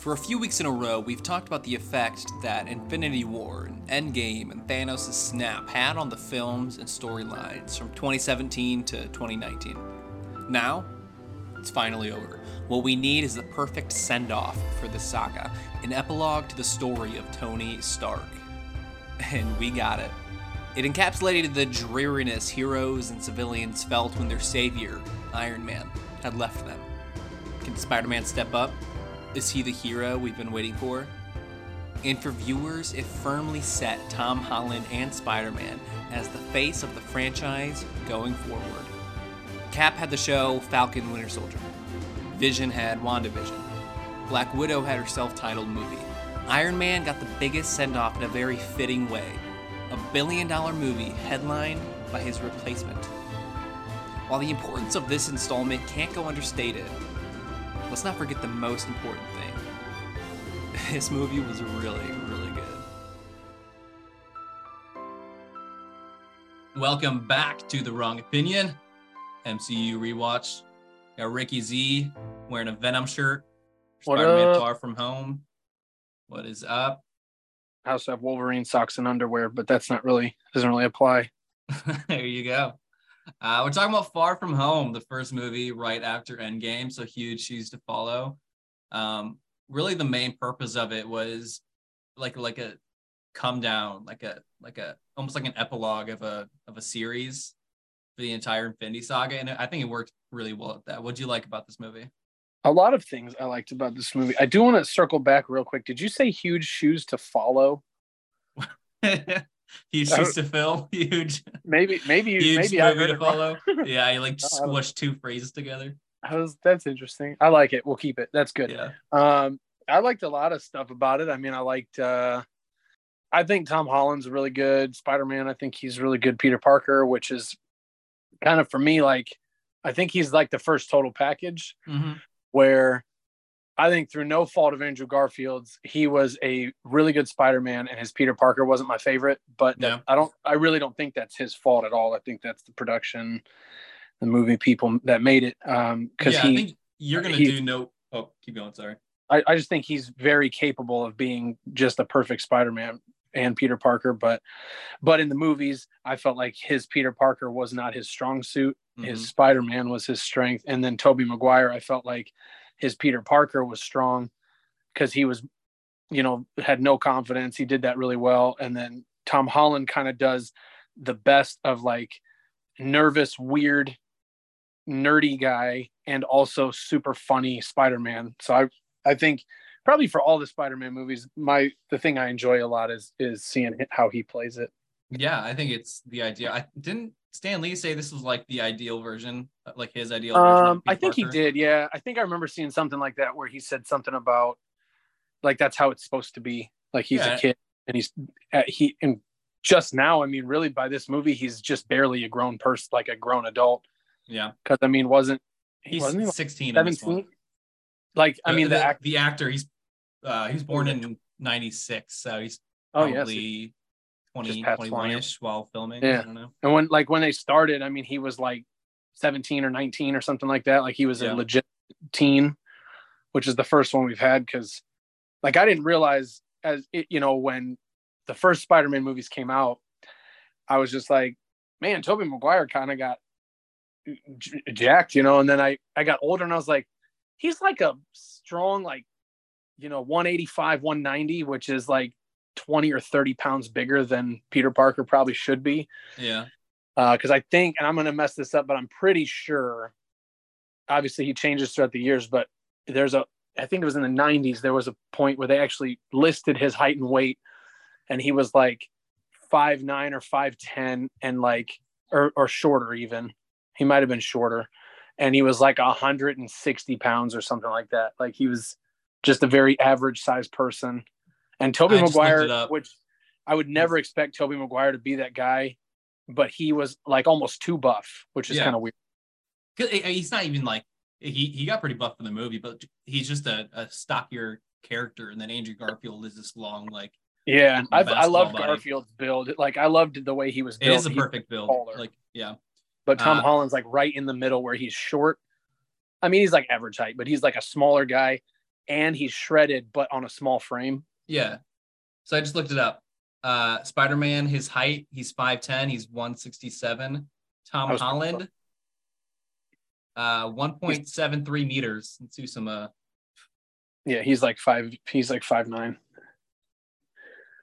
For a few weeks in a row, we've talked about the effect that Infinity War, and Endgame, and Thanos' snap had on the films and storylines from 2017 to 2019. Now, it's finally over. What we need is the perfect send off for the saga, an epilogue to the story of Tony Stark. And we got it. It encapsulated the dreariness heroes and civilians felt when their savior, Iron Man, had left them. Can Spider Man step up? Is he the hero we've been waiting for? And for viewers, it firmly set Tom Holland and Spider Man as the face of the franchise going forward. Cap had the show Falcon Winter Soldier. Vision had WandaVision. Black Widow had her self titled movie. Iron Man got the biggest send off in a very fitting way a billion dollar movie headlined by his replacement. While the importance of this installment can't go understated, let's not forget the most important thing. This movie was really, really good. Welcome back to The Wrong Opinion, MCU Rewatch. Got Ricky Z wearing a Venom shirt. What Spider-Man up? Far From Home. What is up? I also have Wolverine socks and underwear, but that's not really doesn't really apply. there you go. Uh, we're talking about Far From Home, the first movie right after Endgame, so huge shoes to follow. Um, really, the main purpose of it was like like a come down, like a like a almost like an epilogue of a of a series for the entire Infinity Saga, and I think it worked really well at that. What do you like about this movie? A lot of things I liked about this movie. I do want to circle back real quick. Did you say huge shoes to follow? huge shoes to fill, huge, Maybe, maybe, huge maybe movie to follow. Yeah, I like Uh, squished two phrases together. I was, that's interesting. I like it. We'll keep it. That's good. Yeah. Um, I liked a lot of stuff about it. I mean, I liked. uh I think Tom Holland's really good. Spider Man. I think he's really good. Peter Parker, which is kind of for me like, I think he's like the first total package. hmm where I think through no fault of Andrew Garfield's, he was a really good Spider-Man, and his Peter Parker wasn't my favorite. But Yeah. I don't, I really don't think that's his fault at all. I think that's the production, the movie people that made it. Um, yeah, he, I think you're gonna he- do no. Oh, keep going. Sorry. I, I just think he's very capable of being just a perfect Spider-Man and Peter Parker. But, but in the movies, I felt like his Peter Parker was not his strong suit. His Mhm. Spider-Man was his strength, and then Tobey Maguire, I felt like his Peter Parker was strong because he was, you know, had no confidence. He did that really well, and then Tom Holland kind of does the best of like nervous, weird, nerdy guy, and also super funny Spider-Man. So I, I think probably for all the Spider-Man movies, my the thing I enjoy a lot is is seeing how he plays it. Yeah, I think it's the idea. I didn't Stan Lee say this was like the ideal version, like his ideal version. Um, I think he did. Yeah, I think I remember seeing something like that where he said something about like that's how it's supposed to be. Like he's Yeah. a kid and he's uh, he and just now. I mean, really by this movie, he's just barely a grown person, like a grown adult. Yeah, Because I mean, wasn't he he's wasn't he 16. in this one. Like I mean, the, the, act. the actor. He's uh, he was born in '96, so he's Oh yes, probably 20, Just past 21 ish while filming. Yeah. I don't know. and when like when they started, I mean, he was like seventeen or nineteen or something like that. Like he was Yeah. a legit teen, which is the first one we've had. Because like I didn't realize as it, you know when the first Spider-Man movies came out, I was just like, man, Tobey Maguire kind of got j- jacked, you know. And then I I got older and I was like, he's like a strong like, you know, 185, 190, which is like 20 or 30 pounds bigger than Peter Parker probably should be Yeah, uh, because I think, and I'm going to mess this up, but I'm pretty sure. Obviously, he changes throughout the years, but there's a, I think it was in the 90s, there was a point where they actually listed his height and weight, and he was like five nine or five ten, and like, or or shorter even. He might have been shorter, and he was like 160 pounds or something like that. Like he was just a very average sized person. And Tobey I Maguire, which I would never expect Tobey Maguire to be that guy, but he was like almost too buff, which is Yeah. kind of weird. he's not even like he he got pretty buff in the movie, but he's just a, a stockier character. And then Andrew Garfield is this long, like Yeah, I loved body. Garfield's build. Like I loved the way he was it built. is a perfect build. taller. Like yeah, but Tom uh, Holland's like right in the middle where he's short. I mean, he's like average height, but he's like a smaller guy, and he's shredded, but on a small frame. Yeah. So I just looked it up. Uh, Spider Man, his height, he's 5'10, he's 167. Tom Holland, uh, 1.73 meters. Let's do some, uh, Yeah, he's like five. He's like five nine.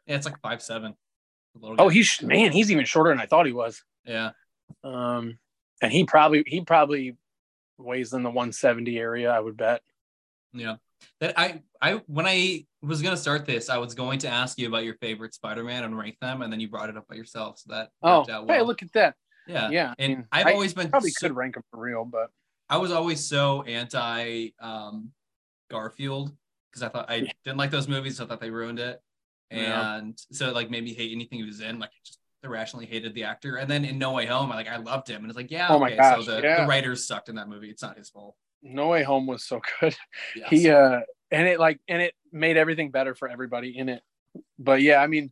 yeah, it's like 5'7. A little Oh, he's man, he's even shorter than I thought he was. yeah. Um, and he probably he probably weighs in the 170 area. I would bet. Yeah. That I I when I was gonna start this, I was going to ask you about your favorite Spider-Man and rank them, and then you brought it up by yourself. So that Oh, out hey, look at that. yeah. Yeah, I And mean, I've I always been Probably so- could rank them for real, but I was always so anti um Garfield because I thought I Yeah. didn't like those movies. So I thought they ruined it, Yeah. and so it, like made me hate anything he was in. Like I just irrationally hated the actor. And then in No Way Home, I like I loved him, and it's like yeah, Oh my okay, gosh, so the, yeah. the writers sucked in that movie. It's not his fault. No Way Home was so good. Yes. He uh, and it like and it made everything better for everybody in it. But yeah, I mean,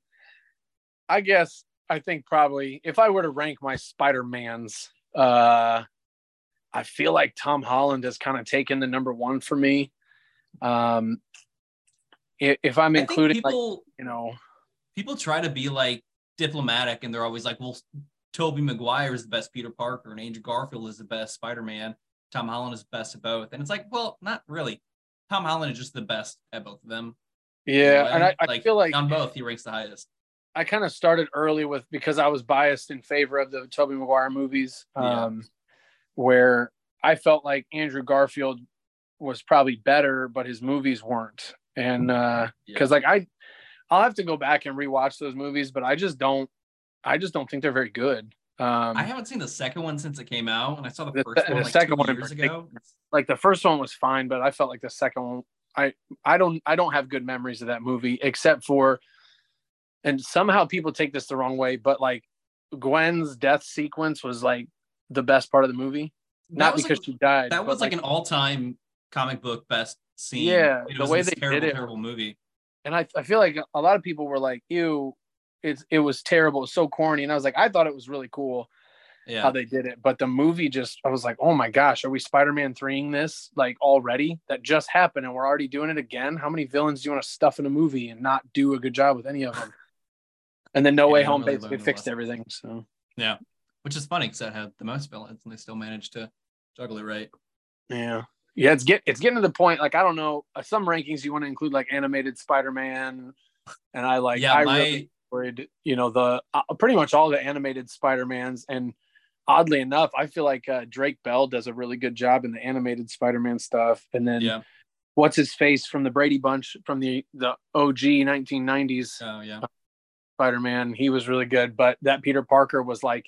I guess I think probably if I were to rank my Spider Mans, uh, I feel like Tom Holland has kind of taken the number one for me. Um, if I'm including like people you know, people try to be like diplomatic and they're always like, well, Tobey Maguire is the best Peter Parker and Andrew Garfield is the best Spider-Man. Tom Holland is the best of both. And it's like, well, not really. Tom Holland is just the best at both of them. yeah, and I, I feel like on both he ranks the highest. I kind of started early with because I was biased in favor of the Tobey Maguire movies, Yeah. um, where I felt like Andrew Garfield was probably better, but his movies weren't. And because like I, I'll have to go back and rewatch those movies, but I just don't, I just don't think they're very good. Um, I haven't seen the second one since it came out, and I saw the The- first the one like second two one years ago. like the first one was fine, but I felt like the second one, I, I don't, I don't have good memories of that movie except for, and somehow people take this the wrong way, but like Gwen's death sequence was like the best part of the movie. That Not because like, she died. that was like, an all-time comic book best scene. Yeah, it the way they did terrible, it- terrible movie. and I, I feel like a lot of people were like, "Ew, it's it was terrible, it was so corny," and I was like, I thought it was really cool Yeah, how they did it, but the movie just, I was like, oh my gosh, are we Spider-Man threeing this like already? That just happened, and we're already doing it again. How many villains do you want to stuff in a movie and not do a good job with any of them? And then No Yeah, Way Home really basically fixed everything. So yeah, which is funny because that had the most villains, and they still managed to juggle it right. yeah, yeah, it's get it's getting to the point. Like I don't know, uh, some rankings you want to include like animated Spider-Man, and I like yeah, I my really enjoyed, you know, the uh, pretty much all the animated Spider-Mans. And oddly enough, I feel like uh, Drake Bell does a really good job in the animated Spider-Man stuff. And then yeah, what's his face from the Brady Bunch from the the OG 1990s oh yeah. Spider-Man, he was really good. But that Peter Parker was like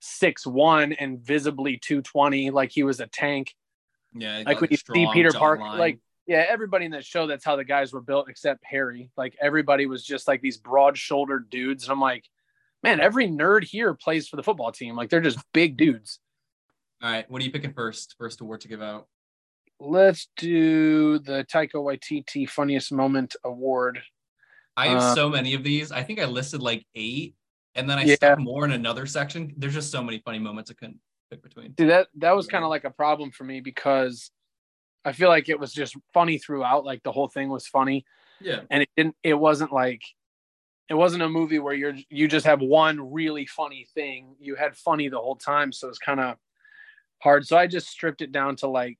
six one and visibly 220, like he was a tank. Yeah, Like when you see Peter Parker, like yeah, everybody in that show, that's how the guys were built, except Harry. Like everybody was just like these broad-shouldered dudes, and I'm like, man, every nerd here plays for the football team. Like they're just big dudes. all right, what are you picking first? First award to give out. Let's do the Taika Waititi Funniest Moment Award. I have Uh, so many of these. I think I listed like eight, and then I Yeah. stuck more in another section. There's just so many funny moments I couldn't pick between. Dude, that that was kind of like a problem for me because I feel like it was just funny throughout. Like the whole thing was funny. Yeah, and it didn't it wasn't like it wasn't a movie where you're you just have one really funny thing you had funny the whole time so it's kind of hard so i just stripped it down to like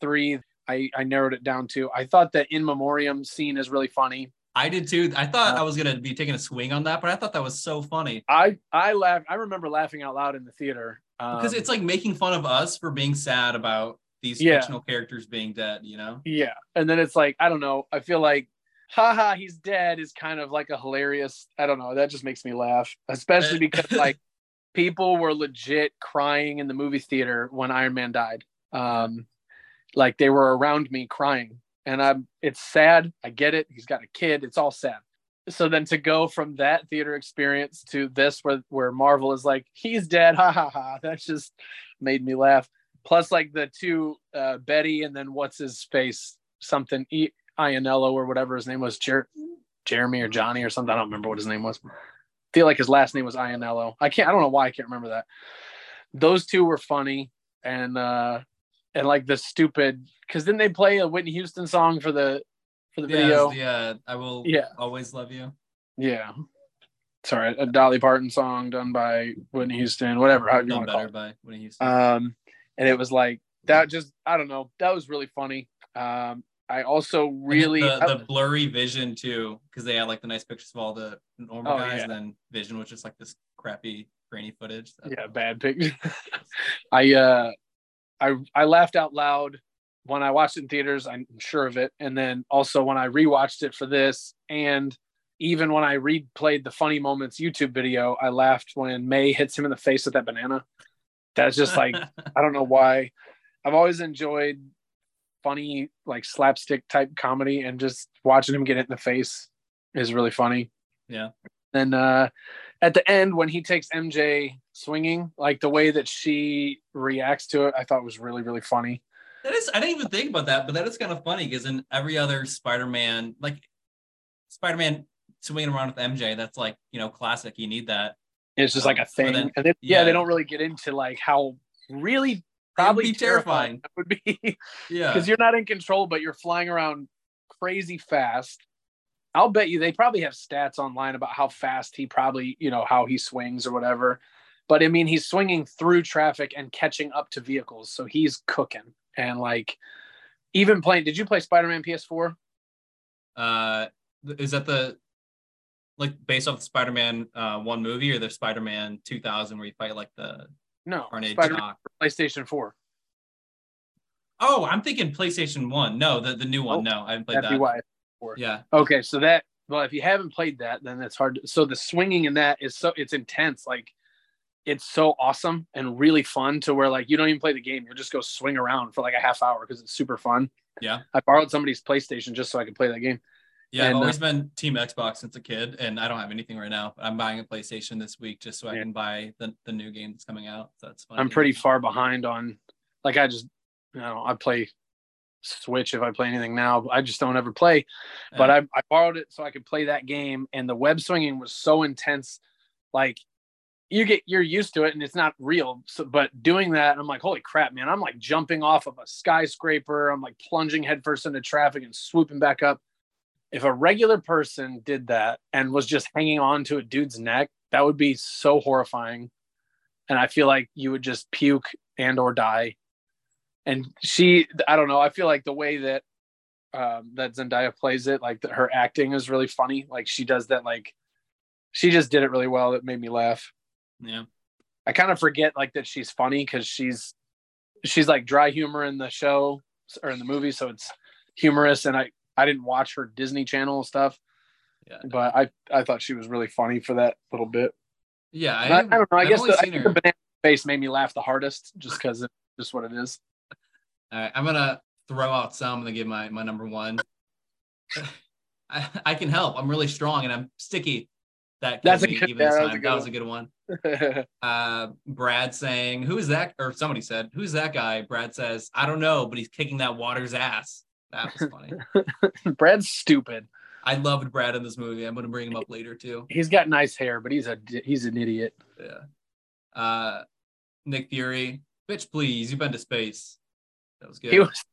three i i narrowed it down to i thought that in memoriam scene is really funny I did too. I thought Uh, I was gonna be taking a swing on that, but I thought that was so funny i i laughed i remember laughing out loud in the theater um, because it's like making fun of us for being sad about these Yeah. fictional characters being dead. You know? yeah. And then it's like i don't know. I feel like haha he's dead is kind of like a hilarious i don't know that just makes me laugh especially because like people were legit crying in the movie theater when iron man died. Um like they were around me crying. And i'm it's sad. I get it. He's got a kid. It's all sad. So then to go from that theater experience to this where where marvel is like he's dead. Ha ha ha. That just made me laugh plus like the two uh betty and then what's his face something e- Ionello or whatever his name was Jer- jeremy or johnny or something i don't remember what his name was I feel like his last name was Ionello. I can't I don't know why I can't remember that. Those two were funny and uh and like the stupid because then they play a Whitney Houston song for the for the Yeah, video. the, uh, I will Yeah. always love you. Yeah. Sorry, a Dolly Parton song done by Whitney Houston, whatever, however you Done want to call it. by Whitney Houston. Um, and it was like that. Just I don't know. That was really funny. Um, I also really the, the blurry vision too, because they had like the nice pictures of all the normal Oh, guys, yeah. and then Vision was just like this crappy grainy footage. That- yeah bad picture. I uh, I I laughed out loud when I watched it in theaters. I'm sure of it, and then also when I rewatched it for this, and even when I replayed the funny moments YouTube video, I laughed when May hits him in the face with that banana. That's just like I don't know why. I've always enjoyed funny, like slapstick type comedy, and just watching him get it in the face is really funny. Yeah. And uh, at the end, when he takes MJ swinging, like the way that she reacts to it, I thought was really, really funny. That is, I didn't even think about that, but that is kind of funny because in every other Spider-Man, like Spider-Man swinging around with MJ, that's like you know classic. You need that. It's just like a thing. then- and then, yeah. yeah. they don't really get into like how really That would probably be terrifying. that would be Yeah, because you're not in control, but you're flying around crazy fast. I'll bet you they probably have stats online about how fast he probably, you know, how he swings or whatever. But I mean, he's swinging through traffic and catching up to vehicles, so he's cooking. And like, even playing. Did you play Spider-Man PS4? uh, is that the like based off the Spider-Man uh, one movie or the Spider-Man 2000 where you fight like the No, Carnage? PlayStation 4. Oh, I'm thinking PlayStation One. No, the the new one. Oh, no, I haven't played that. why. Yeah, Okay, so that well, if you haven't played that, then it's hard. To, so the swinging in that is so it's intense. Like it's so awesome and really fun to where like you don't even play the game. You'll just go swing around for like a half hour because it's super fun. Yeah. I borrowed somebody's PlayStation just so I could play that game. Yeah. I've And, uh, always been Team Xbox since a kid, and I don't have anything right now. But I'm buying a PlayStation this week just so I Yeah. can buy the, the new game that's coming out. So that's fun. I'm pretty far behind on like I just you know I play Switch if I play anything now. I just don't ever play. But I, I borrowed it so I could play that game, and the web swinging was so intense. Like you get you're used to it, and it's not real. So, but doing that, I'm like, holy crap, man! I'm like jumping off of a skyscraper. I'm like plunging headfirst into traffic and swooping back up. If a regular person did that and was just hanging on to a dude's neck, that would be so horrifying. And I feel like you would just puke and or die. And she, I don't know. I feel like the way that um, that Zendaya plays it, like that her acting is really funny. Like she does that, like she just did it really well. It made me laugh. yeah. I kind of forget like that she's funny because she's she's like dry humor in the show or in the movie, so it's humorous. And I I didn't watch her Disney Channel stuff, Yeah. but I I thought she was really funny for that little bit. Yeah, I, And I, I don't know. I I've guess the, I the banana face made me laugh the hardest, just because it's just what it is. All right, I'm gonna throw out some. I'm gonna give my my number one. I, I can help. I'm really strong and I'm sticky. That That's a good- even yeah, that was a good That was one. a good one. Uh, Brad saying, "Who is that?" Or somebody said, "Who's that guy?" Brad says, "I don't know, but he's kicking that water's ass." That was funny. Brad's stupid. I loved Brad in this movie. I'm gonna bring him up later too. He's got nice hair, but he's a he's an idiot. Yeah. Uh, Nick Fury, bitch, please. You've been to space. That was good. He was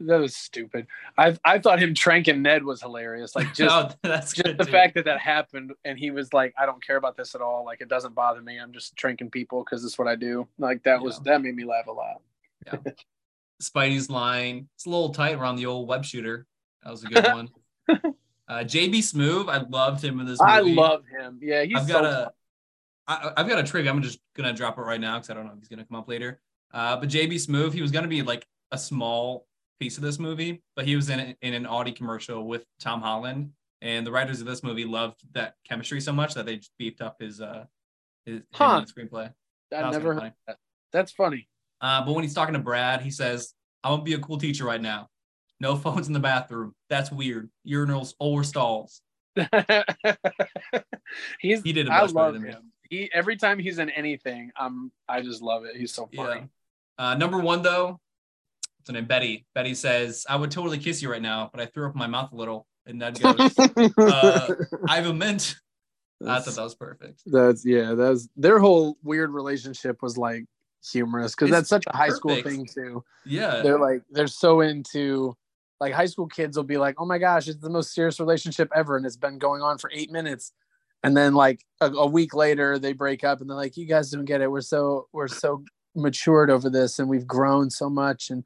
that was stupid. I I thought him tranking Ned was hilarious. Like just oh, that's just the too. fact that that happened and he was like i don't care about this at all like it doesn't bother me i'm just drinking people because it's what i do like that was that made me laugh a lot Spidey's line. It's a little tight around the old web shooter. That was a good one. Uh, JB Smoove, I loved him in this movie. i love him yeah he's I've so got a, I, I've got a trivia. I'm just gonna drop it right now because I don't know if he's gonna come up later. Uh, but JB Smoove, he was gonna be like a small piece of this movie, but he was in in an Audi commercial with Tom Holland, and the writers of this movie loved that chemistry so much that they just beefed up his uh his, Huh. screenplay. That i never that that's funny Uh, but when he's talking to Brad, he says, "I'm gonna be a cool teacher right now. No phones in the bathroom. That's weird. Urinals or stalls." he's He did i love him he every time he's in anything i'm i just love it he's so funny Yeah. Uh, number one though, what's her name? Betty. Betty says, "I would totally kiss you right now, but I threw up my mouth a little." And Ned goes, uh, "I have a mint." I thought that was perfect. That's yeah. That's their whole weird relationship was like humorous because that's such a high school thing too. Yeah. They're like they're so into like high school kids will be like, "Oh my gosh, it's the most serious relationship ever," and it's been going on for eight minutes, and then like a, a week later they break up, and they're like, "You guys don't get it. We're so we're so matured over this, and we've grown so much, and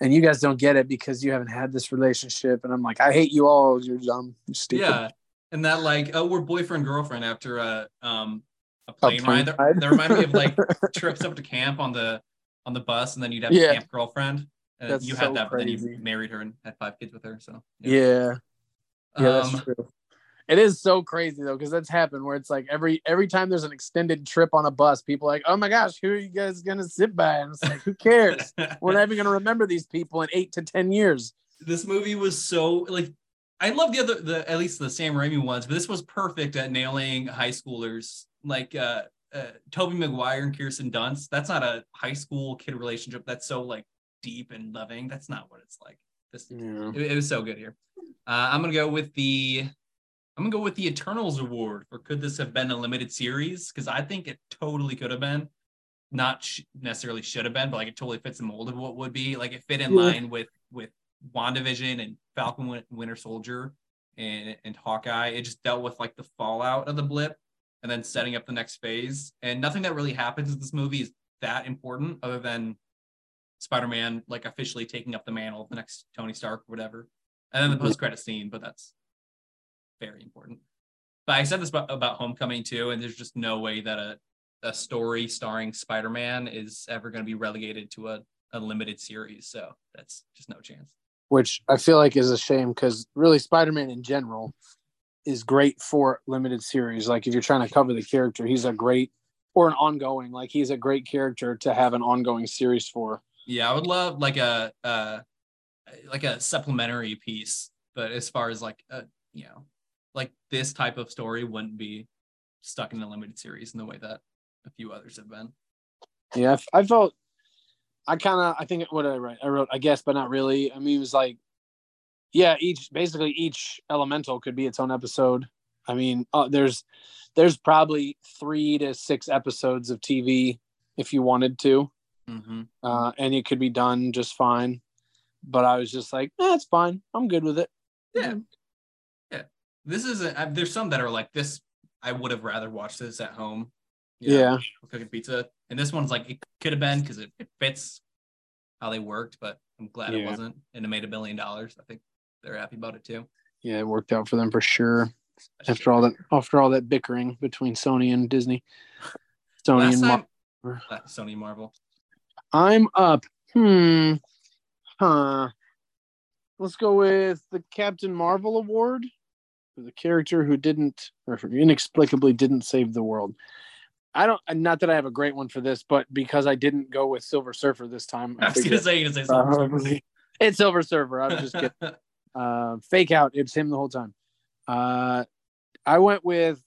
and you guys don't get it because you haven't had this relationship." And I'm like, "I hate you all. You're dumb. You're stupid." Yeah, and that like, oh, we're boyfriend girlfriend after a um a plane, plane ride. ride. They remind me of like trips up to camp on the on the bus, and then you'd have Yeah. a camp girlfriend. And That's you had so that, but then you married her and had five kids with her. So Yeah. Yeah, that's Um, true. It is so crazy though, because that's happened where it's like every every time there's an extended trip on a bus, people are like, oh my gosh, who are you guys gonna sit by? And it's like, who cares? We're not even gonna remember these people in eight to ten years. this movie was so like I love the other the at least the Sam Raimi ones, but this was perfect at nailing high schoolers like uh uh Tobey Maguire and Kirsten Dunst. That's not a high school kid relationship that's so like deep and loving. That's not what it's like. This Yeah. it, it was so good here. Uh, I'm gonna go with the I'm gonna go with the Eternals award for could this have been a limited series? Because I think it totally could have been. Not sh- necessarily should have been, but like it totally fits the mold of what would be. Like it fit in Yeah. line with with WandaVision and Falcon Winter Soldier and and Hawkeye. It just dealt with like the fallout of the blip and then setting up the next phase. And nothing that really happens in this movie is that important other than Spider-Man like officially taking up the mantle of the next Tony Stark or whatever. And then the Mhm. post-credit scene, but that's very important. But I said this about, about Homecoming too, and there's just no way that a, a story starring Spider-Man is ever going to be relegated to a, a limited series. So that's just no chance. Which I feel like is a shame because really Spider-Man in general is great for limited series. Like if you're trying to cover the character, he's a great or an ongoing, like he's a great character to have an ongoing series for. Yeah, I would love like a uh like a supplementary piece, but as far as like a you know, like this type of story wouldn't be stuck in a limited series in the way that a few others have been. Yeah, I felt I kind of I think what I write? I wrote I guess, but not really. I mean, it was like yeah, each basically each elemental could be its own episode. I mean, uh, there's there's probably three to six episodes of TV if you wanted to, Mm-hmm. uh, and it could be done just fine. But I was just like, eh, fine. I'm good with it. Yeah. Yeah. This is a, I- there's some that are like this. I would have rather watched this at home. You know, Yeah, cooking pizza. And this one's like it could have been because it, it fits how they worked, but I'm glad it wasn't. And it made a billion dollars. I think they're happy about it too. yeah, it worked out for them for sure. After all that, after all that bickering between Sony and Disney, Sony Last and time, Mar- uh, Sony Marvel. I'm up. Hmm. Huh. Let's go with the Captain Marvel award for the character who didn't or inexplicably didn't save the world. I don't not that I have a great one for this, but because I didn't go with Silver Surfer this time, I was gonna say you're gonna say something. probably- it's Silver Surfer. I was just kidding. uh, fake out. It's him the whole time. Uh, I went with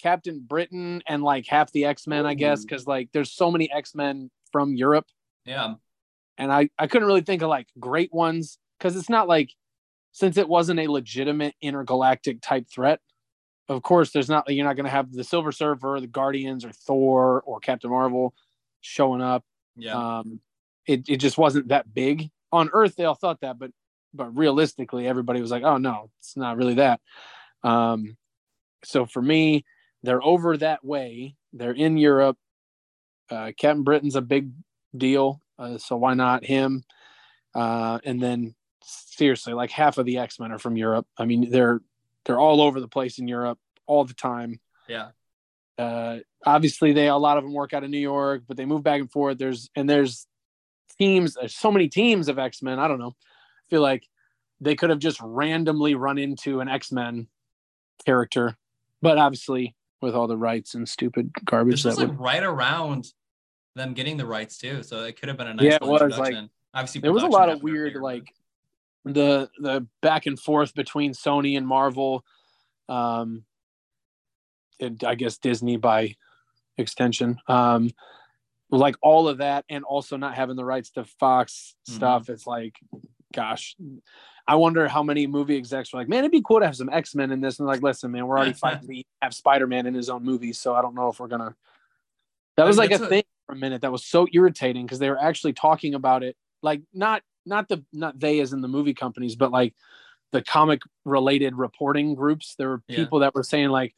Captain Britain and like half the X Men, I guess, because like there's so many X Men from Europe, yeah. and I I couldn't really think of like great ones because it's not like since it wasn't a legitimate intergalactic type threat. Of course, there's not you're not going to have the Silver Surfer, the Guardians, or Thor or Captain Marvel showing up. Yeah. Um, it it just wasn't that big on Earth. They all thought that, but but realistically, everybody was like, "Oh no, it's not really that." Um, so for me, they're over that way. They're in Europe. Uh, Captain Britain's a big deal, uh, so why not him? Uh, and then seriously, like half of the X Men are from Europe. I mean, they're they're all over the place in Europe all the time yeah. uh obviously they a lot of them work out of new york but they move back and forth there's and there's teams there's so many teams of x-men i don't know i feel like they could have just randomly run into an x-men character but obviously with all the rights and stupid garbage This was that like would right around them getting the rights too, so it could have been a nice Yeah, it was, like-. Obviously, there was a lot of weird like the the back and forth between sony and marvel um and i guess disney by extension um like all of that and also not having the rights to fox Mhm. stuff it's like gosh i wonder how many movie execs were like man it'd be cool to have some x-men in this and like listen man we're already fighting to have spider-man in his own movie so i don't know if we're gonna that was I like a a- thing for a minute that was so irritating because they were actually talking about it like not not the not they as in the movie companies, but like the comic related reporting groups. There were Yeah. people that were saying like,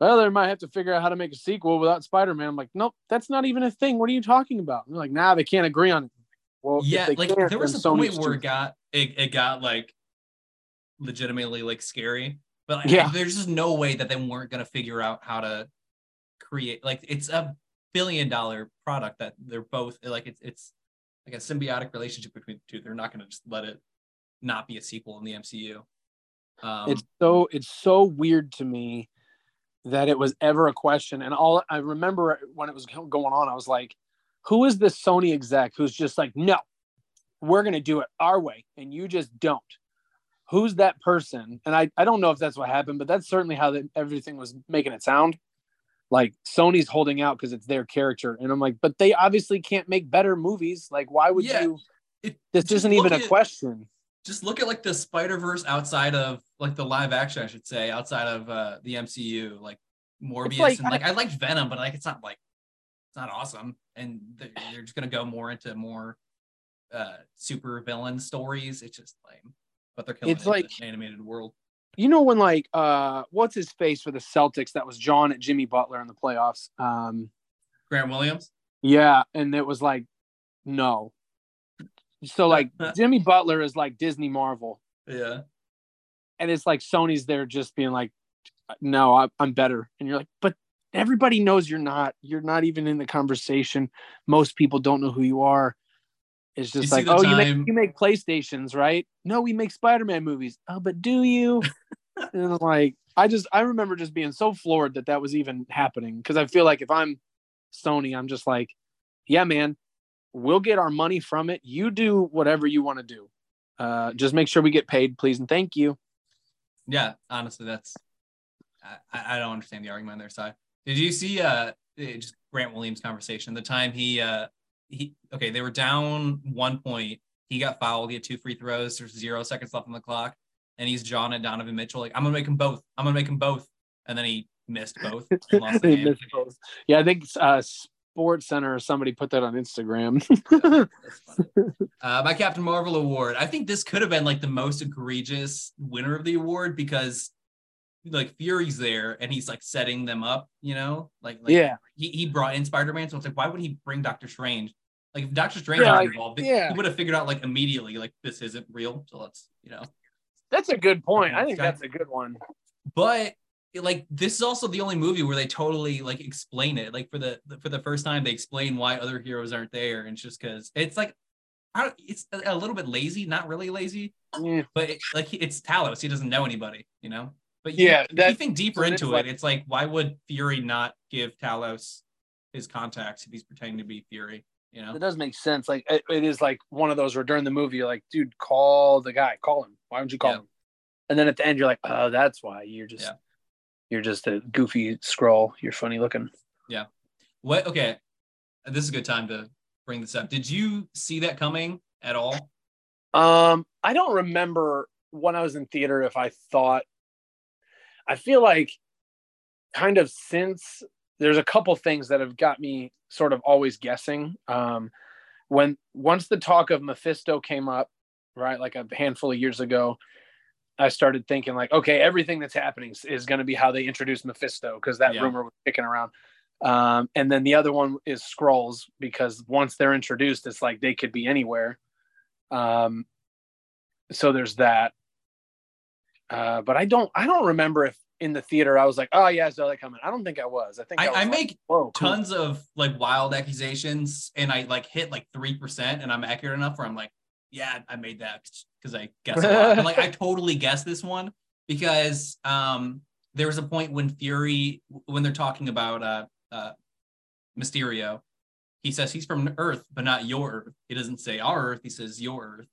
well, they might have to figure out how to make a sequel without Spider-Man. I'm like, nope, that's not even a thing. What are you talking about? And they're like, nah, they can't agree on it. Well, yeah, like there was a then point where it got it, it got like legitimately like scary. But like, Yeah. there's just no way that they weren't gonna figure out how to create like it's a billion dollar product that they're both like it's it's like a symbiotic relationship between the two. They're not gonna just let it not be a sequel in the MCU. Um, it's so it's so weird to me that it was ever a question and all i remember when it was going on i was like who is this sony exec who's just like no we're going to do it our way and you just don't who's that person and i, I don't know if that's what happened but that's certainly how everything was making it sound like sony's holding out because it's their character and i'm like but they obviously can't make better movies like why would Yeah, you it- this isn't even a at- question just look at like the Spider Verse outside of like the live action, I should say, outside of uh the MCU, like Morbius like- and like I liked Venom, but like it's not like it's not awesome, and they're, they're just gonna go more into more uh super villain stories. It's just lame, but they're killing It's it in like- the animated world. You know when like uh what's his face for the Celtics that was John at Jimmy Butler in the playoffs. Um Grant Williams, yeah, and it was like no. So like Jimmy Butler is like Disney Marvel yeah, and it's like Sony's there just being like no, I, I'm better. And you're like but everybody knows you're not. You're not even in the conversation. Most people don't know who you are. It's just You like, oh, you make you make PlayStations, right? No, we make Spider-Man movies. Oh, but do you? and like, I just I remember just being so floored that that was even happening because I feel like if I'm Sony, I'm just like, yeah, man, we'll get our money from it. You do whatever you want to do. Uh, just make sure we get paid, please, and thank you. yeah. Honestly, that's I, I don't understand the argument on their side. Did you see uh just Grant Williams conversation? The time he uh he okay, they were down one point. He got fouled. He had two free throws. There's zero seconds left on the clock, and he's John and Donovan Mitchell. Like I'm gonna make them both. I'm gonna make them both. And then he missed both. And lost the game. missed both. Yeah, I think uh, SportsCenter or somebody put that on Instagram. Uh, my Captain Marvel award. I think this could have been like the most egregious winner of the award because like Fury's there and he's like setting them up, you know, like, like yeah, he, he brought in Spider-Man. So it's like, why would he bring Doctor Strange? Like if Doctor Strange Yeah, was like, involved, yeah. he would have figured out like immediately, like this isn't real. So let's, you know. that's a good point. I think that's a good one. But like this is also the only movie where they totally like explain it. Like for the for the first time, they explain why other heroes aren't there, and it's just because it's like, I don't, it's a, a little bit lazy, not really lazy, Yeah. but it, like it's Talos. He doesn't know anybody, you know. But you, Yeah, if you that- think deeper so it's into like- it, it's like why would Fury not give Talos his contacts if he's pretending to be Fury? You know. It does make sense. Like it, it is like one of those where during the movie, you're like, dude, call the guy, call him. Why don't you call Yeah. him? And then at the end, you're like, oh, that's why you're just Yeah. you're just a goofy Skrull. You're funny looking. Yeah. What? Okay, this is a good time to bring this up. Did you see that coming at all? Um, I don't remember when I was in theater if I thought. I feel like, kind of since there's a couple things that have got me sort of always guessing. Um, when once the talk of Mephisto came up, right, like a handful of years ago, I started thinking like, okay, everything that's happening is, is going to be how they introduce Mephisto because that Yeah. rumor was kicking around. Um, and then the other one is Skrulls because once they're introduced, it's like they could be anywhere. Um, so there's that. Uh, but I don't, I don't remember if in the theater I was like, oh yeah, I saw that coming. I don't think I was. I think I, was I like, make cool. tons of like wild accusations and I like hit like 3% and I'm accurate enough where I'm like, yeah, I made that because I guess. Like I totally guessed this one because um there was a point when Fury when they're talking about uh uh Mysterio, he says he's from Earth, but not your Earth. He doesn't say our Earth, he says your Earth.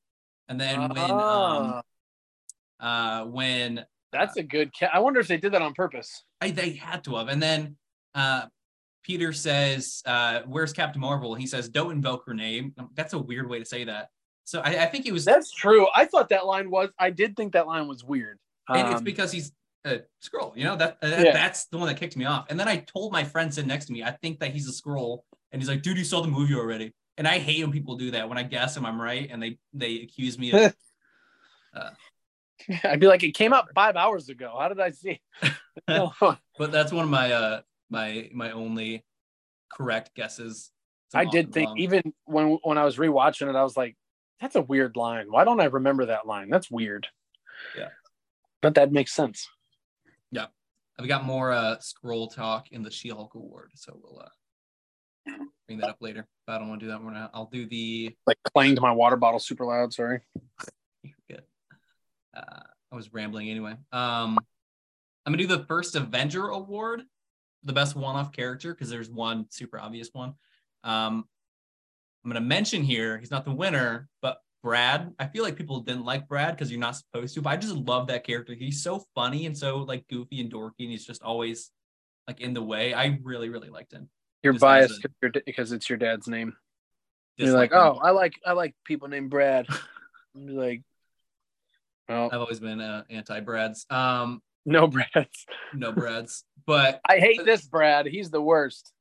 And then when um Ah, uh when that's a good. Ca- I wonder if they did that on purpose. I, they had to have. And then uh, Peter says, uh, "Where's Captain Marvel?" He says, "Don't invoke her name." That's a weird way to say that. So I, I think it was, That's true. I thought that line was. I did think that line was weird. and it's Um, because he's a Skrull. You know that, that Yeah. that's the one that kicked me off. And then I told my friend sitting next to me, I think that he's a Skrull, and he's like, "Dude, you saw the movie already." and I hate when people do that. When I guess them, I'm right, and they they accuse me of. I'd be like, it came out five hours ago. How did I see? No. but that's one of my uh my my only correct guesses. I did think even when when I was rewatching it, I was like, that's a weird line. Why don't I remember that line? That's weird. Yeah. But that makes sense. I've got more uh Skrull talk in the She-Hulk award, so we'll uh bring that up later. But I don't want to do that one now. I'll do the Like clanged my water bottle super loud. Sorry. good. Uh, I was rambling anyway. Um, I'm gonna do the first Avenger award, the best one-off character, because there's one super obvious one. Um, I'm gonna mention here he's not the winner, but Brad. I feel like people didn't like Brad because you're not supposed to, but I just love that character. He's so funny and so like goofy and dorky, and he's just always like in the way. I really, really liked him. You're Just biased a- 'cause it's your dad's name. You're like, him. oh, I like I like people named Brad. Like, well, I've always been uh, anti-Brads. Um, no Brads. no Brads, but I hate this Brad. He's the worst.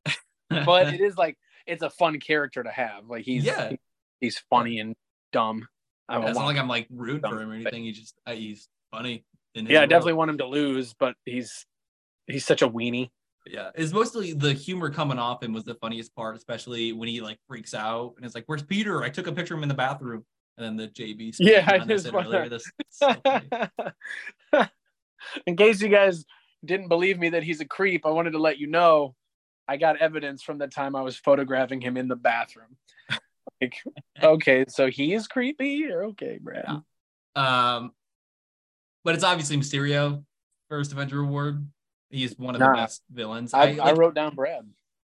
But it is like it's a fun character to have. Like he's Yeah. he's funny and dumb. I it's not like I'm like rooting for him or anything. He just uh, he's funny. In his yeah, I definitely want him to lose, but he's he's such a weenie. Yeah, it's mostly the humor coming off him was the funniest part, especially when he like freaks out and it's like, "Where's Peter? I took a picture of him in the bathroom." And then the JB. Yeah, I just earlier this. so. In case you guys didn't believe me that he's a creep, I wanted to let you know I got evidence from the time I was photographing him in the bathroom. like, okay, so he is creepy. Or okay, Brad. Yeah. Um, but it's obviously Mysterio, first Avenger award. He's one of the best villains. I, I, like- wrote down Brad.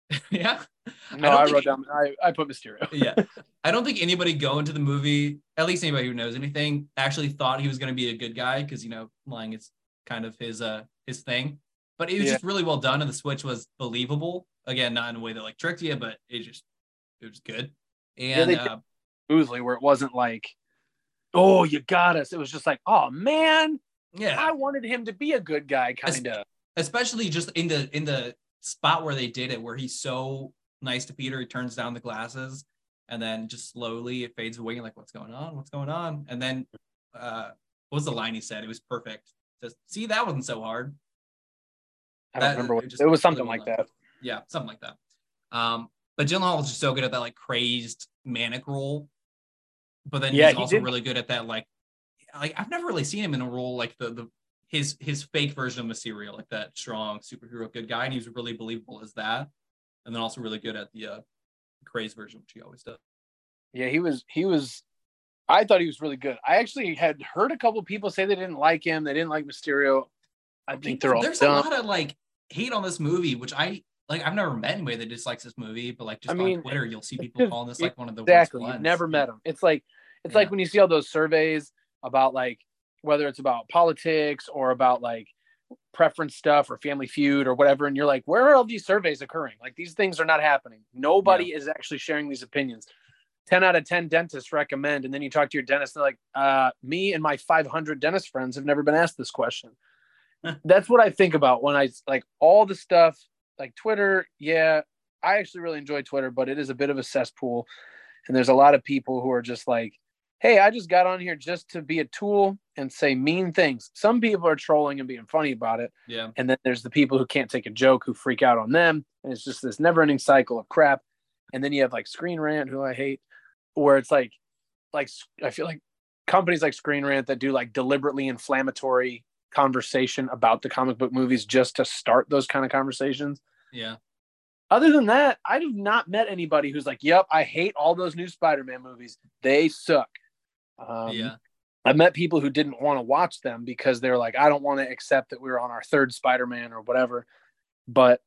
yeah. No, don't I, wrote down. I, I put Mysterio. yeah. I don't think anybody going to the movie, at least anybody who knows anything, actually thought he was going to be a good guy because you know lying is kind of his uh his thing. But it was Yeah. just really well done, and the switch was believable. Again, not in a way that like tricked you, but it just it was good. And they uh, Smoothly, where it wasn't like, oh, you got us. It was just like, oh man, yeah, I wanted him to be a good guy, kind of. especially just in the in the spot where they did it, where he's so nice to Peter, he turns down the glasses, and then just slowly it fades away. You're like, what's going on? What's going on? And then, uh, what was the line he said? It was perfect. Just see, that wasn't so hard. I don't that- remember what it it was. Something like that. Yeah, something like that. Um, but Gyllenhaal was just so good at that like crazed manic role. But then Yeah, he's he also did- really good at that like like I've never really seen him in a role like the the his his fake version of Mysterio, like that strong superhero good guy, and he was really believable as that. And then also really good at the uh crazed version, which he always does. Yeah, he was. He was. I thought he was really good. I actually had heard a couple people say they didn't like him. They didn't like Mysterio. I think they're all There's dumb. a lot of like hate on this movie, which I like. I've never met anybody that dislikes this movie, but like just I mean, on Twitter, you'll see people calling this like one of the exactly. worst You've never met him. It's like it's Yeah. like when you see all those surveys about like whether it's about politics or about like preference stuff or family feud or whatever and you're like where are all these surveys occurring? Like these things are not happening. Nobody is actually sharing these opinions. 10 out of 10 dentists recommend and then you talk to your dentist they're like uh, me and my 500 dentist friends have never been asked this question. That's what i think about when i like all the stuff like twitter yeah i actually really enjoy twitter but it is a bit of a cesspool and there's a lot of people who are just like hey i just got on here just to be a tool and say mean things. Some people are trolling and being funny about it. Yeah. and then there's the people who can't take a joke who freak out on them. And it's just this never ending cycle of crap. And then you have like screen rant who i hate where it's like like i feel like companies like screen rant that do like deliberately inflammatory conversation about the comic book movies just to start those kind of conversations. Yeah. other than that i have not met anybody who's like yep i hate all those new spider-man movies. They suck um, yeah. I've met people who didn't want to watch them because they're like, I don't want to accept that we were on our third Spider-Man or whatever. But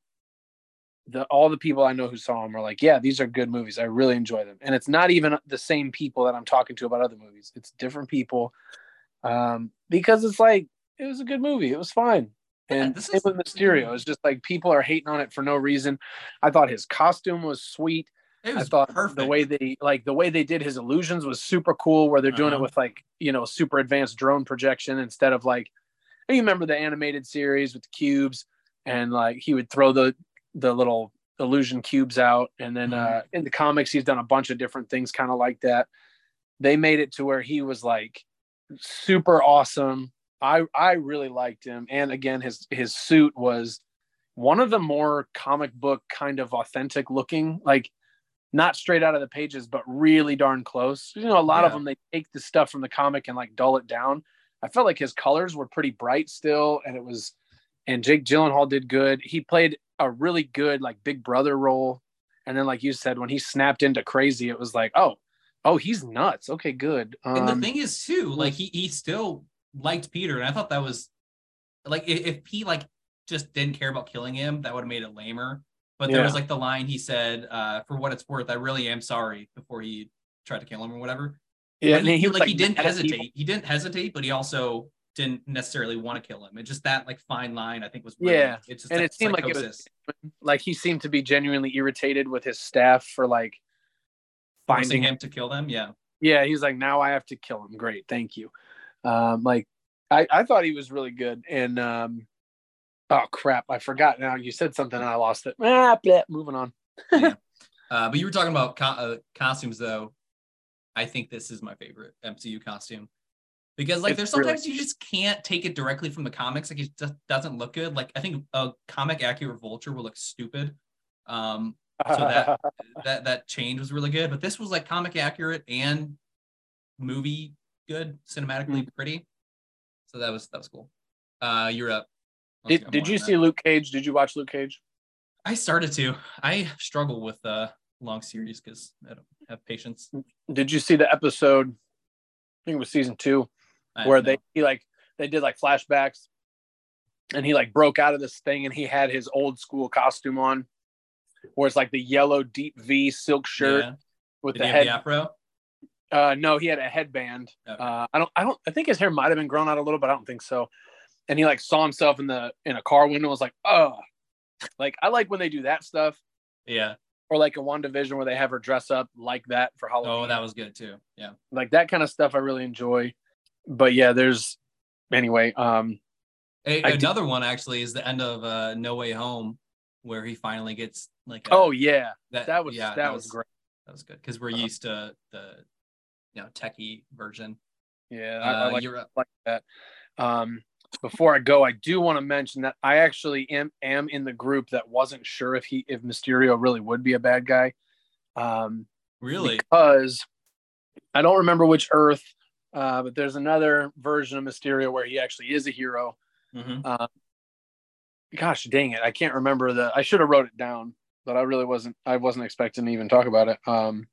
the all the people I know who saw them are like, yeah, these are good movies. I really enjoy them. And it's not even the same people that I'm talking to about other movies. It's different people. Um, because it's like it was a good movie. It was fine. Yeah, And this same is- Mysterio. It's just like people are hating on it for no reason. I thought his costume was sweet. It I thought perfect. the way they like the way they did his illusions was super cool. Where they're doing it Uh-huh. with like you know super advanced drone projection instead of like you remember the animated series with the cubes and like he would throw the the little illusion cubes out, and then Mhm. uh, in the comics he's done a bunch of different things, kind of like that. They made it to where he was like super awesome. I I really liked him, and again his his suit was one of the more comic book kind of authentic looking, like not straight out of the pages, but really darn close. You know, a lot of them they take the stuff from the comic and like dull it down. I felt like his colors were pretty bright still, and it was. And Jake Gyllenhaal did good. He played a really good like big brother role, and then like you said, when he snapped into crazy, it was like, oh, oh, he's nuts. Okay, good. And the Um, thing is too, like he he still liked Peter, and I thought that was like if, if he like just didn't care about killing him, that would have made it lamer. But there Yeah. was like the line he said, uh, "For what it's worth, I really am sorry." Before he tried to kill him or whatever. yeah, and he, was like, he didn't hesitate. He didn't hesitate, but he also didn't necessarily want to kill him. And just that like fine line, I think was really, Yeah. It's just And it seemed like it was- psychosis. like he seemed to be genuinely irritated with his staff for like forcing finding him to kill them. Yeah, yeah he's like now i have to kill him great thank you um like i i thought he was really good and um oh crap i forgot now you said something and i lost it ah, bleh, moving on uh, but you were talking about co- uh, costumes though. I think this is my favorite MCU costume because like It's there's really- sometimes you just can't take it directly from the comics. Like it just doesn't look good. Like I think a comic accurate Vulture will look stupid. Um, So that- that that change was really good. But this was like comic accurate and movie good, cinematically Mm. pretty. So that was that was cool. Uh, you're up. Did, did you on that. see luke cage did you watch luke cage I started to. I struggle with uh long series because I don't have patience. did you see the episode i think it was season two I where they he like they did like flashbacks and he like broke out of this thing and he had his old school costume on where it's like the yellow deep v silk shirt Yeah. with Did the he head have the afro? Uh, no, he had a headband. Okay. Uh, I don't, I don't, I think his hair might have been grown out a little, but I don't think so. And he like saw himself in the in a car window. Was like, oh, like I like when they do that stuff, Yeah. or like a WandaVision where they have her dress up like that for Halloween. Oh, that was good too. Yeah. like that kind of stuff. I really enjoy. But yeah, there's anyway. Um, A- I did- another one actually is the end of uh, No Way Home, where he finally gets like. a- oh yeah, that, that was yeah, that, was, great. That was good because we're Uh-huh. used to the, you know, techie version. Yeah, I, I Uh, like like that. Um, before I go, I do want to mention that I actually am am in the group that wasn't sure if he if Mysterio really would be a bad guy. Um, Really? because I don't remember which Earth, uh, but there's another version of Mysterio where he actually is a hero. hmm Uh, gosh dang it, I can't remember the. I should have wrote it down, but I really wasn't. I wasn't expecting to even talk about it. Um,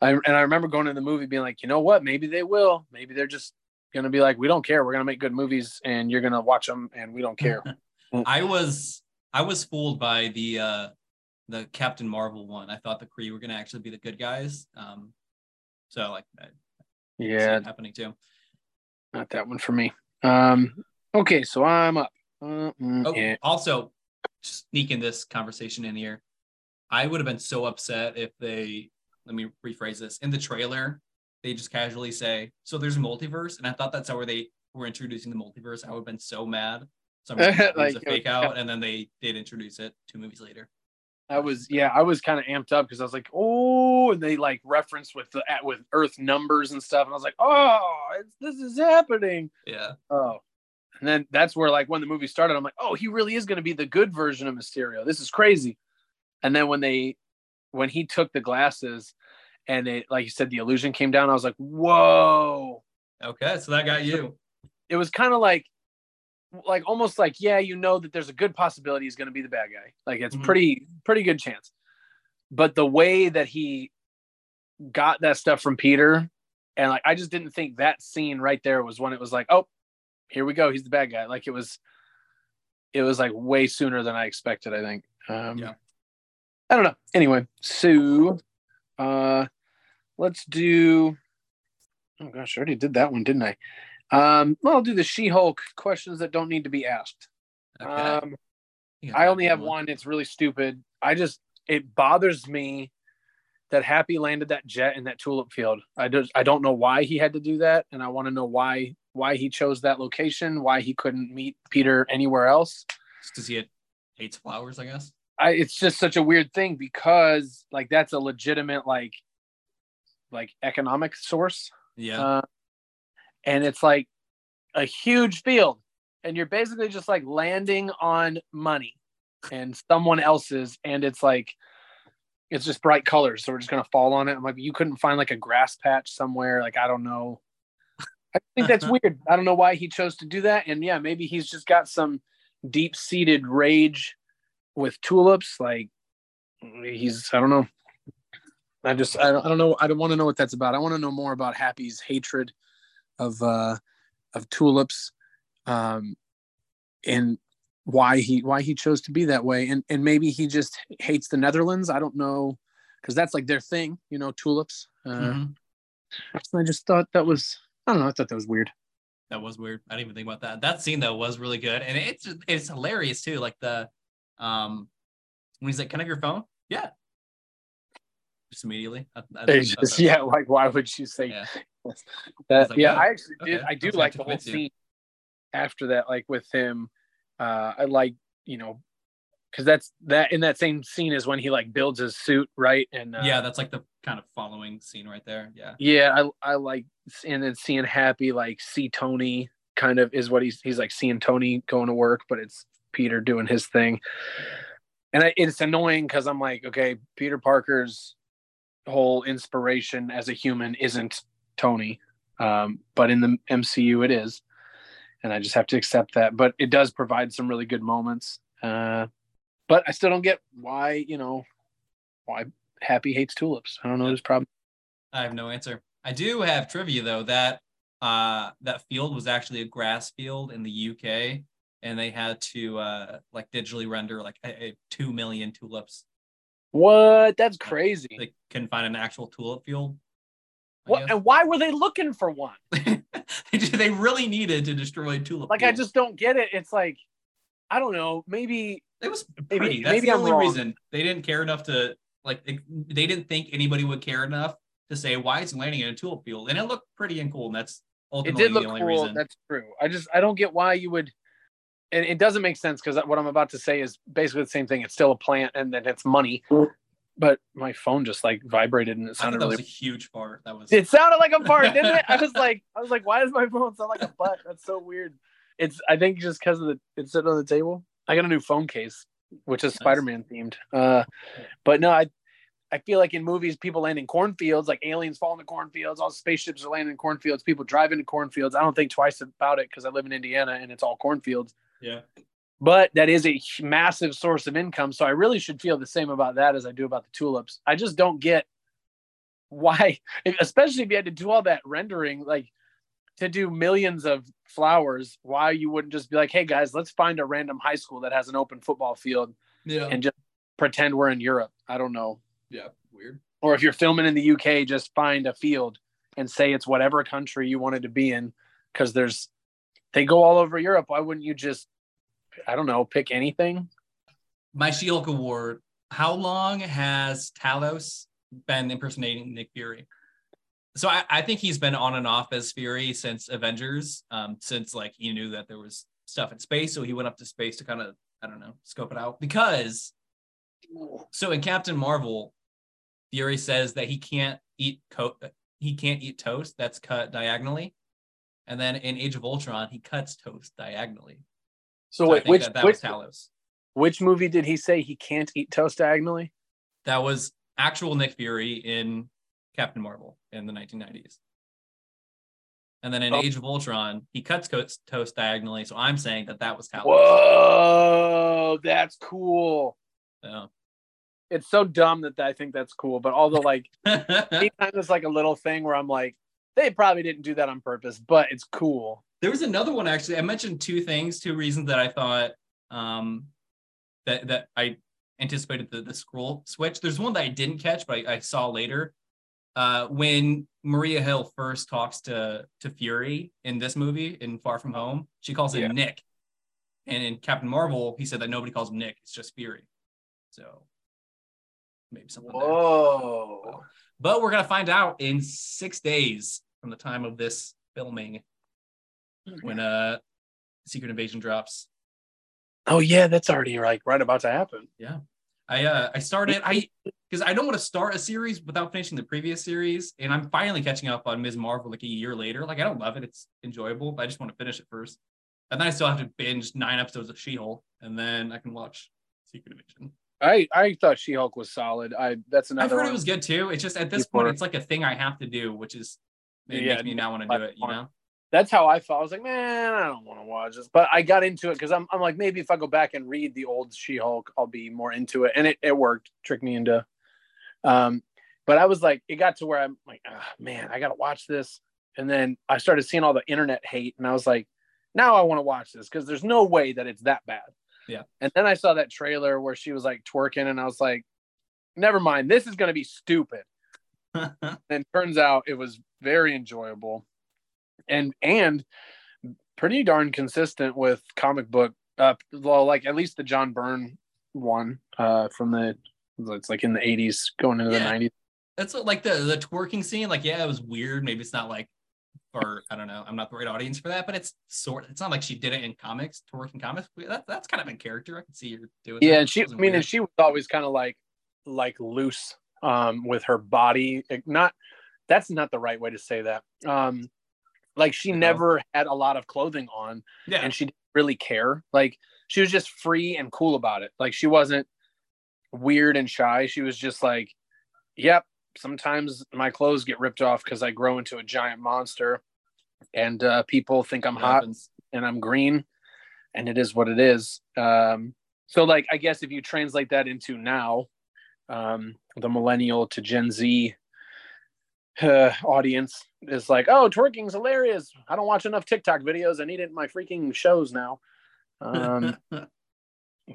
I, and I remember going to the movie being like, you know what? Maybe they will. Maybe they're just gonna be like, we don't care. We're gonna make good movies, and you're gonna watch them, and we don't care. I was I was fooled by the uh the Captain Marvel one. I thought the Kree were gonna actually be the good guys. Um, so like I see yeah, it happening too. not that one for me. Um, okay, so I'm up. Uh, mm, Oh, yeah. also sneaking this conversation in here. I would have been so upset if they let me rephrase this in the trailer. They just casually say, "So there's a multiverse," and I thought that's how they were introducing the multiverse. I would have been so mad. So I'm like, it was Like, a fake out, and then they did introduce it two movies later. I was yeah, I was kind of amped up because I was like, oh, and they like referenced with the at, with Earth numbers and stuff, and I was like, oh, it's, this is happening. Yeah, Oh, and then that's where like when the movie started, I'm like, oh, he really is going to be the good version of Mysterio. This is crazy. And then when they when he took the glasses and it like you said the illusion came down, I was like, whoa. okay, so that got you. It was kind of like like almost like yeah, you know that there's a good possibility he's going to be the bad guy. Like it's Mhm. pretty pretty good chance. But the way that he got that stuff from Peter and like I just didn't think that scene right there was when it was like, oh, here we go, he's the bad guy. Like it was it was like way sooner than I expected, I think. Um Yeah. I don't know. Anyway, so uh let's do oh gosh, I already did that one, didn't I? Um well I'll do the She-Hulk questions that don't need to be asked. Okay. Um I only have one. It's really stupid. I just it bothers me that Happy landed that jet in that tulip field. I just I don't know why he had to do that, and I want to know why why he chose that location, why he couldn't meet Peter anywhere else. because he hates flowers, I guess. I it's just such a weird thing because like that's a legitimate like like economic source. Yeah. Uh, and it's like a huge field and you're basically just like landing on money and someone else's and it's like it's just bright colors so we're just gonna fall on it i'm like you couldn't find like a grass patch somewhere like i don't know i think that's weird i don't know why he chose to do that and yeah maybe he's just got some deep-seated rage with tulips like he's i don't know i just i don't, I don't know i don't want to know what that's about i want to know more about happy's hatred of uh of tulips um and why he why he chose to be that way and and maybe he just hates the netherlands i don't know because that's like their thing you know tulips uh Mhm. i just thought that was i don't know i thought that was weird That was weird. I didn't even think about that. That scene though was really good, and it's it's hilarious too. Like the um when he's like, "Can I have your phone?" Yeah. Just immediately. I, I just that- yeah like why would you say Yeah. that like, yeah oh, i actually did okay. i do like the whole convince you. scene after that like with him uh i like you know because that's that in that same scene is when he like builds his suit right and uh, yeah, that's like the kind of following scene right there. Yeah. yeah i i like and then seeing happy like see tony kind of is what he's he's like seeing tony going to work but it's peter doing his thing. And I, it's annoying because i'm like okay peter parker's whole inspiration as a human isn't tony um, but in the mcu it is. And i just have to accept that. But it does provide some really good moments uh, but i still don't get why you know why happy hates tulips. I don't know his problem I have no answer. I do have trivia though that uh that field was actually a grass field in the UK and they had to uh like digitally render like a, a 2 million tulips. what that's crazy They couldn't find an actual tulip field. I what guess. and why were they looking for one they they really needed to destroy tulip. like i just don't get it it's like i don't know maybe it was maybe- pretty. That's maybe the I'm only wrong. reason they didn't care enough to like they, they didn't think anybody would care enough to say why is he landing in a tulip field and it looked pretty and cool and that's ultimately it did look the only cool reason. that's true i just i don't get why you would and it doesn't make sense because what i'm about to say is basically the same thing it's still a plant and then it's money but my phone just like vibrated and it I sounded that really was a huge fart. That was it sounded like a fart didn't it i was like i was like why does my phone sound like a butt that's so weird it's i think just because of the it's sitting on the table i got a new phone case which is Nice. spider-man themed uh but no i I feel like in movies, people land in cornfields, like aliens fall into cornfields, all spaceships are landing in cornfields, people drive into cornfields. I don't think twice about it because I live in Indiana and it's all cornfields. Yeah. But that is a massive source of income. So I really should feel the same about that as I do about the tulips. I just don't get why, especially if you had to do all that rendering, like to do millions of flowers, why you wouldn't just be like, hey guys, let's find a random high school that has an open football field Yeah. and just pretend we're in Europe. I don't know yeah. Weird. or if you're filming in the UK, just find a field and say it's whatever country you wanted to be in because there's they go all over Europe. Why wouldn't you just I don't know, pick anything? My She-Hulk award. How long has Talos been impersonating Nick Fury? So I, I think he's been on and off as Fury since Avengers, um, since like he knew that there was stuff in space, so he went up to space to kind of I don't know scope it out because so in Captain Marvel, Fury says that he can't eat co- he can't eat toast that's cut diagonally, and then in Age of Ultron he cuts toast diagonally. So, So I wait, think which that, that which, was Talos. which movie did he say he can't eat toast diagonally? That was actual Nick Fury in Captain Marvel in the 1990s. And then in Oh. Age of Ultron, he cuts toast, diagonally. So I'm saying that that was Talos. Whoa, that's cool. Yeah. It's so dumb that I think that's cool, but although like anytime it's like a little thing where I'm like, they probably didn't do that on purpose, but it's cool. there was another one actually. I mentioned two things, two reasons that I thought um, that that I anticipated the, the Skrull switch. There's one that I didn't catch, but I, I saw later. Uh, when Maria Hill first talks to to Fury in this movie in Far From Home, she calls him Yeah. Nick, and in Captain Marvel, he said that nobody calls him Nick; it's just Fury. So maybe something there. Whoa. But we're gonna find out in six days from the time of this filming when uh Secret Invasion drops. Oh yeah, that's already like right about to happen. Yeah. I uh I started I because I don't want to start a series without finishing the previous series, and I'm finally catching up on Ms. Marvel like a year later. Like I don't love it; it's enjoyable, but I just want to finish it first, and then I still have to binge nine episodes of She-Hulk, and then I can watch Secret Invasion. I I thought She Hulk was solid. I that's another. I've heard it was good too. It's just at this People point, it's like a thing I have to do, which is it Yeah, makes me not want to do it. You know? That's how I felt. I was like, man, I don't want to watch this, but I got into it because I'm I'm like maybe if I go back and read the old She Hulk, I'll be more into it, and it it worked, tricked me into. Um, but I was like, it got to where I'm like, ah, man, I gotta watch this, and then I started seeing all the internet hate, and I was like, now I want to watch this because there's no way that it's that bad. Yeah. And then I saw that trailer where she was like twerking, and I was like, never mind, this is gonna be stupid. and turns out it was very enjoyable and and pretty darn consistent with comic book uh well like at least the john byrne one uh from the it's like in the 80s going into Yeah. the 90s That's what, like the the twerking scene. Like, yeah, it was weird. Maybe it's not like for I don't know. I'm not the right audience for that, but it's sort. It's not like she did it in comics, to work in comics. That, that's kind of in character. I can see her doing. yeah that. and she i mean and she was always kind of like like loose um with her body not that's not the right way to say that um like she No. never had a lot of clothing on yeah, and she didn't really care. Like she was just free and cool about it. Like she wasn't weird and shy. She was just like, "Yep, sometimes my clothes get ripped off because I grow into a giant monster, and uh, people think I'm hot happens. and I'm green, and it is what it is." Um, so, like, I guess if you translate that into now, um, the millennial to Gen Z uh, audience is like, "Oh, twerking's hilarious. I don't watch enough TikTok videos. I need it in my freaking shows now." Um,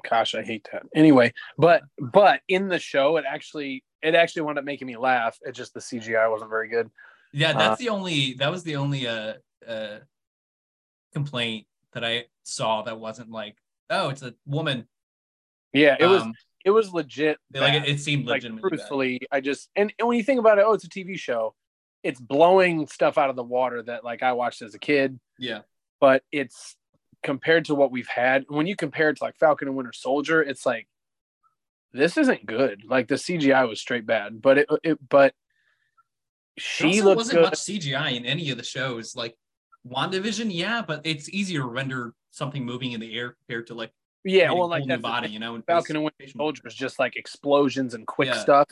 gosh, I hate that. Anyway, but but in the show, it actually it actually wound up making me laugh. It just the CGI wasn't very good. yeah, uh, that's the only. That was the only uh uh complaint that I saw that wasn't like, oh, it's a woman. Yeah, it was Um, it was legit. like it, it seemed like legitimately. bad. truthfully, I just and, and when you think about it, oh, it's a TV show. It's blowing stuff out of the water that like I watched as a kid, Yeah, but it's compared to what we've had. When you compare it to like Falcon and Winter Soldier, it's like this isn't good. Like the CGI was straight bad, but it, it but she also wasn't good. much CGI in any of the shows. Like WandaVision, yeah, but it's easier to render something moving in the air compared to like yeah, well, like whole new that's the body, you know. and Falcon and Winter Soldier was just like explosions and quick Yeah. stuff,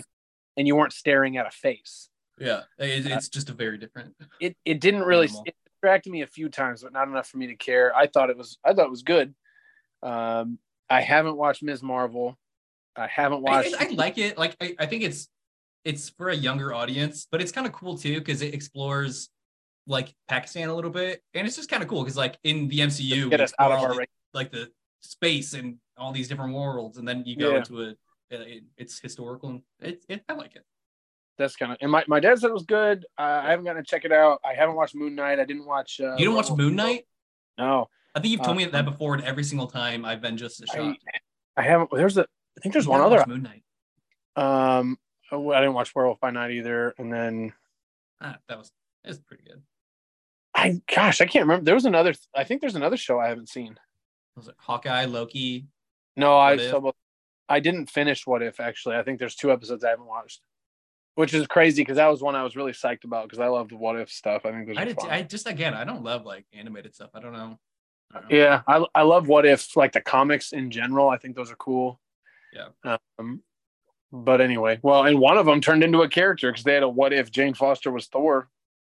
and you weren't staring at a face. Yeah, it, uh, it's just a very different. It it didn't really it distracted me a few times, but not enough for me to care. I thought it was I thought it was good. Um, I haven't watched Ms. Marvel. I haven't watched. I like it. Like I, I think it's it's for a younger audience, but it's kind of cool too because it explores like Pakistan a little bit, and it's just kind of cool because like in the MCU, get us out of our the- like the space and all these different worlds, and then you go Yeah. into a it, it's historical and it, it I like it. That's kind of and my, my dad said it was good. Uh, I haven't gotten to check it out. I haven't watched Moon Knight. I didn't watch. Uh, You don't watch Moon Knight? No, I think you've told Uh, me that before, and every single time I've been just as I. I haven't. There's a. I think there's You one other. Moon Knight. Um, oh, I didn't watch Werewolf by Night either. And then Ah, that was it was pretty good. I, gosh, I can't remember. There was another. I think there's another show I haven't seen. Was it Hawkeye, Loki? No, I What If? saw. I didn't finish What If actually. I think there's two episodes I haven't watched, which is crazy because that was one I was really psyched about because I loved What If stuff. I think those I are did. fun. I just again, I don't love like animated stuff. I don't know. I don't know. Yeah, I I love What If like the comics in general. I think those are cool. Yeah. Um, but anyway, well, and one of them turned into a character because they had a What If Jane Foster was Thor,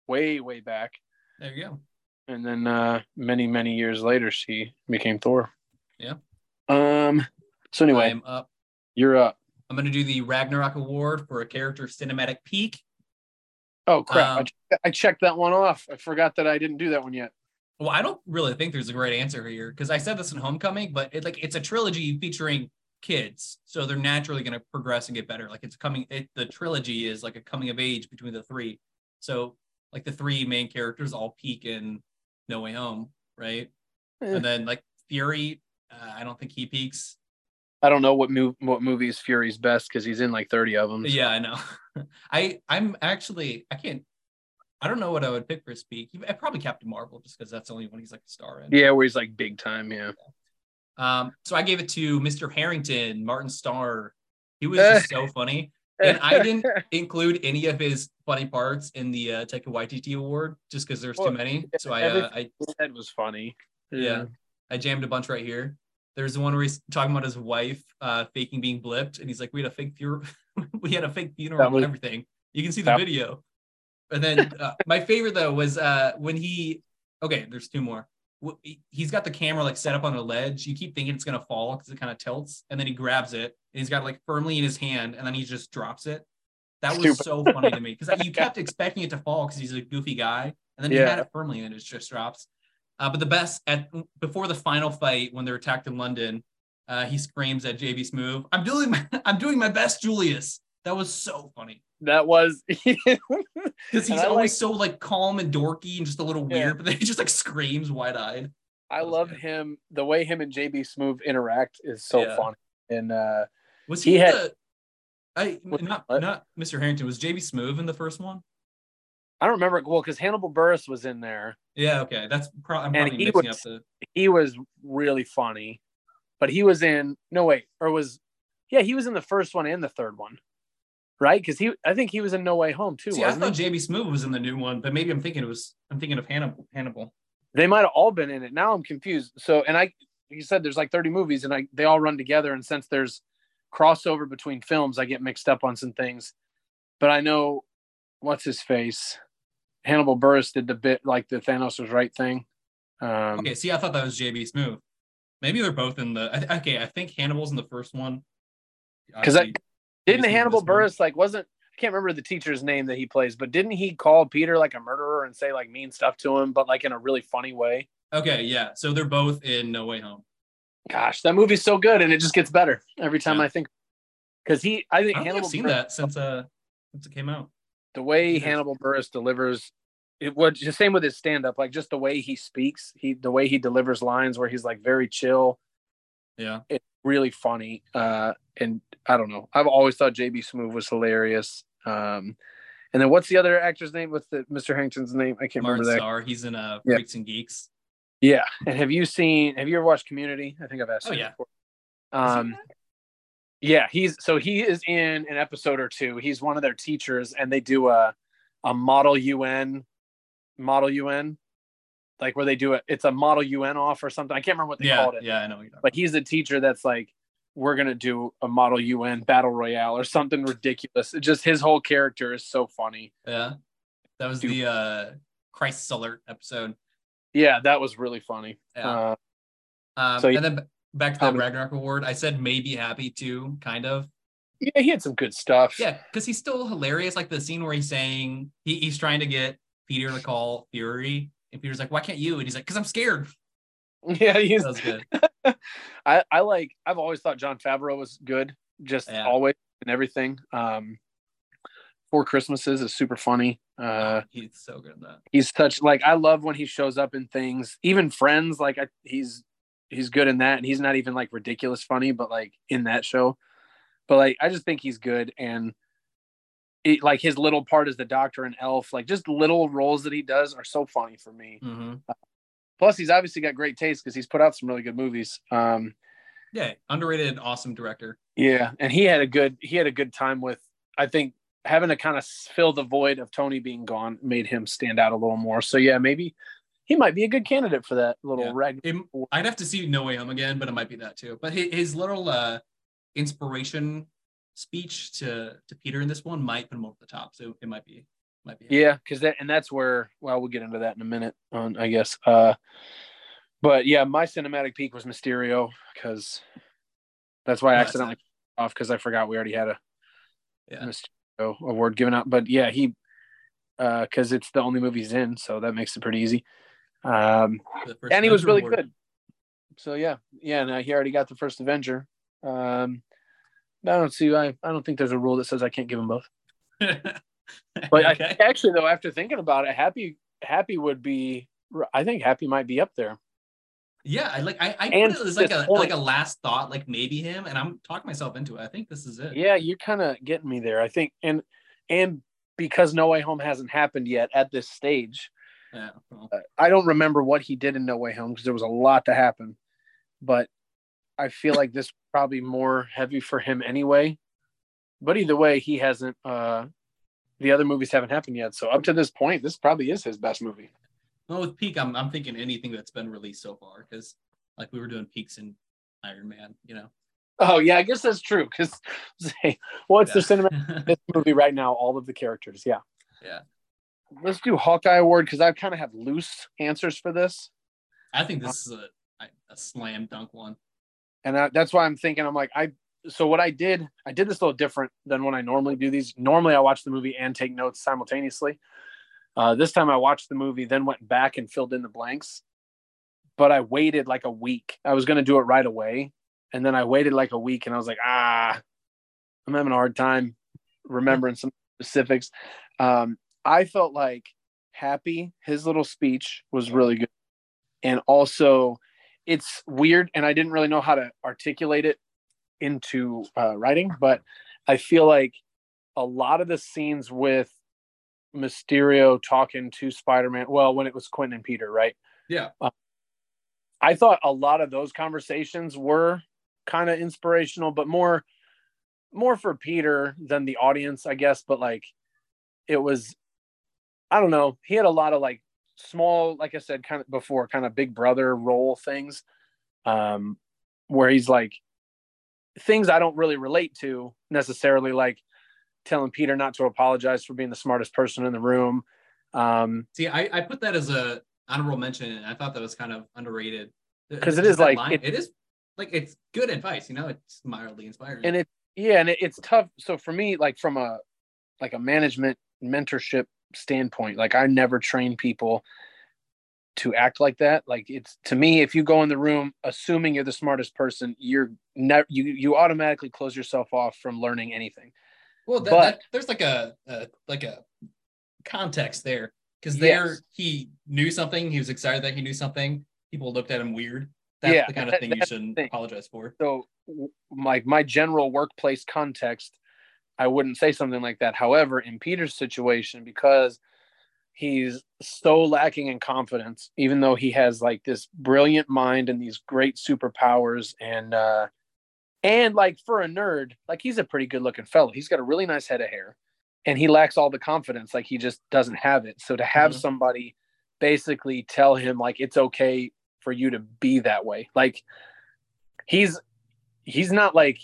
way way back, There you go. and then uh, many many years later she became Thor. Yeah. Um. So anyway, I'm up. you're up. I'm gonna do the Ragnarok Award for a character cinematic peak. Oh crap! I Um, I checked that one off. I forgot that I didn't do that one yet. Well, I don't really think there's a great answer here because I said this in Homecoming, but it like it's a trilogy featuring kids, so they're naturally going to progress and get better. Like it's coming, it, the trilogy is like a coming of age between the three. So like the three main characters all peak in No Way Home, right? Eh. And then like Fury, uh, I don't think he peaks. I don't know what move what movie is Fury's best because he's in like thirty of them. But yeah, I know. I I'm actually I can't. I don't know what I would pick for his peak. I probably Captain Marvel just because that's the only one he's like a star in. Yeah, where he's like big time. Yeah. Um, so I gave it to Mr. Harrington, Martin Starr, He was just so funny. And I didn't include any of his funny parts in the uh, Taika Waititi award just because there's Well, too many. So I, uh, I That was funny. yeah, I jammed a bunch right here. There's the one where he's talking about his wife uh, faking being blipped, and he's like, "We had a fake funeral. we had a fake funeral That and everything. You can see the That- video." And then uh, my favorite though was uh, when he. Okay, there's two more. He- He's got the camera like set up on a ledge. You keep thinking it's gonna fall because it kind of tilts, and then he grabs it and he's got it like firmly in his hand, and then he just drops it. That was Stupid. so funny to me because you kept expecting it to fall because he's a goofy guy, and then he had it firmly and it just drops. Uh, but the best at before the final fight when they're attacked in London, uh, he screams at JB Smoove, "I'm doing my I'm doing my best, Julius." That was so funny That was because he's always like- so like calm and dorky and just a little Yeah. weird, but then he just like screams wide eyed. I love good. him. The way him and JB Smoove interact is so Yeah. funny. And uh Was He he, had- the? I not what? not Mr. Harrington. Was JB Smoove in the first one? I don't remember well because Hannibal Buress was in there. Yeah, okay, that's pro- I'm And probably he mixing was- up the. He was really funny, but he was in no wait or was yeah he was in the first one and the third one, right? Because he I think he was in No Way Home too. See, I thought he? JB Smoove was in the new one, but maybe I'm thinking it was. I'm thinking of Hannibal. Hannibal. they might have all been in it. Now I'm confused. So and I you said there's like 30 movies and I they all run together and since there's crossover between films, I get mixed up on some things. But I know what's his face. Hannibal Buress did the bit like the Thanos was right thing. Um, Okay, see, I thought that was JB Smoove. Maybe they're both in the. I, okay, I think Hannibal's in the first one. 'Cause I- Didn't Hannibal this one. Buress like wasn't I can't remember the teacher's name that he plays, but didn't he call Peter like a murderer and say like mean stuff to him, but like in a really funny way? Okay, yeah. So they're both in No Way Home. Gosh, that movie's so good and it just gets better every time Yeah. I think. Because he, I think I Hannibal I've seen Buress- that since uh since it came out. The way. Hannibal Buress delivers it was the same with his stand up, like just the way he speaks, he the way he delivers lines where he's like very chill, Yeah. it's really funny. Uh and I don't know. I've always thought JB Smoove was hilarious. Um and then what's the other actor's name? What's the Mr. Harrington's name? I can't Mark remember that. Starr. He's in uh Yeah. Freaks and Geeks. Yeah. And have you seen have you ever watched Community? I think I've asked Oh, you yeah. before. Is he in Um? Yeah, he's so he is in an episode or two. He's one of their teachers, and they do a a model UN, model UN, like where they do it. It's a model UN off or something. I can't remember what they yeah, called it. yeah, I know. But he's a teacher that's like, we're gonna do a model UN battle royale or something ridiculous. It just his whole character is so funny. Yeah, that was Dude. the uh Christ Alert episode. Yeah, that was really funny. Yeah. Uh, Um, So- and then back to the Comedy. Ragnarok Award. I said maybe happy too, kind of. yeah, he had some good stuff. Yeah, because he's still hilarious. Like the scene where he's saying he, he's trying to get Peter to call Fury, and Peter's like, "Why can't you?" And he's like, "Cause I'm scared." yeah, he's That was good. I, I like I've always thought Jon Favreau was good, just Yeah. always and everything. Um Four Christmases is super funny. Uh he's so good at that. he's such like I love when he shows up in things, even friends, like I, he's he's good in that and he's not even like ridiculous funny, but like in that show. But like I just think he's good and it, like his little part as the doctor and elf, like just little roles that he does are so funny for me. hmm Plus he's obviously got great taste because he's put out some really good movies. Um Yeah, underrated, awesome director. Yeah, and he had a good he had a good time with I think having to kind of fill the void of Tony being gone made him stand out a little more. So yeah, maybe he might be a good candidate for that little Yeah. rag. It, I'd have to see No Way Home again, but it might be that too. But his, his little uh, inspiration speech to to Peter in this one might put him over the top. So it might be might be. Yeah, because that and that's where well we'll get into that in a minute on I guess. Uh but yeah, my cinematic peak was Mysterio because that's why I accidentally off because I forgot we already had a Yeah. Mysterio award given out. But yeah, he uh because it's the only movie he's in, so that makes it pretty easy. Um and he was Avenger really award. good. So yeah, yeah. No, he already got the first Avenger. Um, I don't see. I, I don't think there's a rule that says I can't give them both. But okay. I, actually, though, after thinking about it, Happy Happy would be. I think Happy might be up there. yeah, I like I, I And put it as like a point- like a last thought, like maybe him, and I'm talking myself into it. I think this is it. Yeah, you're kind of getting me there. I think, and and because No Way Home hasn't happened yet at this stage, Yeah. well, uh, I don't remember what he did in No Way Home because there was a lot to happen. But I feel like this probably more heavy for him anyway. but either way, he hasn't. Uh, the other movies haven't happened yet. So up to this point, this probably is his best movie. Well, with peak, I'm I'm thinking anything that's been released so far because like we were doing peaks in Iron Man, you know. Oh yeah, I guess that's true. Because what's Yeah. the cinema movie right now? All of the characters. Yeah. Yeah. Let's do Hawkeye Award because I kind of have loose answers for this, I think this is a a slam dunk one. and I, that's why I'm thinking. I'm like I. So what I did, I did this a little different than when I normally do these. Normally, I watch the movie and take notes simultaneously. Uh, this time, I watched the movie, then went back and filled in the blanks. But I waited like a week. I was going to do it right away, and then I waited like a week, and I was like, ah, I'm having a hard time remembering some specifics. Um, I felt like Happy, his little speech was really good, and also it's weird, and I didn't really know how to articulate it into uh, writing, but I feel like a lot of the scenes with Mysterio talking to Spider-Man, well, when it was Quentin and Peter, right? Yeah. I thought a lot of those conversations were kind of inspirational, but more more for Peter than the audience, I guess. But like it was I don't know. He had a lot of like small, like I said, kind of before, kind of big brother role things. Um, where he's like things I don't really relate to necessarily, like telling Peter not to apologize for being the smartest person in the room. Um, See, I, I put that as a honorable mention, and I thought that was kind of underrated because it is like- line- it- it is like it's good advice, you know. It's mildly inspiring. and it yeah and it, it's tough so for me like from a like a management mentorship standpoint like i never train people to act like that like it's to me if you go in the room assuming you're the smartest person you're never you you automatically close yourself off from learning anything well, that, but- that, there's like a, a like a context there because Yes. there he knew something. He was excited that he knew something. People looked at him weird. That's Yeah, the kind of that- thing you shouldn't thing. apologize for. so like my general workplace context i wouldn't say something like that. However in peter's situation because he's so lacking in confidence even though he has like this brilliant mind and these great superpowers and uh and like for a nerd like he's a pretty good looking fellow. He's got a really nice head of hair and he lacks all the confidence. Like he just doesn't have it. So to have Mhm. somebody basically tell him like it's okay for you to be that way like he's he's not like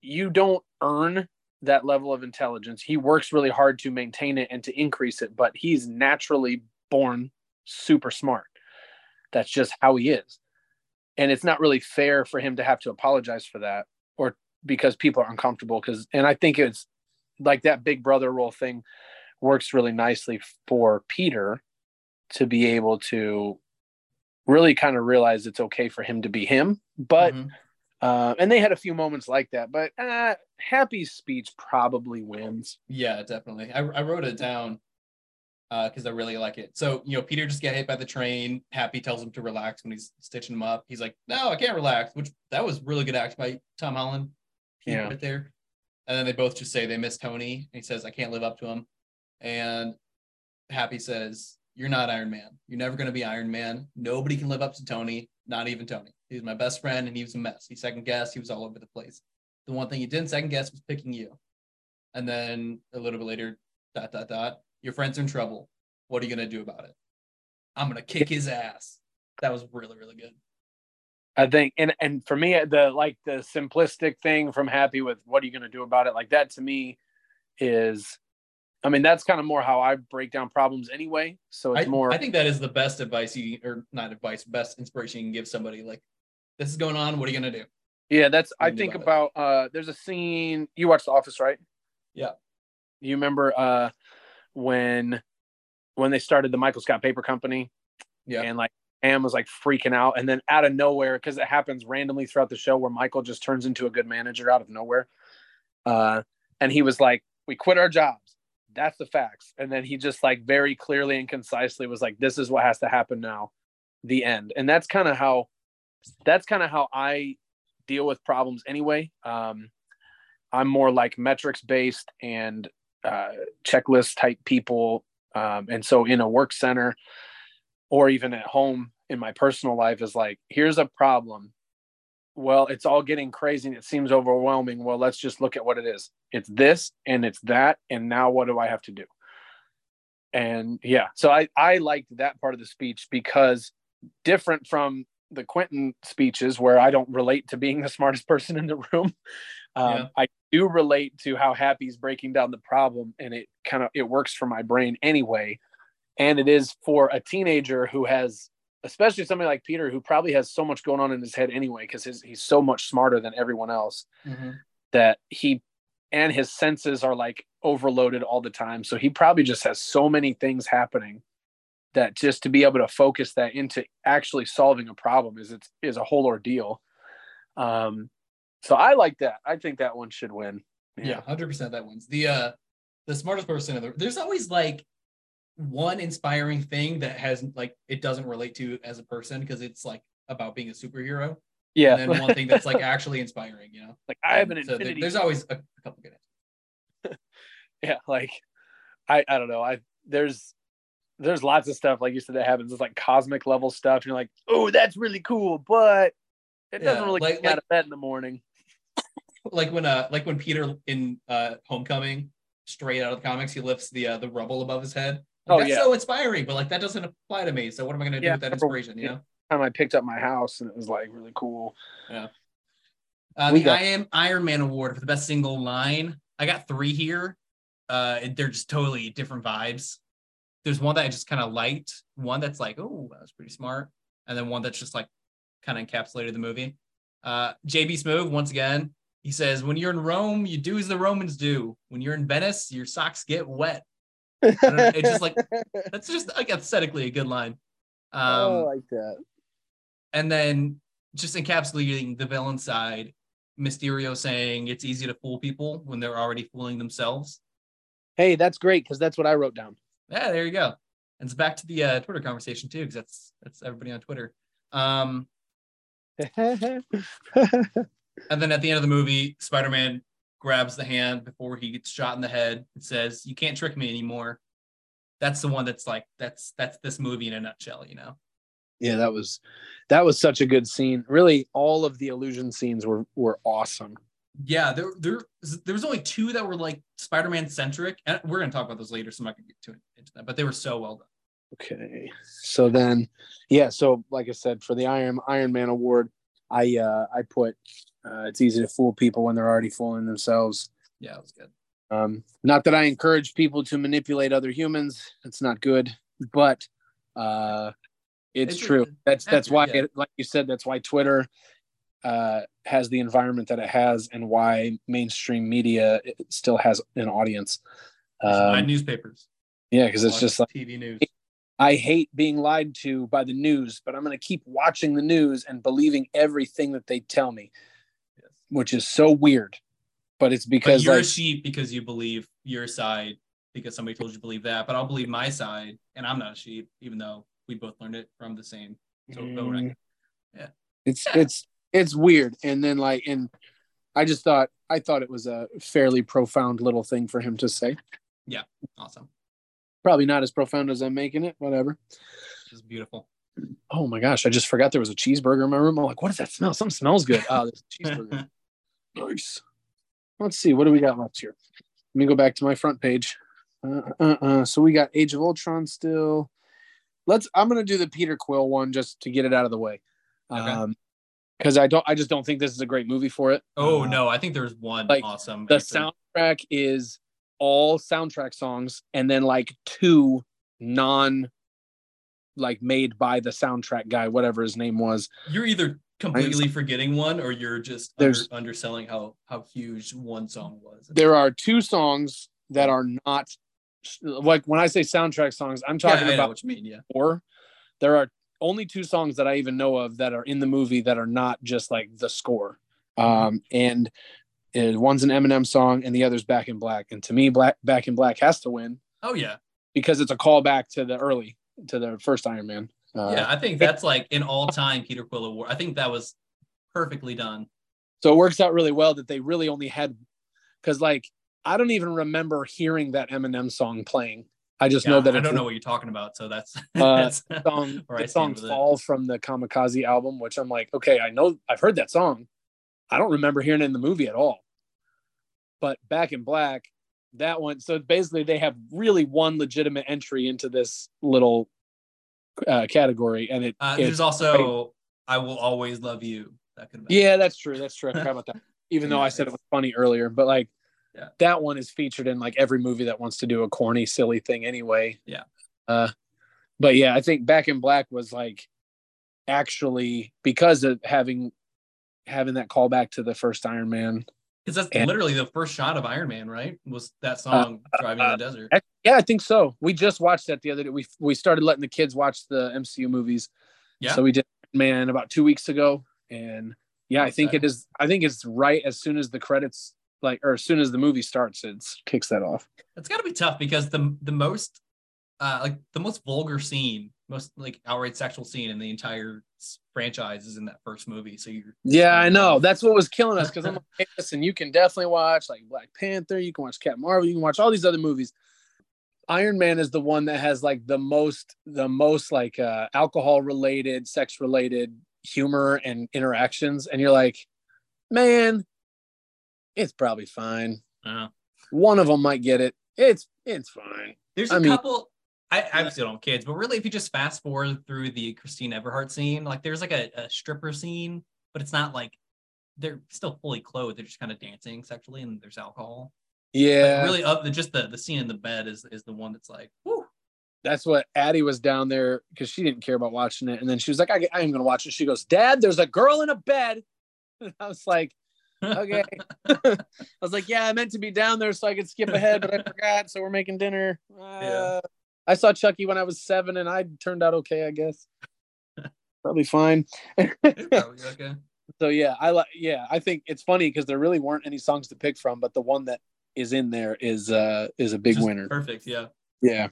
you don't earn that level of intelligence. He works really hard to maintain it and to increase it, but he's naturally born super smart. That's just how he is. And it's not really fair for him to have to apologize for that or because people are uncomfortable cuz and I think it's like that big brother role thing works really nicely for Peter to be able to really kind of realize it's okay for him to be him, but Mhm. Uh, and they had a few moments like that, but uh, Happy's speech probably wins. Yeah, definitely. I, I wrote it down because I really like it. So, you know, Peter just got hit by the train. Happy tells him to relax when he's stitching him up. He's like, no, I can't relax, which that was really good act by Tom Holland. Yeah. it there. And then they both just say they miss Tony. And he says, I can't live up to him. And Happy says, You're not Iron Man. You're never going to be Iron Man. Nobody can live up to Tony, not even Tony. He's my best friend and he was a mess. He second guessed. He was all over the place. The one thing he didn't second guess was picking you. And then a little bit later, dot, dot, dot, your friends in trouble. What are you going to do about it? I'm going to kick his ass. That was really, really good. I think, and and for me, the like the simplistic thing from Happy with what are you going to do about it? Like that to me is, I mean, that's kind of more how I break down problems anyway. So I, it's more, I think that is the best advice you, or not advice, best inspiration you can give somebody. Like, this is going on. What are you going to do? yeah, that's. I Think about uh There's a scene you watched The Office, right? Yeah. You remember uh when when they started the Michael Scott Paper Company? Yeah. and like Pam was like freaking out, and then out of nowhere, because it happens randomly throughout the show, where Michael just turns into a good manager out of nowhere. Uh, and he was like, "We quit our jobs. That's the facts." And then he just like very clearly and concisely was like, "This is what has to happen now." The end, and that's kind of how that's kind of how I deal with problems anyway. Um, I'm more like metrics based and uh, checklist type people, um, and so in a work center or even at home in my personal life is like here's a problem well, it's all getting crazy and it seems overwhelming. Well, let's just look at what it is. It's this and it's that. And now what do I have to do? And yeah, so I, I liked that part of the speech because different from the Quentin speeches where I don't relate to being the smartest person in the room. Um, yeah. I do relate to how happy he's breaking down the problem and it kind of, it works for my brain anyway. And it is for a teenager who has especially somebody like Peter, who probably has so much going on in his head anyway, because he's so much smarter than everyone else mm-hmm. that he and his senses are like overloaded all the time. So he probably just has so many things happening that just to be able to focus that into actually solving a problem is it's is a whole ordeal. Um, so I like that. I think that one should win. Yeah, hundred yeah, percent that wins. The uh the smartest person in the there's always like one inspiring thing that has like it doesn't relate to as a person because it's like about being a superhero. Yeah. And then one thing that's like actually inspiring, you know. Like I have an so infinity. there's always a, a couple good yeah, like I I don't know. I there's there's lots of stuff like you said that happens. It's like cosmic level stuff. And you're like, oh, that's really cool, but it doesn't yeah, really like, get like, out of bed in the morning. Like when uh like when Peter in uh Homecoming, straight out of the comics, he lifts the uh, the rubble above his head oh, that's yeah. so inspiring, but like that doesn't apply to me. So what am I going to do yeah, with that inspiration? You know, time I picked up my house and it was like really cool. Yeah. Uh, the got- I am Iron Man award for the best single line. I got three here. Uh, they're just totally different vibes. There's one that I just kind of liked, one that's like, oh, that was pretty smart, and then one that's just like kind of encapsulated the movie. Uh, JB Smoove, once again, he says, When you're in Rome, you do as the Romans do. When you're in Venice, your socks get wet it's just like that's just like aesthetically a good line. Um, oh, I like that. And then just encapsulating the villain side, Mysterio saying it's easy to fool people when they're already fooling themselves. Hey, that's great because that's what I wrote down. Yeah, there you go. And it's back to the uh, Twitter conversation too, because that's that's everybody on Twitter. Um, and then at the end of the movie, Spider-Man grabs the hand before he gets shot in the head and says, "You can't trick me anymore." That's the one that's like that's that's this movie in a nutshell, you know. Yeah, that was that was such a good scene. Really, all of the illusion scenes were were awesome. Yeah, there there there was only two that were like Spider-Man centric, and we're gonna talk about those later, so I'm not gonna get too into that. But they were so well done. Okay, so then, yeah, so like I said, for the Iron Iron Man award, I uh I put uh, it's easy to fool people when they're already fooling themselves. Yeah, it was good. Um, not that I encourage people to manipulate other humans. It's not good, but uh, it's, it's true. That's that's why, yeah. it, like you said, that's why Twitter uh, has the environment that it has, and why mainstream media still has an audience. Um, newspapers. Yeah, because it's just like TV news. I hate being lied to by the news, but I'm going to keep watching the news and believing everything that they tell me which is so weird. But it's because but you're like, a sheep because you believe your side because somebody told you to believe that. But I'll believe my side, and I'm not a sheep, even though we both learned it from the same. So mm, yeah, it's it's it's weird. And then like, and I just thought I thought it was a fairly profound little thing for him to say. Yeah, awesome. Probably not as profound as I'm making it. Whatever. It's beautiful. Oh my gosh, I just forgot there was a cheeseburger in my room. I'm like, what does that smell? Something smells good. Oh, there's a cheeseburger. Nice. Let's see. What do we got left here? Let me go back to my front page. Uh, uh, uh. So we got Age of Ultron still. Let's. I'm gonna do the Peter Quill one just to get it out of the way. Okay. Um, because I don't. I just don't think this is a great movie for it. Oh uh, no, I think there's one like, awesome. The answer. soundtrack is all soundtrack songs, and then like two non like made by the soundtrack guy, whatever his name was. You're either completely forgetting one or you're just under, underselling how how huge one song was there are two songs that are not like when i say soundtrack songs i'm talking yeah, about what you mean yeah four there are only two songs that i even know of that are in the movie that are not just like the score. Um and one's an eminem song and the other's back in black. And to me black back in black has to win. Oh yeah. Because it's a callback to the early to the first iron man. Uh, yeah, I think that's like an all-time Peter Quill award. I think that was perfectly done. So it works out really well that they really only had because like I don't even remember hearing that Eminem song playing I just Yeah, know that I don't know what you're talking about, so that's, uh, that's the song, the song with it. "Fall" from the Kamikaze album, which I'm like, okay, I know I've heard that song. I don't remember hearing it in the movie at all. But Back in Black, that one. So basically, they have really one legitimate entry into this little uh, category, and it. Uh, there's also "I Will Always Love You." That could yeah, that's true. That's true. I forgot about that. Even though I said it was funny earlier, but like Yeah. that one is featured in like every movie that wants to do a corny, silly thing anyway. Yeah. Uh, but yeah, I think Back in Black was like actually because of having having that callback to the first Iron Man. because that's And- literally the first shot of Iron Man, right? Was that uh, song uh, uh, "Driving in the Desert"? Yeah, I think so. We just watched that the other day. We we started letting the kids watch the MCU movies. Yeah. So we did Man about two weeks ago, and yeah, I think Okay. it is. I think it's right as soon as the credits like or as soon as the movie starts, it kicks that off. It's got to be tough because the the most uh like the most vulgar scene, most like outright sexual scene in the entire franchise is in that first movie. So you're Yeah, I know. That's what was killing us because I'm like, hey, listen, you can definitely watch like Black Panther, you can watch Cat Marvel, you can watch all these other movies. Iron Man is the one that has like the most, the most like uh, alcohol related, sex related humor and interactions, and you're like, man, it's probably fine. Uh, One of them might get it. It's it's fine. there's I a mean- couple. I, I obviously don't have kids, but really, if you just fast forward through the Christine Everhart scene, like there's like a, a stripper scene, but it's not like they're still fully clothed. They're just kind of dancing sexually, and there's alcohol. Yeah, Like really, up the just the the scene in the bed is is the one that's like, whew. that's what Addie was down there because she didn't care about watching it, and then she was like, "I, I am gonna watch it." She goes, "Dad, there's a girl in a bed." And I was like, "Okay." I was like, "Yeah, I meant to be down there so I could skip ahead, but I forgot. So we're making dinner." Uh, Yeah. I saw Chucky when I was seven, and I turned out okay, I guess. Probably fine. Probably okay. so yeah, I like. Yeah, I think it's funny because there really weren't any songs to pick from, but the one that is in there is uh is a big Just winner. Perfect. Yeah. Yeah.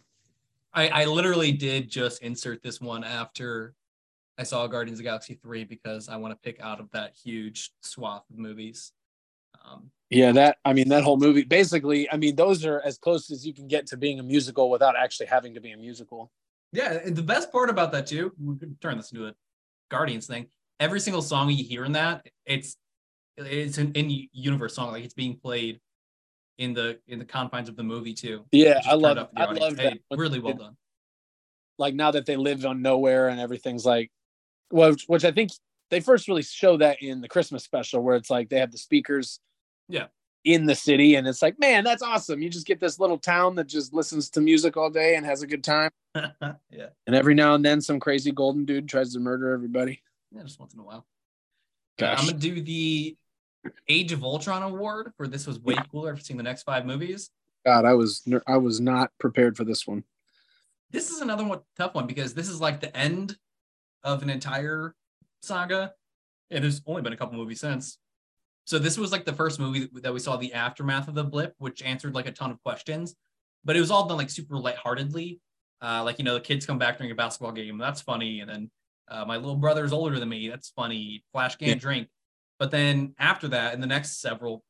I, I literally did just insert this one after I saw Guardians of the Galaxy 3 because I want to pick out of that huge swath of movies. Um, Yeah, that I mean that whole movie basically, I mean those are as close as you can get to being a musical without actually having to be a musical. yeah, and the best part about that too, we could turn this into a Guardians thing. Every single song you hear in that, it's it's an in universe song, like it's being played in the in the confines of the movie too. Yeah, I love I audience. love that. Hey, really well done. Like now that they live on Knowhere and everything's like which, which I think they first really show that in the Christmas special where it's like they have the speakers Yeah. in the city and it's like, man, that's awesome. You just get this little town that just listens to music all day and has a good time. yeah, And every now and then some crazy golden dude tries to murder everybody. yeah, just once in a while. Gosh. I'm gonna do the Age of Ultron award for this was way cooler seeing the next five movies. God, I was I was not prepared for this one. This is another one tough one because this is like the end of an entire saga, and there's only been a couple movies since. So this was like the first movie that we saw the aftermath of the blip, which answered like a ton of questions, but it was all done like super lightheartedly. Uh, like you know, the kids come back during a basketball game, that's funny, and then uh, my little brother's older than me, that's funny. Flash can't Yeah. drink, but then after that, in the next several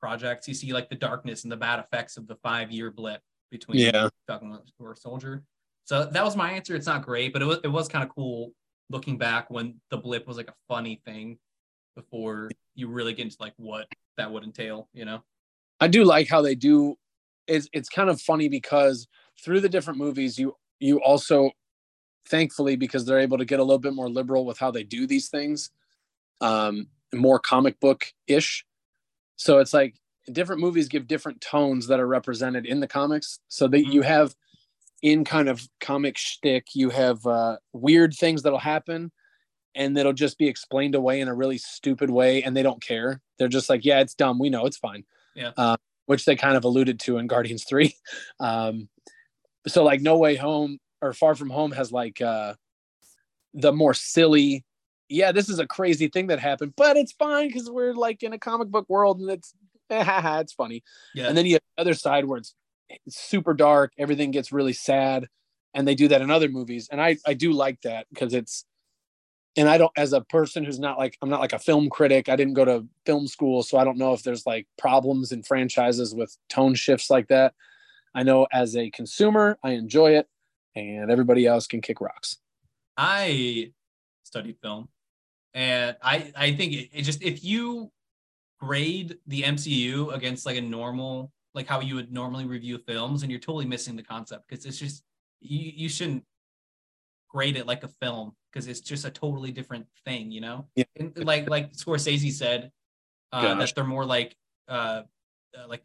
projects, you see like the darkness and the bad effects of the five-year blip between Yeah. Falcon Winter Soldier. So that was my answer. It's not great, but it was it was kind of cool looking back when the blip was like a funny thing before you really get into like what that would entail, you know? I do like how they do. It's it's kind of funny because through the different movies, you you also, thankfully, because they're able to get a little bit more liberal with how they do these things, um, more comic book ish. So it's like different movies give different tones that are represented in the comics. So that you have in kind of comic shtick, you have uh, weird things that'll happen, and that'll just be explained away in a really stupid way, and they don't care. They're just like, yeah, it's dumb. We know it's fine Yeah. which they kind of alluded to in Guardians 3. Um, so like No Way Home or Far From Home has like uh, the more silly, yeah, this is a crazy thing that happened, but it's fine because we're like in a comic book world and it's it's funny. Yeah. And then you have the other side where it's, it's super dark, everything gets really sad, and they do that in other movies. And I I do like that because it's and I don't as a person who's not like I'm not like a film critic. I didn't go to film school, so I don't know if there's like problems in franchises with tone shifts like that. I know as a consumer, I enjoy it, and everybody else can kick rocks. I studied film, and I I think it, it just if you grade the MCU against like a normal like how you would normally review films, and you're totally missing the concept because it's just you you shouldn't grade it like a film because it's just a totally different thing, you know. Yeah. And like like Scorsese said, uh, that they're more like uh, uh like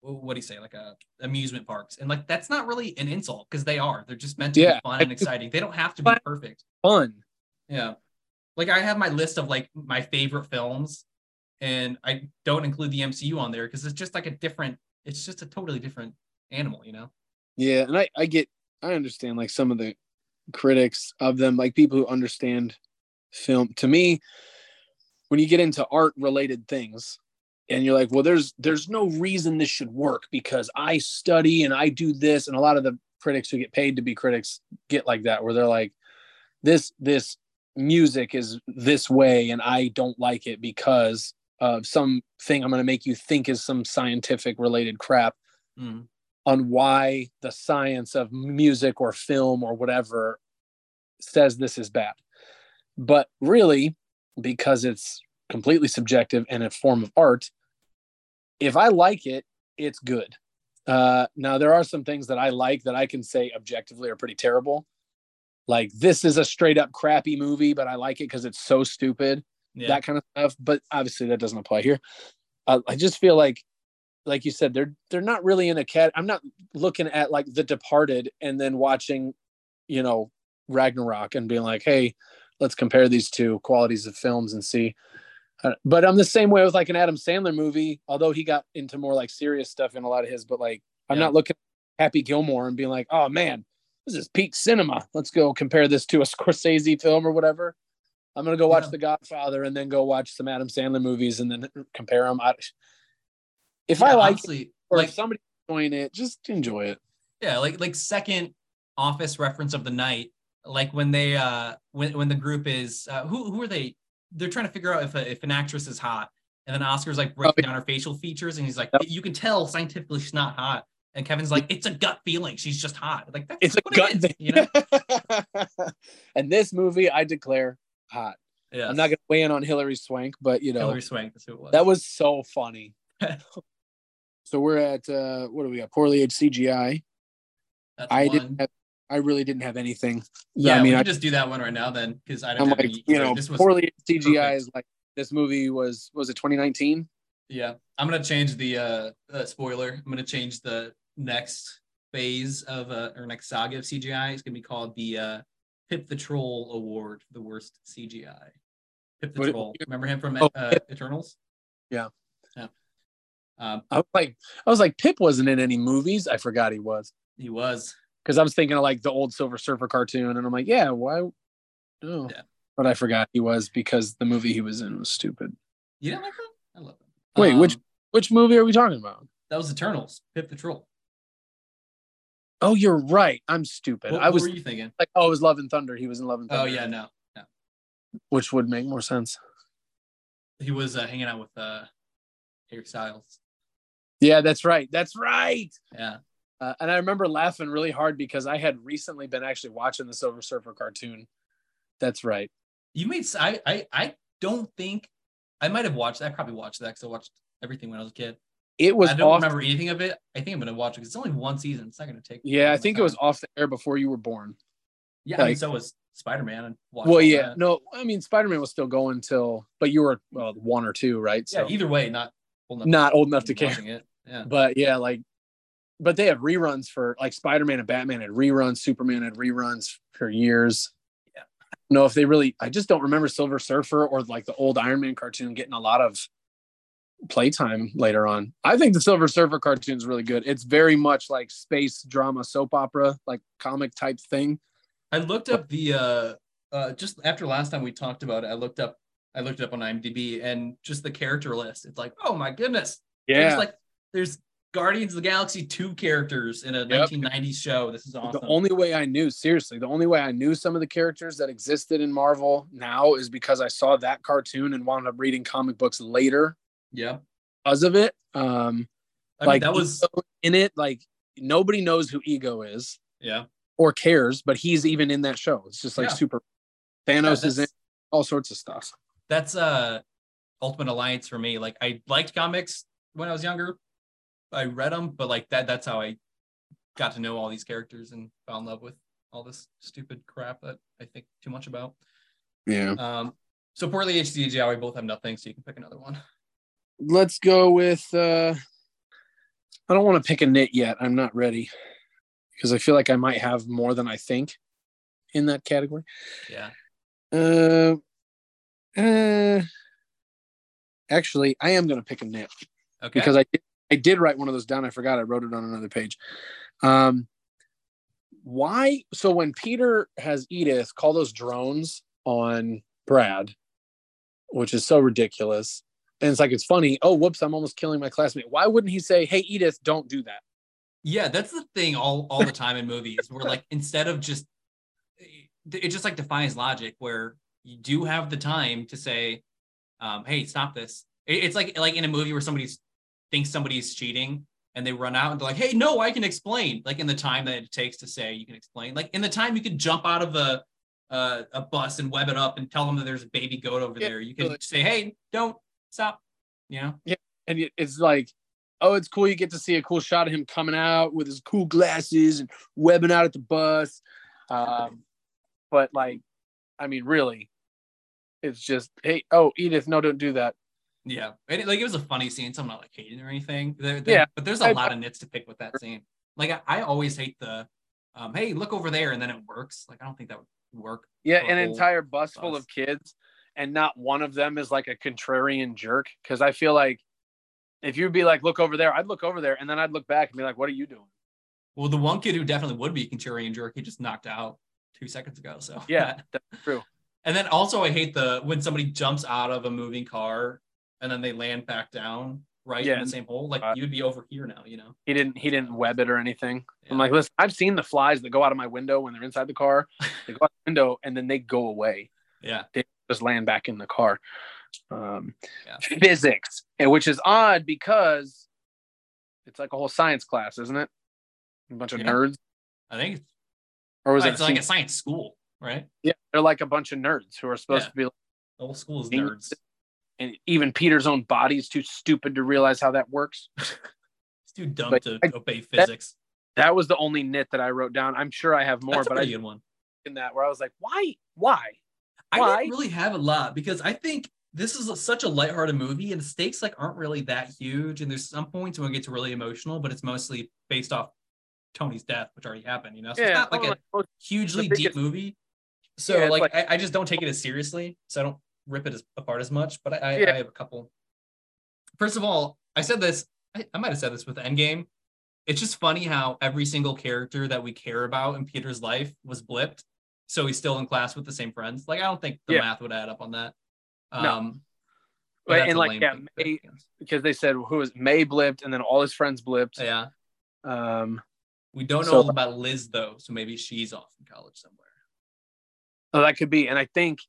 what do you say like uh amusement parks and like that's not really an insult because they are they're just meant to Yeah. be fun and exciting they don't have to be perfect Fun. yeah like i have my list of like my favorite films and i don't include the mcu on there because it's just like a different it's just a totally different animal you know Yeah, and I I get I understand like some of the critics of them, like people who understand film. To me, when you get into art related things, and you're like, well, there's there's no reason this should work because I study and I do this, and a lot of the critics who get paid to be critics get like that, where they're like, this this music is this way, and I don't like it because of something I'm going to make you think is some scientific related crap Mm. on why the science of music or film or whatever says this is bad. But really, because it's completely subjective and a form of art, if I like it, it's good. Uh, now, there are some things that I like that I can say objectively are pretty terrible. Like, this is a straight up crappy movie, but I like it because it's so stupid yeah that kind of stuff. But obviously, that doesn't apply here. Uh, I just feel like, like you said, they're they're not really in a cat. I'm not looking at like The Departed and then watching, you know, Ragnarok and being like, hey, let's compare these two qualities of films and see. Uh, but I'm the same way with like an Adam Sandler movie, although he got into more like serious stuff in a lot of his. But like, I'm Yeah. not looking at Happy Gilmore and being like, oh man, this is peak cinema. Let's go compare this to a Scorsese film or whatever. I'm gonna go watch Yeah. The Godfather and then go watch some Adam Sandler movies and then compare them. I, if Yeah, I like it, or like if somebody's enjoying it, just enjoy it. yeah like like second office reference of the night like when they uh when when the group is uh who who are they they're trying to figure out if a, if an actress is hot and then oscar's like breaking yeah. down her facial features and he's like Yep. you can tell scientifically she's not hot and kevin's like it's a gut feeling she's just hot like that's It's a gut it is, thing, you know and this movie, I declare hot. yeah I'm not gonna weigh in on Hilary Swank, but you know Hilary Swank that's who it was that was so funny. so we're at uh what do we got? Poorly aged CGI. that's I one. didn't have, I really didn't have anything. yeah I we mean, I, just do that one right now then because i don't I'm like, you know, this was poorly CGI perfect. is like this movie was was it 2019? Yeah, I'm gonna change the uh, uh spoiler. I'm gonna change the next phase of uh or next saga of CGI. It's gonna be called the uh Pip the Troll Award for the worst CGI. Pip the What- Troll. Remember him from Oh, uh. Eternals? Yeah. Yeah. Um, I was like, I was like, Pip wasn't in any movies. I forgot he was he was. because I was thinking of like the old Silver Surfer cartoon, and I'm like, yeah, why? No, Yeah. but I forgot he was because the movie he was in was stupid. You didn't like that? I love it. Wait, which- Which movie are we talking about? that was Eternals. Pip the Troll. Oh, you're right. I'm stupid. What, I was what were you thinking? like, oh, it was Love and Thunder. He was in Love and Thunder. Oh yeah, no. which would make more sense. He was uh, hanging out with uh Harry Styles. Yeah, that's right. That's right. Yeah. Uh, and I remember laughing really hard because I had recently been actually watching the Silver Surfer cartoon. That's right. You made I I I don't think I might have watched. I probably watched that because I watched everything when I was a kid. It was I don't off. remember anything of it. I think I'm gonna watch it it's only one season. It's not gonna take. Yeah, I think it was off the air before you were born. Yeah, I mean, so was Spider Man. Well, yeah, that. no, I mean Spider Man was still going till, but you were well one or two, right? Yeah. So Either way, not old enough not old enough to care. It. Yeah. But yeah, like, but they had reruns for like Spider Man and Batman had reruns, Superman had reruns for years. Yeah. No, if they really, I just don't remember Silver Surfer or like the old Iron Man cartoon getting a lot of playtime later on. I think the Silver Surfer cartoon is really good. It's very much like space drama, soap opera, like comic type thing. I looked up the uh uh just after last time we talked about it. I looked up I looked it up on IMDb and just the character list. It's like, oh my goodness. Yeah. There's like there's Guardians of the Galaxy two characters in a Yep. 1990s show. This is awesome. The only way I knew, seriously, the only way I knew some of the characters that existed in Marvel now is because I saw that cartoon and wound up reading comic books later yeah. because of it. Um, I like mean, that was in it, like nobody knows who Ego is Yeah. or cares, but he's even in that show. It's just like Yeah. super. Thanos is in all sorts of stuff. That's uh Ultimate Alliance for me. Like I liked comics when I was younger. I read them, but like that that's how I got to know all these characters and fell in love with all this stupid crap that I think too much about. Yeah. Um so poorly HDJ, we both have nothing, so you can pick another one. Let's go with. uh I don't want to pick a knit yet. I'm not ready because I feel like I might have more than I think in that category. Yeah. Uh, uh, actually, I am going to pick a knit Okay. because I did, I did write one of those down. I forgot I wrote it on another page. Um, why? So when Peter has Edith call those drones on Brad, which is so ridiculous, and it's like it's funny. Oh, whoops! I'm almost killing my classmate. Why wouldn't he say, "Hey, Edith, don't do that"? Yeah, that's the thing all all the time in movies where like instead of just it just like defies logic where you do have the time to say, um, hey, stop this. It- it's like like in a movie where somebody thinks somebody's cheating and they run out and they're like, hey, no, I can explain. Like in the time that it takes to say you can explain. Like in the time you could jump out of a uh, a bus and web it up and tell them that there's a baby goat over Yeah, there. You can totally. say, hey, don't stop. You know? and it's like, oh, it's cool. You get to see a cool shot of him coming out with his cool glasses and webbing out at the bus. Um, but like, I mean, really, it's just, hey, oh, Edith, no, don't do that. Yeah, and it, like it was a funny scene. So I'm not like hating or anything. There, there- Yeah, but there's a I- lot of nits to pick with that scene. Like I, I always hate the, um, hey, look over there, and then it works. Like I don't think that would work. Yeah, an entire bus full of kids, and not one of them is like a contrarian jerk. Because I feel like if you'd be like, look over there, I'd look over there, and then I'd look back and be like, what are you doing? Well, the one kid who definitely would be a contrarian jerk, he just knocked out two seconds ago. So Yeah, that's true. and then also I hate the when somebody jumps out of a moving car and then they land back down right Yeah. in the same hole. Like Uh, you'd be over here now, you know. He didn't. He didn't web it or anything. I'm like, listen, I've seen the flies that go out of my window when they're inside the car. They go out the window and then they go away. Yeah. Just land back in the car. Um, Yeah. Physics, and which is odd because it's like a whole science class, isn't it? A bunch of Yeah. nerds, I think or was it? it's like a science school, right? yeah, they're like a bunch of nerds who are supposed Yeah. to be. Like, The whole school is nerds. and even Peter's own body is too stupid to realize how that works. It's too dumb But to I- obey physics. That was the only nit that I wrote down. I'm sure I have more, That's but I good one. in that where I was like, why, why? I Why? didn't really have a lot because I think this is such a lighthearted movie and the stakes like aren't really that huge. And there's some points when it gets really emotional, but it's mostly based off Tony's death, which already happened, you know? So it's not like a hugely the deep movie. So Yeah, like, like- I, I just don't take it as seriously. So I don't rip it as, apart as much. But I, I, Yeah. I have a couple. First of all, I said this, I, I might have said this with Endgame. It's just funny how every single character that we care about in Peter's life was blipped. So he's still in class with the same friends. Like I don't think the Yeah. math would add up on that. No. Um but Right, and like, yeah, May- because they said who was May blipped and then all his friends blipped. yeah. Um, We don't know So- about Liz though, so maybe she's off in college somewhere. Oh, that could be. And I think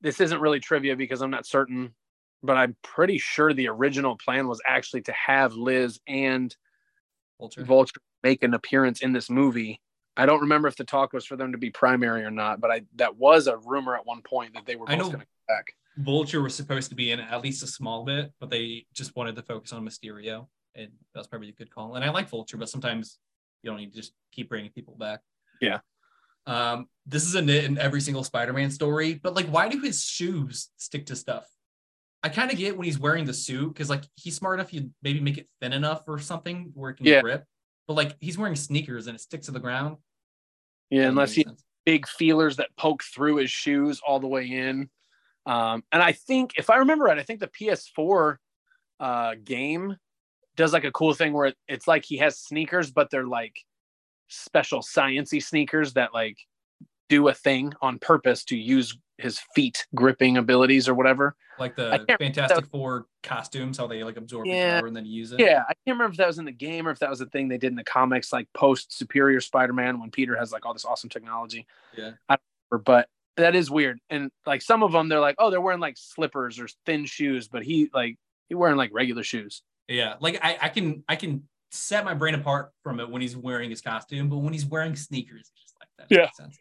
this isn't really trivia because I'm not certain, but I'm pretty sure the original plan was actually to have Liz and Vulture. Vulture make an appearance in this movie. I don't remember if the talk was for them to be primary or not, but I that was a rumor at one point that they were both going to come back. Vulture was supposed to be in at least a small bit, but they just wanted to focus on Mysterio, and that's probably a good call. And I like Vulture, but sometimes you don't need to just keep bringing people back. Yeah. Um, this is a nit in every single Spider-Man story, but like, why do his shoes stick to stuff? I kind of get when he's wearing the suit because like he's smart enough, you maybe make it thin enough or something where it can Yeah. grip. But like he's wearing sneakers and it sticks to the ground. Yeah, unless he sense. big feelers that poke through his shoes all the way in. Um, and I think, if I remember right, I think the PS4 uh, game does like a cool thing where it, it's like he has sneakers, but they're like special sciency sneakers that like do a thing on purpose to use his feet gripping abilities or whatever. like the Fantastic Four costumes, how they like absorb the Yeah. power and then use it. Yeah, I can't remember if that was in the game or if that was a thing they did in the comics, like post Superior Spider-Man when Peter has like all this awesome technology. Yeah. I don't remember, but that is weird. And like some of them, they're like, oh, they're wearing like slippers or thin shoes, but he like he wearing like regular shoes. Yeah, like I, I can I can set my brain apart from it when he's wearing his costume, but when he's wearing sneakers, it's just like that. Yeah. Makes sense.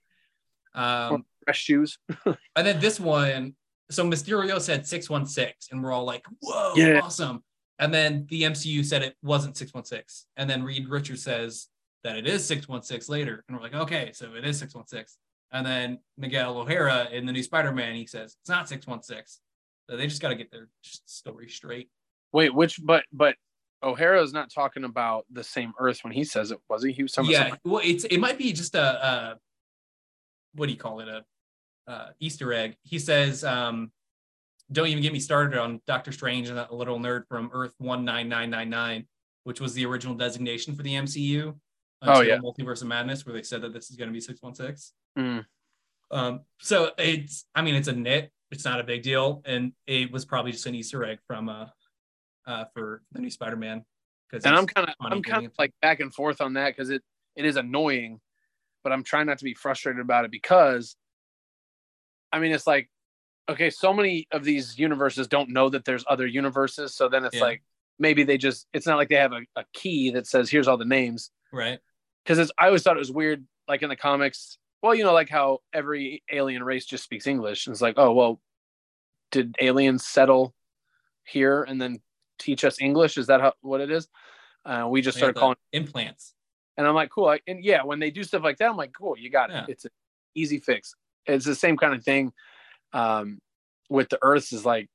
Um, Fresh shoes. and then this one, so Mysterio said 616, and we're all like, whoa, Yeah. awesome. And then the MCU said it wasn't 616. And then Reed Richards says that it is 616 later. And we're like, okay, so it is 616. And then Miguel O'Hara in the new Spider Man, he says it's not 616. So they just got to get their story straight. Wait, which but but O'Hara is not talking about the same Earth when he says it, was he? He was talking yeah, well, it's it might be just a, a what do you call it a uh, Easter egg. He says, um, "Don't even get me started on Doctor Strange and that little nerd from Earth one nine nine nine nine, which was the original designation for the MCU Oh, yeah. Multiverse of Madness, where they said that this is going to be six one six. Mm. Um, so it's, I mean, it's a nit. It's not a big deal, and it was probably just an Easter egg from uh, uh for the new Spider Man. Because and I'm kind of I'm kind of like back and forth on that because it it is annoying, but I'm trying not to be frustrated about it because, I mean, it's like, okay, so many of these universes don't know that there's other universes, so then it's Yeah. like maybe they just it's not like they have a, a key that says here's all the names right. because it's I always thought it was weird like in the comics. Well, you know, like how every alien race just speaks English. And it's like, oh well, did aliens settle here and then teach us English? Is that how what it is? Uh, we just They started calling, implants. And I'm like, cool. I, and yeah, when they do stuff like that, I'm like, cool, you got it. Yeah. It's an easy fix. It's the same kind of thing um, with the Earths. Is like,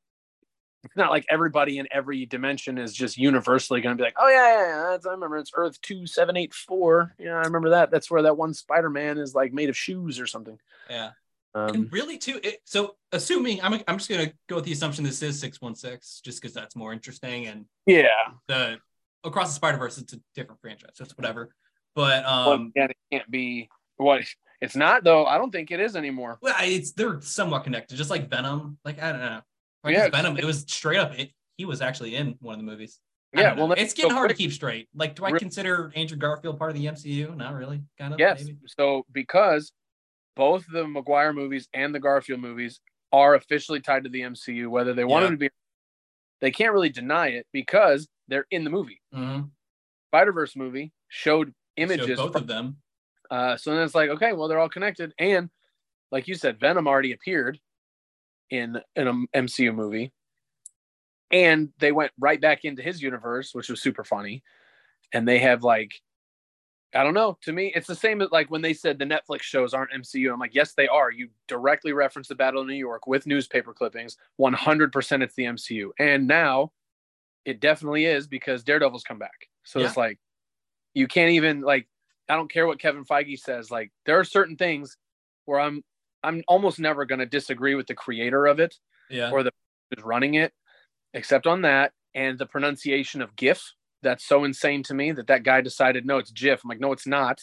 it's not like everybody in every dimension is just universally going to be like, oh yeah, yeah, yeah that's, I remember it's Earth two seven eight four. Yeah, I remember that. That's where that one Spider Man is like made of shoes or something. Yeah. Um, and really too it, so assuming I'm, I'm just gonna go with the assumption this is 616 just because that's more interesting and yeah. the across the spider-verse it's a different franchise that's whatever but Well, um again, it can't be what it's not though. I don't think it is anymore. well, it's they're somewhat connected just like venom like i don't know like Yeah. venom it was straight up it, he was actually in one of the movies I Yeah, well, it's getting so hard to keep straight like do i consider andrew garfield part of the mcu not really kind of Yes. maybe So because both the Maguire movies and the Garfield movies are officially tied to the MCU, whether they want them to be, they can't really deny it because they're in the movie. Mhm. Spider Verse movie showed images. both from- of them uh, so then it's like, okay, well they're all connected, and like you said, Venom already appeared in in an MCU movie, and they went right back into his universe, which was super funny. And they have like, I don't know. To me, it's the same as like when they said the Netflix shows aren't MCU. I'm like, yes, they are. You directly reference the Battle of New York with newspaper clippings. 100% it's the MCU. And now it definitely is because Daredevil's come back. So it's like, you can't even like, I don't care what Kevin Feige says. Like, there are certain things where I'm, I'm almost never going to disagree with the creator of it yeah or the who's running it, except on that and the pronunciation of GIF. That's so insane to me that that guy decided no, it's GIF. I'm like, no, it's not,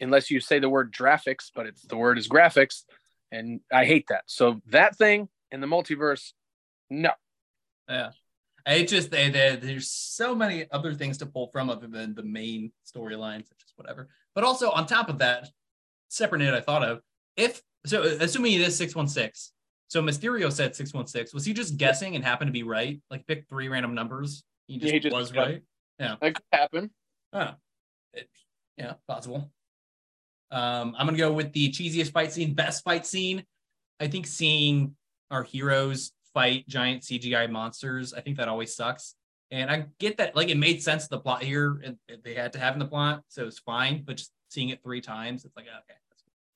unless you say the word graphics, but it's the word is graphics, and I hate that. So that thing in the multiverse, no. Yeah. It just they, they, there's so many other things to pull from other than the main storylines, such as whatever. But also on top of that, separate note I thought of, if so assuming it is 616, so Mysterio said 616, was he just guessing and happened to be right? Like pick three random numbers. He just, Yeah, he just- was yeah. right. Yeah, that could happen. Oh. It- yeah, possible. Um, I'm gonna go with the cheesiest fight scene, best fight scene. I think seeing our heroes fight giant CGI monsters, I think that always sucks. And I get that, like, it made sense to the plot here, and they had to have in the plot, so it's fine. But just seeing it three times, it's like, okay.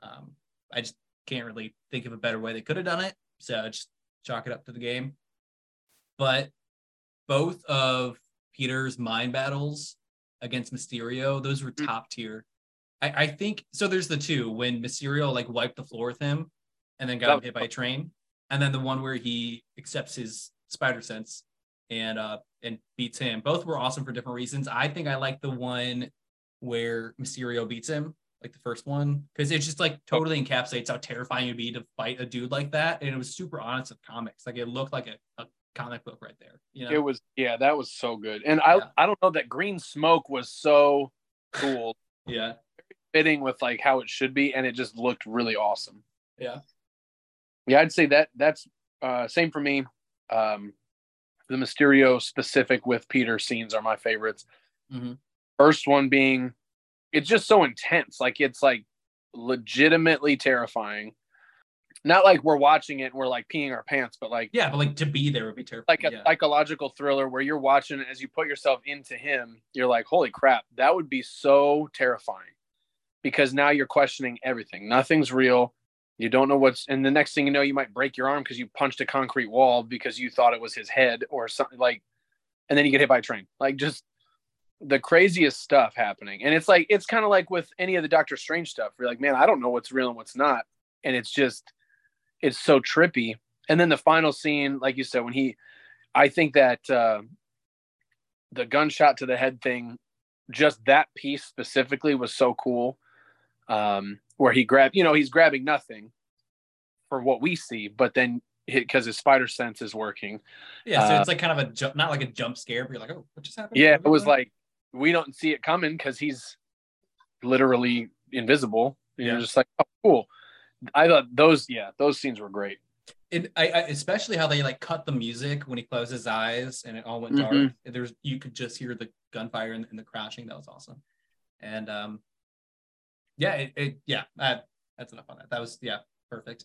Um, I just can't really think of a better way they could have done it. So just chalk it up to the game. But both of Peter's mind battles against Mysterio, those were Mm. top tier. I, I think so. There's the two when Mysterio like wiped the floor with him and then got That him was hit by a train, and then the one where he accepts his spider sense and uh and beats him. Both were awesome for different reasons. I think I like the one where Mysterio beats him, like the first one, because it just like totally encapsulates how terrifying it'd be to fight a dude like that, and it was super honest with comics. Like it looked like a, a comic book right there. You know, It was yeah, that was so good. And I Yeah. I don't know that green smoke was so cool, yeah, fitting with like how it should be, and it just looked really awesome. Yeah. Yeah, I'd say that that's uh same for me. Um the Mysterio specific with Peter scenes are my favorites. Mhm. First one being, it's just so intense. Like it's like legitimately terrifying. Not like we're watching it and we're like peeing our pants, but like Yeah, but like to be there would be terrible. like a yeah. psychological thriller where you're watching as you put yourself into him. You're like, holy crap, that would be so terrifying because now you're questioning everything. Nothing's real. You don't know what's, and the next thing you know, you might break your arm because you punched a concrete wall because you thought it was his head or something like, and then you get hit by a train. Like just the craziest stuff happening. And it's like, it's kind of like with any of the Doctor Strange stuff. You're like, man, I don't know what's real and what's not. And it's just, it's so trippy. And then the final scene, like you said, when he, I think that uh, the gunshot to the head thing, just that piece specifically was so cool. Um, where he grabbed, you know, he's grabbing nothing for what we see, but then because his spider sense is working. yeah, so uh, it's like kind of a jump, not like a jump scare, but you're like, oh, what just happened? Yeah, it was like we don't see it coming because he's literally invisible. And Yeah. You're just like, oh, cool. I thought those, yeah, those scenes were great. it, I, I especially how they like cut the music when he closed his eyes and it all went dark. Mhm. There's you could just hear the gunfire and, and the crashing. That was awesome. And um, yeah, it, it yeah, that, that's enough on that. That was yeah, perfect.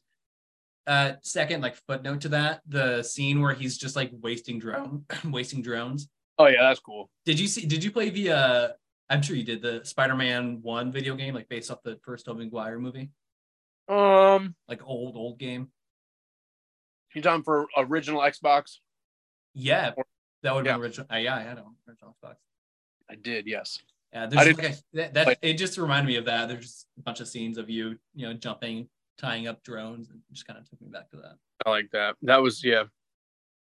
Uh, second, like footnote to that, the scene where he's just like wasting drone, wasting drones. Oh yeah, that's cool. Did you see? Did you play the? Uh, I'm sure you did the Spider-Man One video game, like based off the first Tobey Maguire movie, Um, like old old game. you talking for original Xbox? Yeah, that would be original. Uh, yeah, I had an original Xbox. I did, yes. Yeah, there's like a, that, that it just reminded me of that. There's a bunch of scenes of you, you know, jumping, tying up drones, and just kind of took me back to that. I like that. That was yeah.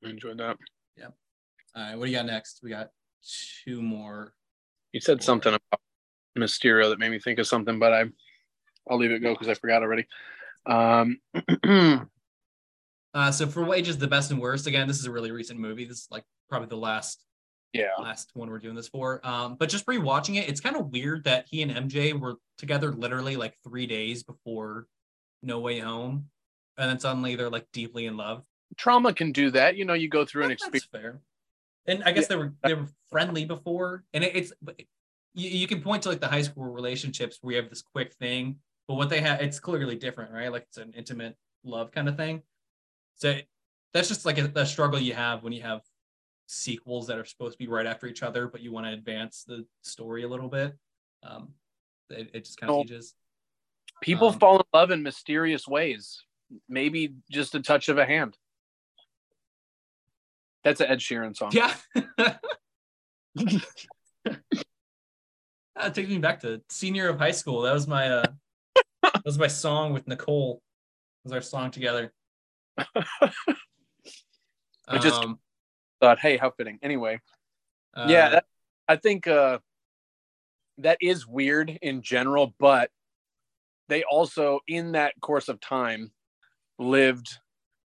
I enjoyed that. Yeah. All right, what do you got next? We got two more. You said something about Mysterio that made me think of something, but I I'll leave it go because I forgot already. Um Uh, so for wages, the best and worst. Again, this is a really recent movie. This is like probably the last yeah. last one we're doing this for. Um, but just rewatching it, it's kind of weird that he and MJ were together literally like three days before No Way Home, and then suddenly they're like deeply in love. Trauma can do that. You know, you go through an That's experience. fair. And I guess they were they were friendly before, and it, it's you, you can point to like the high school relationships where you have this quick thing, but what they have it's clearly different, right? Like it's an intimate love kind of thing. So that's just like a, a struggle you have when you have sequels that are supposed to be right after each other, but you want to advance the story a little bit. Um, it, it just kind of Oh. teaches. People Um, fall in love in mysterious ways. Maybe just a touch of a hand. That's an Ed Sheeran song. Yeah. that takes me back to senior of high school. That was my uh that was my song with Nicole. That was our song together. I just- Um, Thought, hey, how fitting. Anyway, uh, yeah, that, I think uh, that is weird in general, but they also, in that course of time, lived.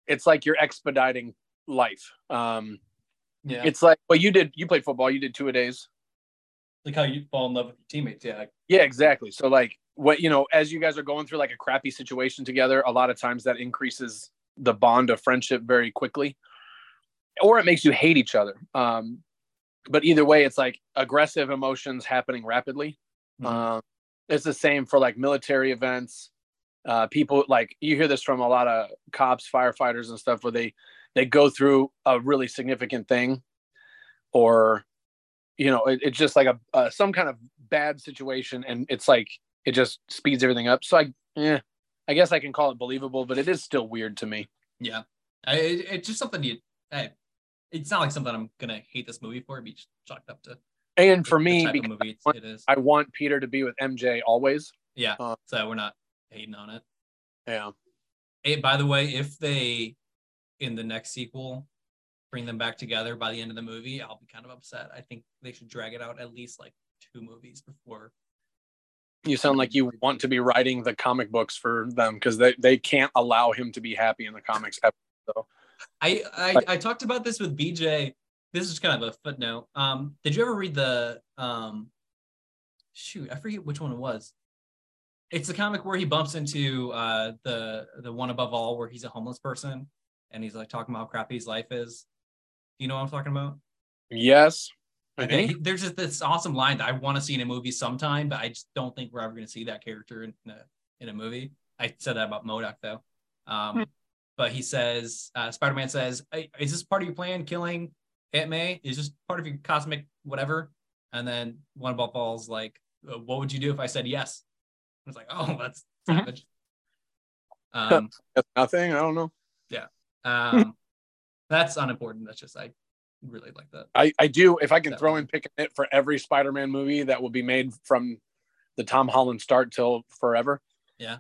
It's like you're expediting life. Um, yeah. It's like, well, you did. You played football. You did two a days. like how you fall in love with your teammates. Yeah. Yeah, exactly. So like what you know, as you guys are going through like a crappy situation together, a lot of times that increases the bond of friendship very quickly. Or it makes you hate each other. Um, but either way, it's like aggressive emotions happening rapidly. Mhm. Um, it's the same for like military events. Uh, people like you hear this from a lot of cops, firefighters, and stuff where they they go through a really significant thing, or you know, it, it's just like a uh, some kind of bad situation, and it's like it just speeds everything up. So I, yeah, I guess I can call it believable, but it is still weird to me. Yeah. I, it, it's just something you I, it's not like something I'm gonna hate this movie for. Be chalked up to And for me, type of because movie it's, it is. I want Peter to be with MJ always. Yeah. uh, so we're not hating on it. Yeah. Hey, by the way, if they in the next sequel bring them back together by the end of the movie, I'll be kind of upset. I think they should drag it out at least like two movies before. You sound like you want to be writing the comic books for them because they, they can't allow him to be happy in the comics. ever. So I I, I talked about this with BJ. This is kind of a footnote. Um, did you ever read the um, shoot? I forget which one it was. It's the comic where he bumps into uh the the one above all, where he's a homeless person and he's like talking about how crappy his life is. Do you know what I'm talking about? yes, I think. he- there's just this awesome line that I want to see in a movie sometime, but I just don't think we're ever going to see that character in a, in a movie. I said that about MODOK though. Um, Hmm. But he says, uh, Spider Man says, "Hey, "Is this part of your plan? Killing Aunt May? Is this part of your cosmic whatever?" And then one ball falls like, "Uh, "What would you do if I said yes?" I was like, "Oh, that's Mhm. savage." um, That's nothing. I don't know. Yeah, um, that's unimportant. That's just I really like that. I, I do. If I can That throw one. in picking it for every Spider-Man movie that will be made from the Tom Holland start till forever. Yeah.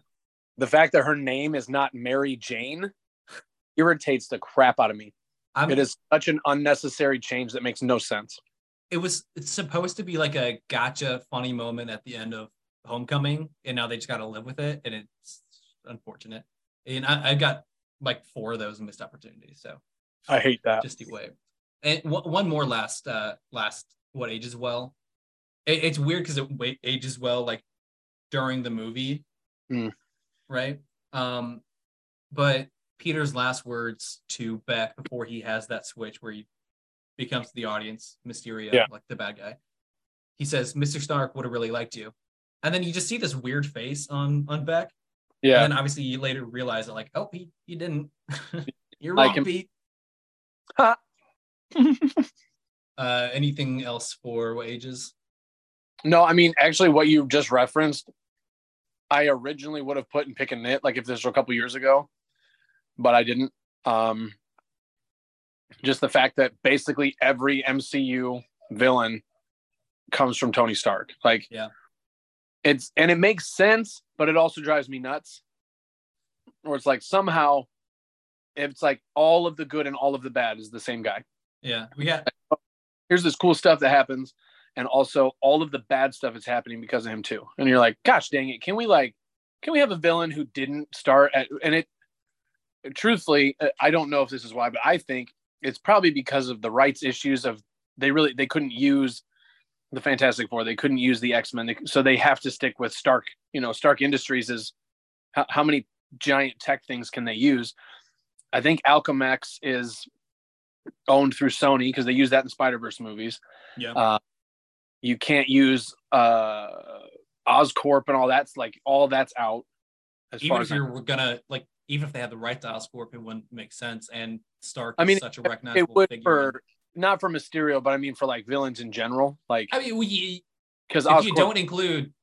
The fact that her name is not Mary Jane irritates the crap out of me. I'm, It is such an unnecessary change that makes no sense. it was it's supposed to be like a gotcha funny moment at the end of homecoming and now they just got to live with it and it's unfortunate and I, I got like four of those missed opportunities so I hate that. just way and one one more last uh last what ages well it, it's weird because it ages well like during the movie Hmm. right um but peter's last words to beck before he has that switch where he becomes the audience mysterio Yeah. like the bad guy he says mr stark would have really liked you and then you just see this weird face on on beck yeah. and then obviously you later realize that like oh he, he didn't you're Like wrong him. pete Ha. uh anything else for what ages No, I mean, actually, what you just referenced, I originally would have put in pick and knit, like if this were a couple years ago, but I didn't. Um, just the fact that basically every MCU villain comes from Tony Stark. Like, Yeah. it's and it makes sense, but it also drives me nuts. Where it's like somehow, it's like all of the good and all of the bad is the same guy yeah we got here's this cool stuff that happens and also all of the bad stuff is happening because of him too and you're like gosh dang it can we like can we have a villain who didn't start at and it truthfully uh, i don't know if this is why but i think it's probably because of the rights issues of they really they couldn't use the fantastic four. They couldn't use the x-men. So they have to stick with stark you know stark industries is how, how many giant tech things can they use? I think alchemax is owned through sony because they use that in spider-verse movies. Yeah. Uh, you can't use uh, Oscorp and all that's like all that's out. As even far if you're gonna like even if they had the right to Oscorp, it wouldn't make sense. And Stark I is mean, such a recognizable it would figure. for not for Mysterio, but I mean for like villains in general, like I mean, we, because if you don't include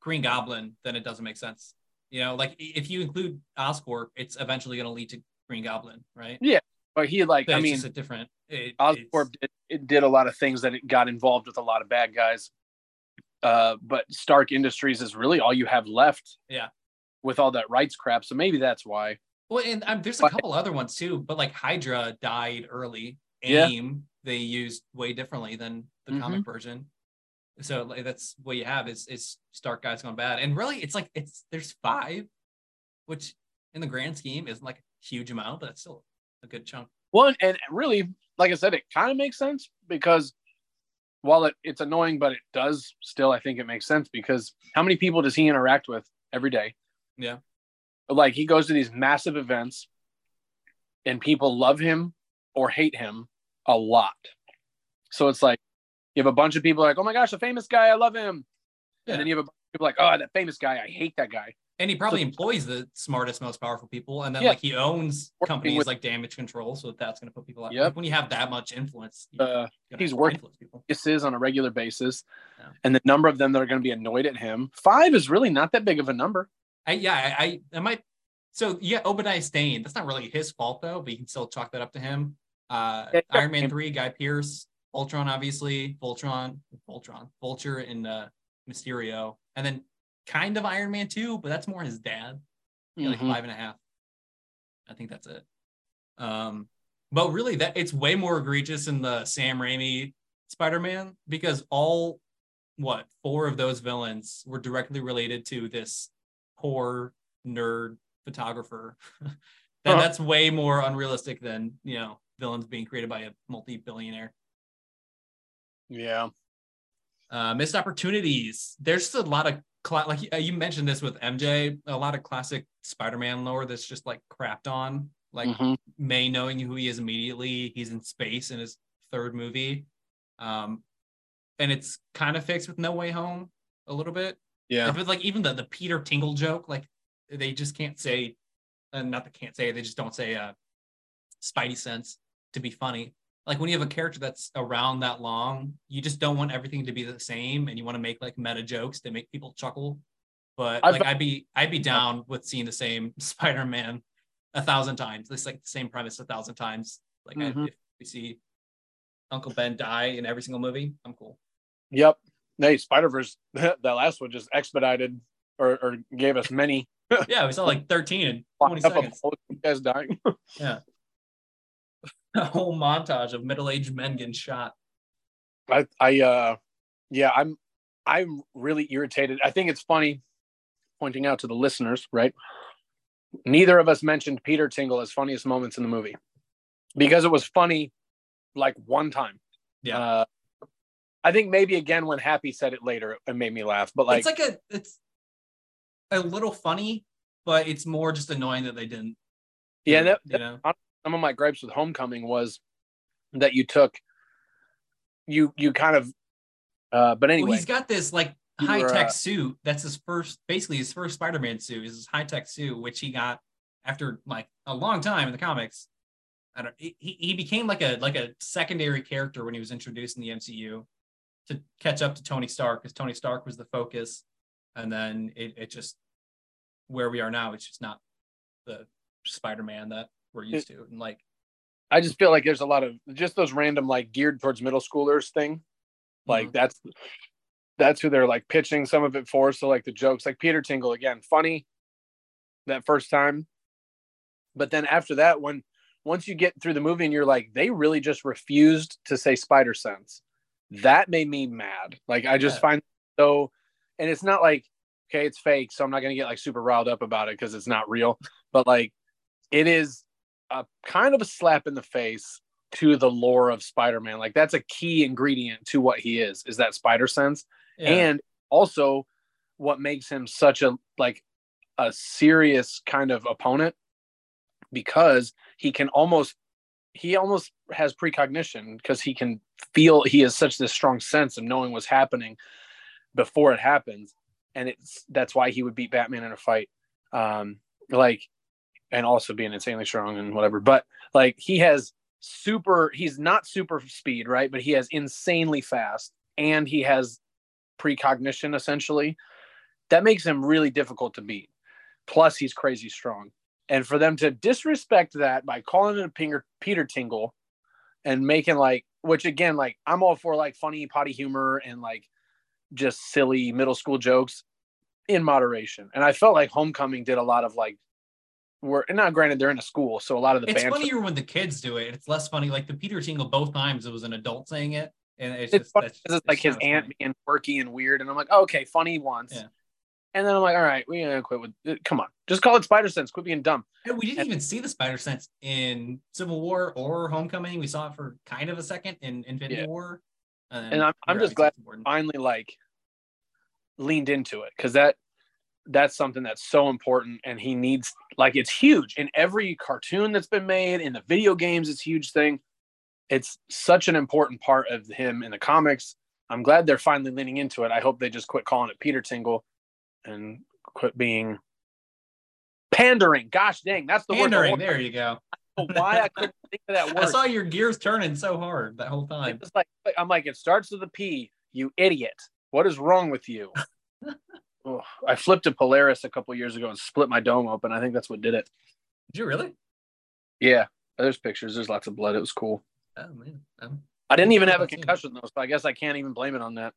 Green Goblin, then it doesn't make sense. You know, like if you include Oscorp, it's eventually going to lead to Green Goblin, right? Yeah, but he like But I mean just a different. It, Oscorp did, it did a lot of things that it got involved with a lot of bad guys. Uh, but Stark Industries is really all you have left. Yeah. With all that rights crap, so maybe that's why. Well, and um, there's a couple other ones too, but like Hydra died early. Yeah. AIM they used way differently than the comic Mm-hmm. version. So like, that's what you have is is Stark guys gone bad, and really it's like it's there's five, which in the grand scheme isn't like a huge amount, but it's still a good chunk. One and really, like I said, it kind of makes sense because while it, it's annoying, but it does still, I think it makes sense because how many people does he interact with every day? Yeah. Like he goes to these massive events and people love him or hate him a lot. So it's like you have a bunch of people like, oh my gosh, a famous guy, I love him. Yeah. And then you have a bunch of people like, oh, that famous guy, I hate that guy. And he probably So- employs the smartest, most powerful people, and then Yeah. like he owns companies with- like Damage Control, so that's going to put people out. Yep. Like, when you have that much influence, Uh, he's working- people. this is on a regular basis. Yeah. And the number of them that are going to be annoyed at him, five is really not that big of a number. I yeah, I I, I might. So yeah, Obadiah Stane. That's not really his fault though, but you can still chalk that up to him. Uh, Yeah. Iron Man three, Guy Pearce, Ultron, obviously, Voltron, Voltron, Vulture, and uh, Mysterio, and then kind of Iron Man two, but that's more his dad. Yeah, like five and a half. I think that's it. Um, but really, that it's way more egregious in the Sam Raimi Spider-Man because all what four of those villains were directly related to this poor nerd photographer. that, Huh. That's way more unrealistic than you know villains being created by a multi-billionaire. Yeah. Uh, missed opportunities. There's just a lot of cla- like uh, you mentioned this with MJ, a lot of classic Spider-Man lore that's just like crapped on. Like Mhm. May knowing who he is immediately. He's in space in his third movie. Um, and it's kind of fixed with No Way Home a little bit. Yeah. But like even the the Peter Tingle joke, like they just can't say, and not that can't say, they just don't say uh, Spidey sense to be funny. Like when you have a character that's around that long, you just don't want everything to be the same, and you want to make like meta jokes to make people chuckle. But I've- like I'd be I'd be down with seeing the same Spider-Man a thousand times. It's like the same premise a thousand times. Like I, Mhm. if we see Uncle Ben die in every single movie, I'm cool. Yep. Hey, Spider Verse. that last one just expedited or, or gave us many. Yeah, we saw like 13 in 20 Up of seconds. guys dying. A whole montage of middle-aged men getting shot. I, I, uh, yeah, I'm, I'm really irritated. I think it's funny pointing out to the listeners, right? Neither of us mentioned Peter Tingle as funniest moments in the movie because it was funny like one time. Yeah. Uh, I think maybe again when Happy said it later, it made me laugh. But like, it's like a it's a little funny, but it's more just annoying that they didn't. yeah, that, you know. some of my gripes with Homecoming was that you took, you you kind of, uh, but anyway, Well, he's got this like high tech uh, suit. That's his first, basically his first Spider-Man suit. Is his high tech suit, which he got after like a long time in the comics. I don't. He he became like a like a secondary character when he was introduced in the MCU to catch up to Tony Stark, because Tony Stark was the focus, and then it it just where we are now. It's just not the Spider-Man that we're used to, and like I just feel like there's a lot of just those random like geared towards middle schoolers thing. Like Mhm. that's that's who they're like pitching some of it for. So like the jokes, like Peter Tingle again, funny that first time, but then after that, when once you get through the movie and you're like, they really just refused to say spider sense. That made me mad. Like I just Yeah. find so, and it's not like okay, it's fake, so I'm not gonna get like super riled up about it because it's not real. But like, it is a kind of a slap in the face to the lore of Spider-Man. Like that's a key ingredient to what he is, is that spider sense. yeah. And also what makes him such a like a serious kind of opponent because he can almost he almost has precognition because he can feel he has such this strong sense of knowing what's happening before it happens. And it's that's why he would beat batman in a fight um like and also being insanely strong and whatever. But like he has super he's not super speed right? But he has insanely fast and he has precognition essentially. That makes him really difficult to beat. Plus he's crazy strong and for them to disrespect that by calling it a Pinger, peter tingle and making like which again like i'm all for like funny potty humor and like just silly middle school jokes in moderation and i felt like homecoming did a lot of like were and now granted they're in a school so a lot of the it's funnier when the kids do it. It's less funny. Like the Peter Tingle, both times it was an adult saying it, and it's, it's just funny that's- 'cause it's like his aunt funny. being quirky and weird and i'm like oh, okay funny once Yeah. And then i'm like all right we're gonna quit with uh, come on. Just call it spider sense. Quit being dumb. And we didn't even see the Spider Sense in Civil War or Homecoming. We saw it for kind of a second in Infinity Yeah. War. And, And I'm- I'm just glad- finally like leaned into it because that that's something that's so important and he needs like it's huge. In every cartoon that's been made in the video games it's a huge thing. It's such an important part of him in the comics. I'm glad they're finally leaning into it. I hope they just quit calling it peter tingle and quit being pandering gosh dang that's the Pandering. word There you go. why i couldn't think of that word I saw your gears turning so hard that whole time. It's like I'm like it starts with a P. You idiot! What is wrong with you? oh, I flipped a Polaris a couple years ago and split my dome open. I think that's what did it. Did you really? Yeah, there's pictures. There's lots of blood. It was cool. Oh man. Um, I didn't even have a I've seen it. concussion though, so I guess I can't even blame it on that.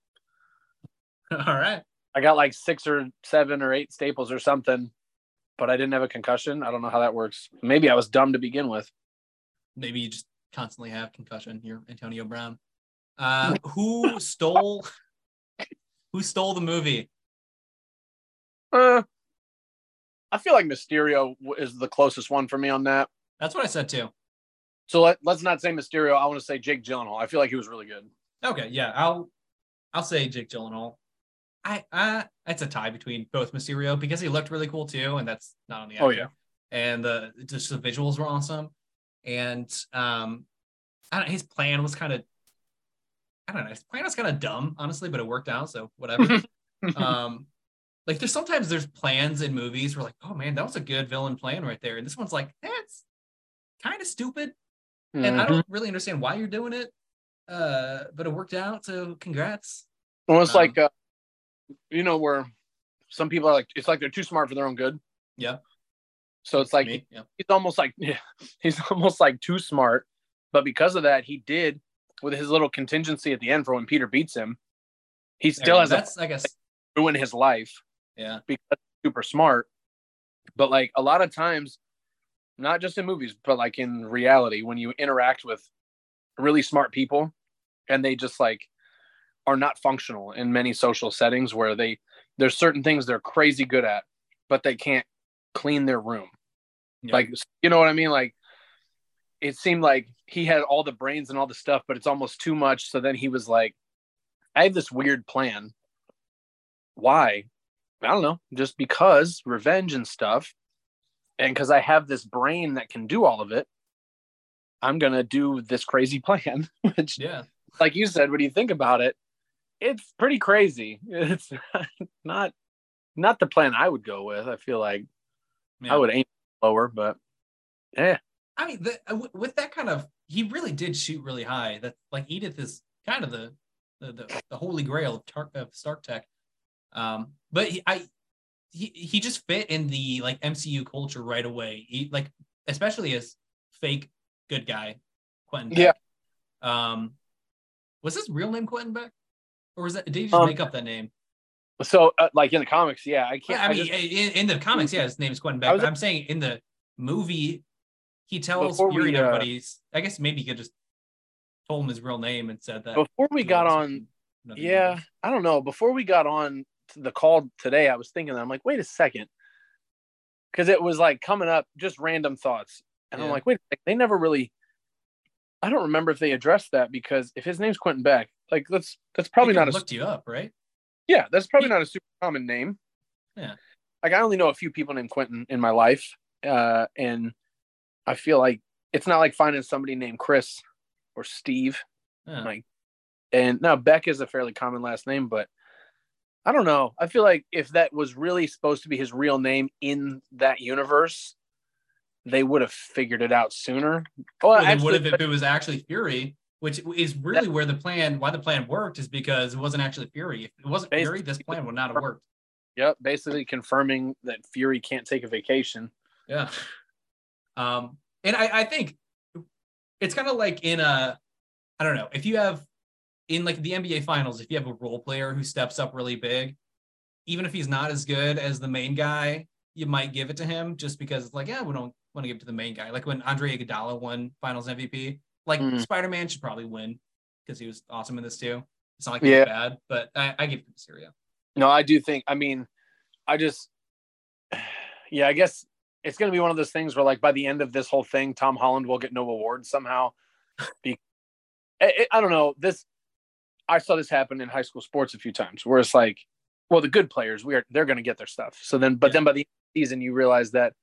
all right. I got like six or seven or eight staples or something, but I didn't have a concussion. I don't know how that works. Maybe I was dumb to begin with. Maybe you just constantly have concussion. You're Antonio Brown. Uh, who stole? Who stole the movie? Uh, I feel like Mysterio is the closest one for me on that. That's what I said too. So let, let's not say Mysterio. I want to say Jake Gyllenhaal. I feel like he was really good. Okay, yeah, I'll I'll say Jake Gyllenhaal. I I it's a tie between both Mysterio because he looked really cool too, and that's not on the Oh, yeah. and the just the visuals were awesome, and um, I don't, his plan was kind of I don't know. His plan was kind of dumb, honestly, but it worked out. So whatever. um, like there's sometimes there's plans in movies where like, oh man, that was a good villain plan right there, and this one's like, that's kind of stupid, and I Mhm. don't really understand why you're doing it. Uh, but it worked out, so congrats. Well, it's Um, like, uh, you know, where some people are like, it's like they're too smart for their own good. Yeah. So it's like Me, yeah. he's almost like yeah, he's almost like too smart, but because of that, he did with his little contingency at the end for when Peter beats him. He still has a that's I guess ruin his life yeah. because he's super smart. But like a lot of times, not just in movies, but like in reality, when you interact with really smart people and they just like are not functional in many social settings where they there's certain things they're crazy good at, but they can't clean their room. Yeah. Like you know what I mean? Like it seemed like he had all the brains and all the stuff, but it's almost too much. So then he was like, I have this weird plan. Why? I don't know, just because revenge and stuff. And because I have this brain that can do all of it, I'm going to do this crazy plan, which, Yeah. like you said, when you think about it, it's pretty crazy. It's not not the plan I would go with. I feel like yeah. I would aim lower, but yeah, I mean, the, uh, with that kind of, he really did shoot really high. That like Edith is kind of the the, the, the holy grail of, Tar- of Stark Tech. Um, but he, I he he just fit in the like MCU culture right away. He, like especially as fake good guy, Quentin. Yeah. Um, was his real name Quentin Beck, or was that did he just Um, make up that name? So, uh, like in the comics, yeah, I can't. Yeah, I I mean, just- in, in the comics, yeah, his name is Quentin Beck. was- But I'm saying in the movie, he tells Fury we, uh, everybody's. I guess maybe he could just told him his real name and said that. before we got on, yeah. I don't know. Before we got on to the call today, I was thinking that I'm like, wait a second, because it was like coming up, just random thoughts, and I'm like, wait, a second, they never really. I don't remember if they addressed that because if his name's Quentin Beck, like that's that's probably not a looked you up, right? yeah, that's probably not a super common name. Yeah. Like I only know a few people named Quentin in my life, uh, and I feel like it's not like finding somebody named Chris or Steve. Yeah. Like, and now Beck is a fairly common last name, but I don't know. I feel like if that was really supposed to be his real name in that universe, they would have figured it out sooner. Or they actually, would have if it was actually Fury, which is really where the plan, why the plan worked, is because it wasn't actually Fury. If it wasn't Fury, this plan would not have worked. yep, basically confirming that Fury can't take a vacation. Yeah. Um, and I, I think it's kind of like in a, I don't know, if you have in like the NBA finals, if you have a role player who steps up really big, even if he's not as good as the main guy, you might give it to him just because it's like, yeah, we don't want to give it to the main guy. Like when Andre Iguodala won finals MVP, like Mm. Spider-Man should probably win because he was awesome in this too. It's not like Yeah. he's bad, but I, I give it to Syria. No, I do think. I mean, I just, yeah, I guess it's going to be one of those things where, like, by the end of this whole thing, Tom Holland will get no award somehow. Be, I, I don't know. This, I saw this happen in high school sports a few times, where it's like, well, the good players, we are they're going to get their stuff. So then, but Yeah. then by the end of the season, you realize that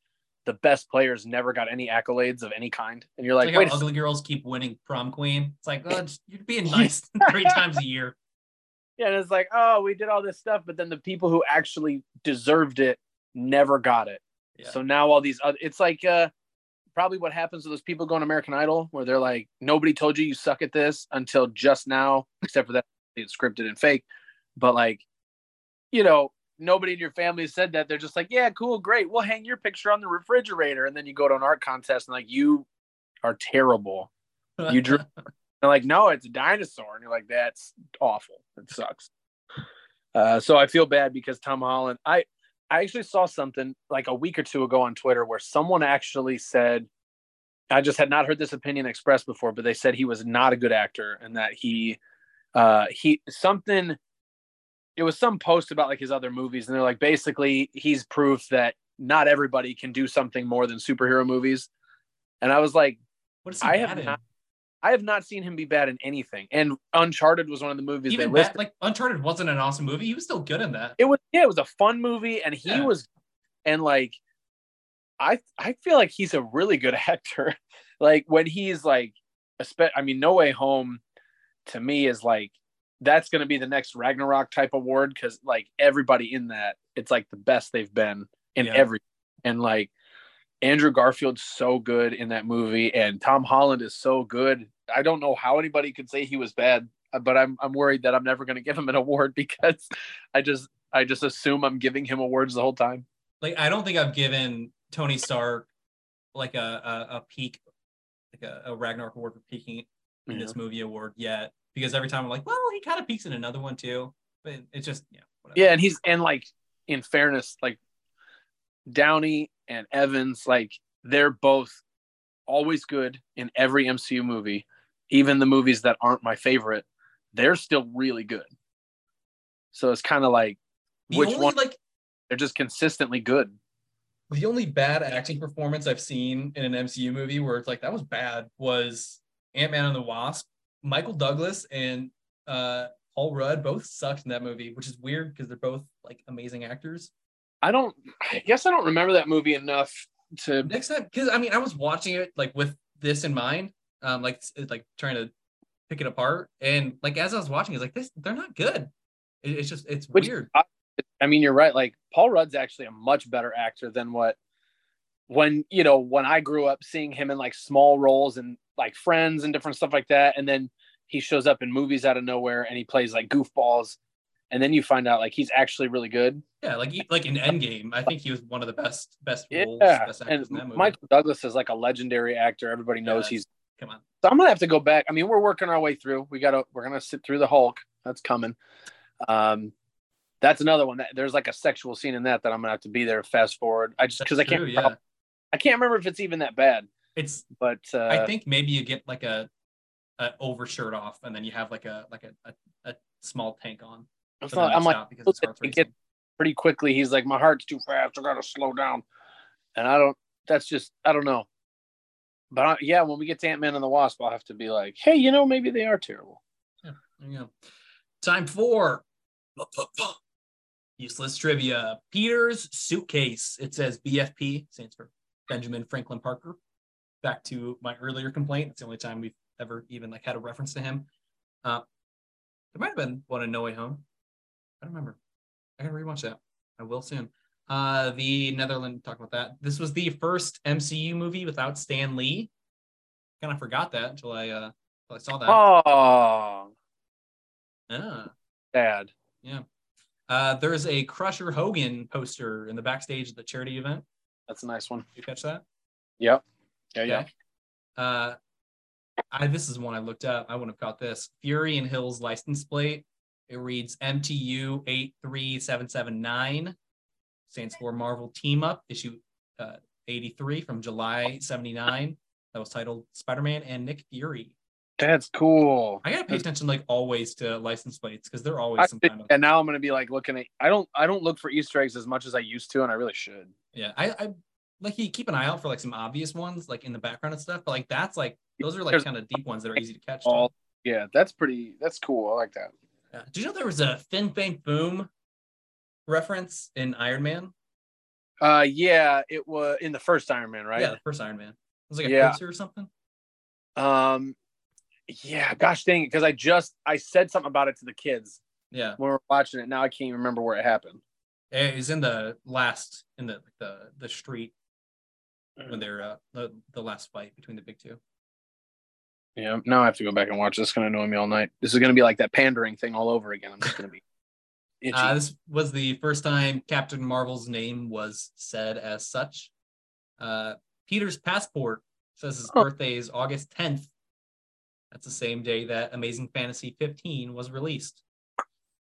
the best players never got any accolades of any kind, and you're Like, like, wait, ugly girls keep winning prom queen. It's like, oh, you're being nice three times a year. Yeah, and it's like, oh, we did all this stuff, but then the people who actually deserved it never got it. Yeah. So now all these other, it's like uh, probably what happens to those people going American Idol, where they're like, nobody told you you suck at this until just now, except for that it's scripted and fake. But like, you know, nobody in your family said that. They're just like, yeah, cool, great. We'll hang your picture on the refrigerator, and then you go to an art contest and like, you are terrible. You drew. They're like, no, it's a dinosaur. And you're like, that's awful. It sucks. Uh, so I feel bad because Tom Holland, I, I actually saw something like a week or two ago on Twitter where someone actually said, I just had not heard this opinion expressed before, but they said he was not a good actor and that he, uh, he, something, it was some post about like his other movies. And they're like, basically, he's proof that not everybody can do something more than superhero movies. And I was like, What is he I have in? not I have not seen him be bad in anything. And Uncharted was one of the movies Even they listed. like Uncharted wasn't an awesome movie. He was still good in that. it was yeah, it was a fun movie, and he Yeah. was, and like, I I feel like he's a really good actor. like when he's like, I mean, No Way Home, to me is like that's going to be the next Ragnarok type award because like everybody in that, it's like the best they've been in Yeah. every and like Andrew Garfield's so good in that movie and Tom Holland is so good. I don't know how anybody could say he was bad, uh, but I'm I'm worried that I'm never going to give him an award because I just I just assume I'm giving him awards the whole time. Like I don't think I've given Tony Stark like a a, a peak, like a, a Ragnarok award for peaking in this movie award yet. Because every time I'm like, well, he kind of peaks in another one too. But it's just yeah. Whatever. Yeah, and he's and like in fairness, like Downey and Evans, like they're both always good in every MCU movie, even the movies that aren't my favorite. They're still really good. So it's kind of like The which only one like they're just consistently good. the only bad acting performance I've seen in an MCU movie where it's like that was bad was Ant Man and the Wasp. Michael Douglas and uh, Paul Rudd both sucked in that movie, which is weird because they're both like amazing actors. I don't I guess I don't remember that movie enough to Next time, because I mean, I was watching it like with this in mind, um, like like trying to pick it apart, and like as I was watching, it's like this, they're not good. It- it's just it's Which- weird. I mean, you're right. Like Paul Rudd's actually a much better actor than what when you know when I grew up seeing him in like small roles and like Friends and different stuff like that, and then he shows up in movies out of nowhere and he plays like goofballs, and then you find out like he's actually really good. Yeah, like he- like in Endgame, I think he was one of the best best roles, Yeah, best and in that movie. Michael Douglas is like a legendary actor. Everybody knows Yes. he's. Come on, So I'm gonna have to go back. I mean, we're working our way through. We gotta. We're gonna sit through the Hulk. That's coming. Um, that's another one. That there's like a sexual scene in that that I'm gonna have to be there. Fast forward. I just because I can't. true, yeah. I can't remember if it's even that bad. It's But uh, I think maybe you get like a, a overshirt off, and then you have like a like a, a, a small tank on. I'm, I'm like because it starts it get pretty quickly. He's like, my heart's too fast. I gotta slow down. And I don't. That's just I don't know. But I, yeah, when we get to Ant Man and the Wasp, I'll have to be like, hey, you know, maybe they are terrible. There you go. Time for useless trivia. Peter's suitcase. It says BFP, stands for Benjamin Franklin Parker. Back to my earlier complaint. It's the only time we've ever even like had a reference to him. Uh, there might have been one in No Way Home. I don't remember. I gotta rewatch that. I will soon. Uh, the Netherlands talk about that. This was the first MCU movie without Stan Lee. Kind of forgot that until I uh until I saw that. Oh, Ah. sad. Yeah. Uh, there's a Crusher Hogan poster in the backstage of the charity event. That's a nice one. Did you catch that? Yep. Yeah, yeah. Uh, I this is one I looked up. I wouldn't have caught this. Fury and Hill's license plate. It reads MTU eight three seven seven nine. Stands for Marvel Team Up issue uh, eighty three from July seventy nine. That was titled Spider Man and Nick Fury. That's cool. I gotta pay attention like always to license plates because they're always I some kind of and now I'm gonna be like looking at. I don't. I don't look for Easter eggs as much as I used to, and I really should. Yeah, I, I like you keep an eye out for like some obvious ones, like in the background and stuff. But like that's like those are like kind of deep ones that are easy to catch. too. All. Yeah, that's pretty. That's cool. I like that. Yeah. Do you know there was a Fin Fang Foom reference in Iron Man? Uh, yeah, it was in the first Iron Man, right? Yeah, the first Iron Man. It was like a Yeah. poster or something. Um, yeah. Gosh dang it, because I just I said something about it to the kids Yeah, when we were watching it. Now I can't even remember where it happened. it was in the last in the the the street when they're uh, the the last fight between the big two. Yeah. Now I have to go back and watch. This is gonna annoy me all night. This is gonna be like that pandering thing all over again. I'm just gonna be itchy. Uh, this was the first time Captain Marvel's name was said as such. Uh, Peter's passport says his Oh. birthday is August 10th. That's the same day that Amazing Fantasy 15 was released.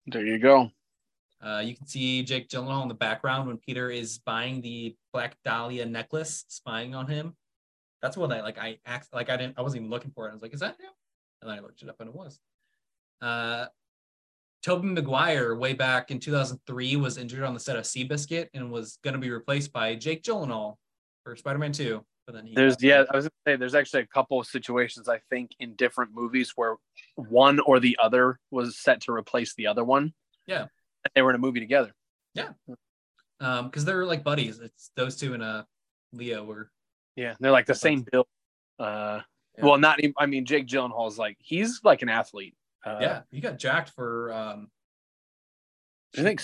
there you go. Uh, you can see Jake Gyllenhaal in the background when Peter is buying the Black Dahlia necklace, spying on him. That's what I like. I act like I didn't. I wasn't even looking for it. I was like, "Is that him?" And then I looked it up, and it was. Uh, Tobey Maguire, way back in 2003, was injured on the set of Seabiscuit and was going to be replaced by Jake Gyllenhaal for Spider-Man 2. But then he There's yeah. I was gonna say there's actually a couple of situations I think in different movies where one or the other was set to replace the other one. Yeah. They were in a movie together. Yeah. Um, because they're like buddies. It's those two and uh Leo were Yeah, they're like the same build. Uh, Yeah. well, not even. I mean, Jake Gyllenhaal is like he's like an athlete. Uh, yeah, he got jacked for. um I think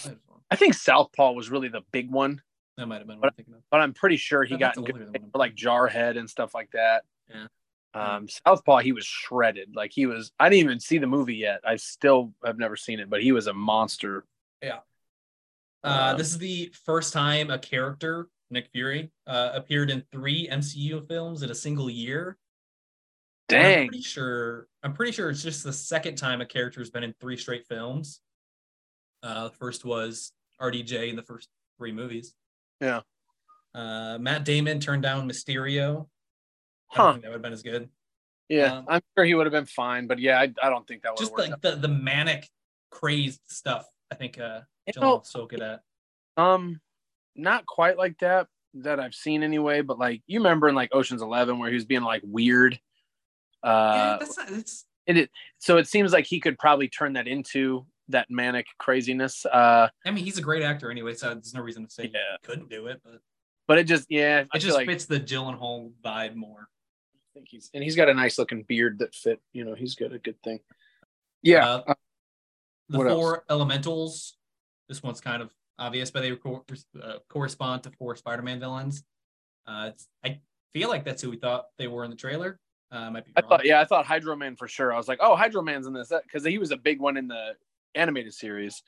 I think Southpaw was really the big one, that might have been what But- I'm thinking of. but I'm pretty sure he got that's in good older than shape one. for like Jarhead and stuff like that. Yeah. Um, Southpaw, he was shredded. Like he was. I didn't even see the movie yet. I still have never seen it, but he was a monster. Uh, Um, this is the first time a character, Nick Fury, uh, appeared in three MCU films in a single year. And I'm Dang. pretty sure. I'm pretty sure it's just the second time a character has been in three straight films. Uh, the first was RDJ in the first three movies. Yeah. Uh, Matt Damon turned down Mysterio. I don't Huh. think that would have been as good. Yeah, um, I'm sure he would have been fine, but yeah, I, I don't think that would Just like the, the manic, crazed stuff. I think uh, You Gyllenhaal's know, so good at. Um, not quite like that that I've seen anyway, but like you remember in like Ocean's Eleven where he was being like weird. yeah, Uh, that's not. It's it, it so it seems like he could probably turn that into that manic craziness. Uh, I mean, he's a great actor anyway, so there's no reason to say Yeah. he couldn't do it. But but it just yeah, it feel just like fits the Gyllenhaal vibe more. I think he's and he's got a nice looking beard that fit. You know, he's got a good thing. Yeah, Uh, uh, The What else? four elementals. This one's kind of obvious, but they co- uh, correspond to four Spider-Man villains. Uh, I feel like that's who we thought they were in the trailer. Uh, might be I thought yeah, I thought Hydro Man for sure. I was like, oh, Hydro Man's in this because he was a big one in the animated series.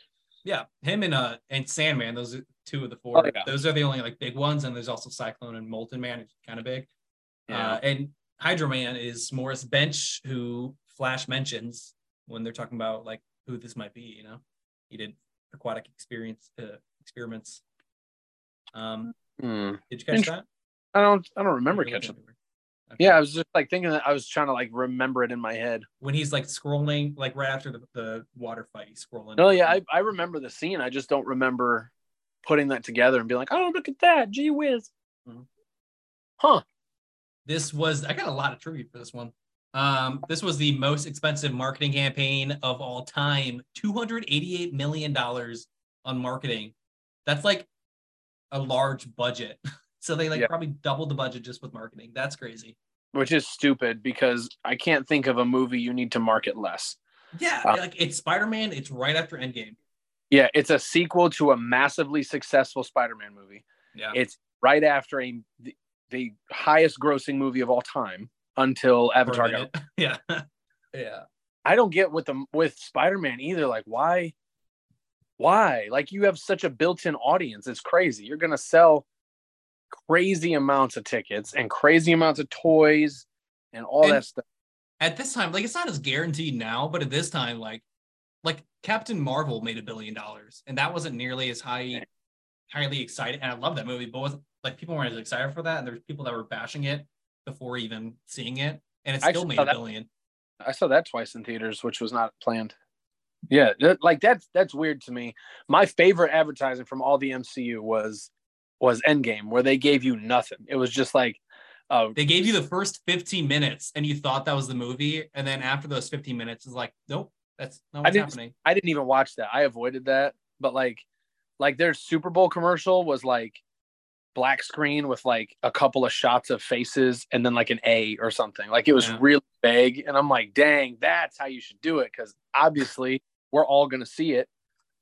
Yeah, him and uh and Sandman. Those are two of the four. Oh, yeah. Those are the only like big ones, and there's also Cyclone and Molten Man, which kind of big. Uh, and Hydro Man is Morris Bench, who Flash mentions when they're talking about like who this might be. You know, he did aquatic experience uh, experiments. Um, Hmm. did you catch that? I don't I don't remember You're catching. everywhere. Okay. Yeah, I was just like thinking that I was trying to like remember it in my head. when he's like scrolling, like right after the, the water fight, he's scrolling. No, yeah, I, I remember the scene. I just don't remember putting that together and being like, oh, look at that. Gee whiz. Mhm. Huh. this was I got a lot of tribute for this one. Um, this was the most expensive marketing campaign of all time. Two hundred eighty-eight million dollars on marketing. That's like a large budget. So they like Yeah. probably doubled the budget just with marketing. That's crazy. Which is stupid because I can't think of a movie you need to market less. Yeah, Uh, like it's Spider-Man. It's right after Endgame. Yeah, it's a sequel to a massively successful Spider Man movie. Yeah, It's right after a the, the highest grossing movie of all time until Avatar. got- yeah, yeah. I don't get with the with Spider Man either. Like, why? Why? Like, you have such a built in audience. It's crazy. You're going to sell crazy amounts of tickets and crazy amounts of toys and all And- that stuff. At this time, like it's not as guaranteed now, but at this time, like like Captain Marvel made a billion dollars, and that wasn't nearly as high, highly excited. And I love that movie, but wasn't like people weren't as excited for that, and there's people that were bashing it before even seeing it, and it still made a that. billion. I saw that twice in theaters, which was not planned. Yeah, like that's that's weird to me. My favorite advertising from all the MCU was was Endgame, where they gave you nothing. It was just like, oh, They gave you the first 15 minutes, and you thought that was the movie, and then after those 15 minutes, it's like, nope, that's not what's didn't- happening. I didn't even watch that. I avoided that. But like, like their Super Bowl commercial was like black screen with like a couple of shots of faces and then like an A or something. Like it was Yeah. really vague. And I'm like, dang, that's how you should do it. Cause obviously we're all gonna see it.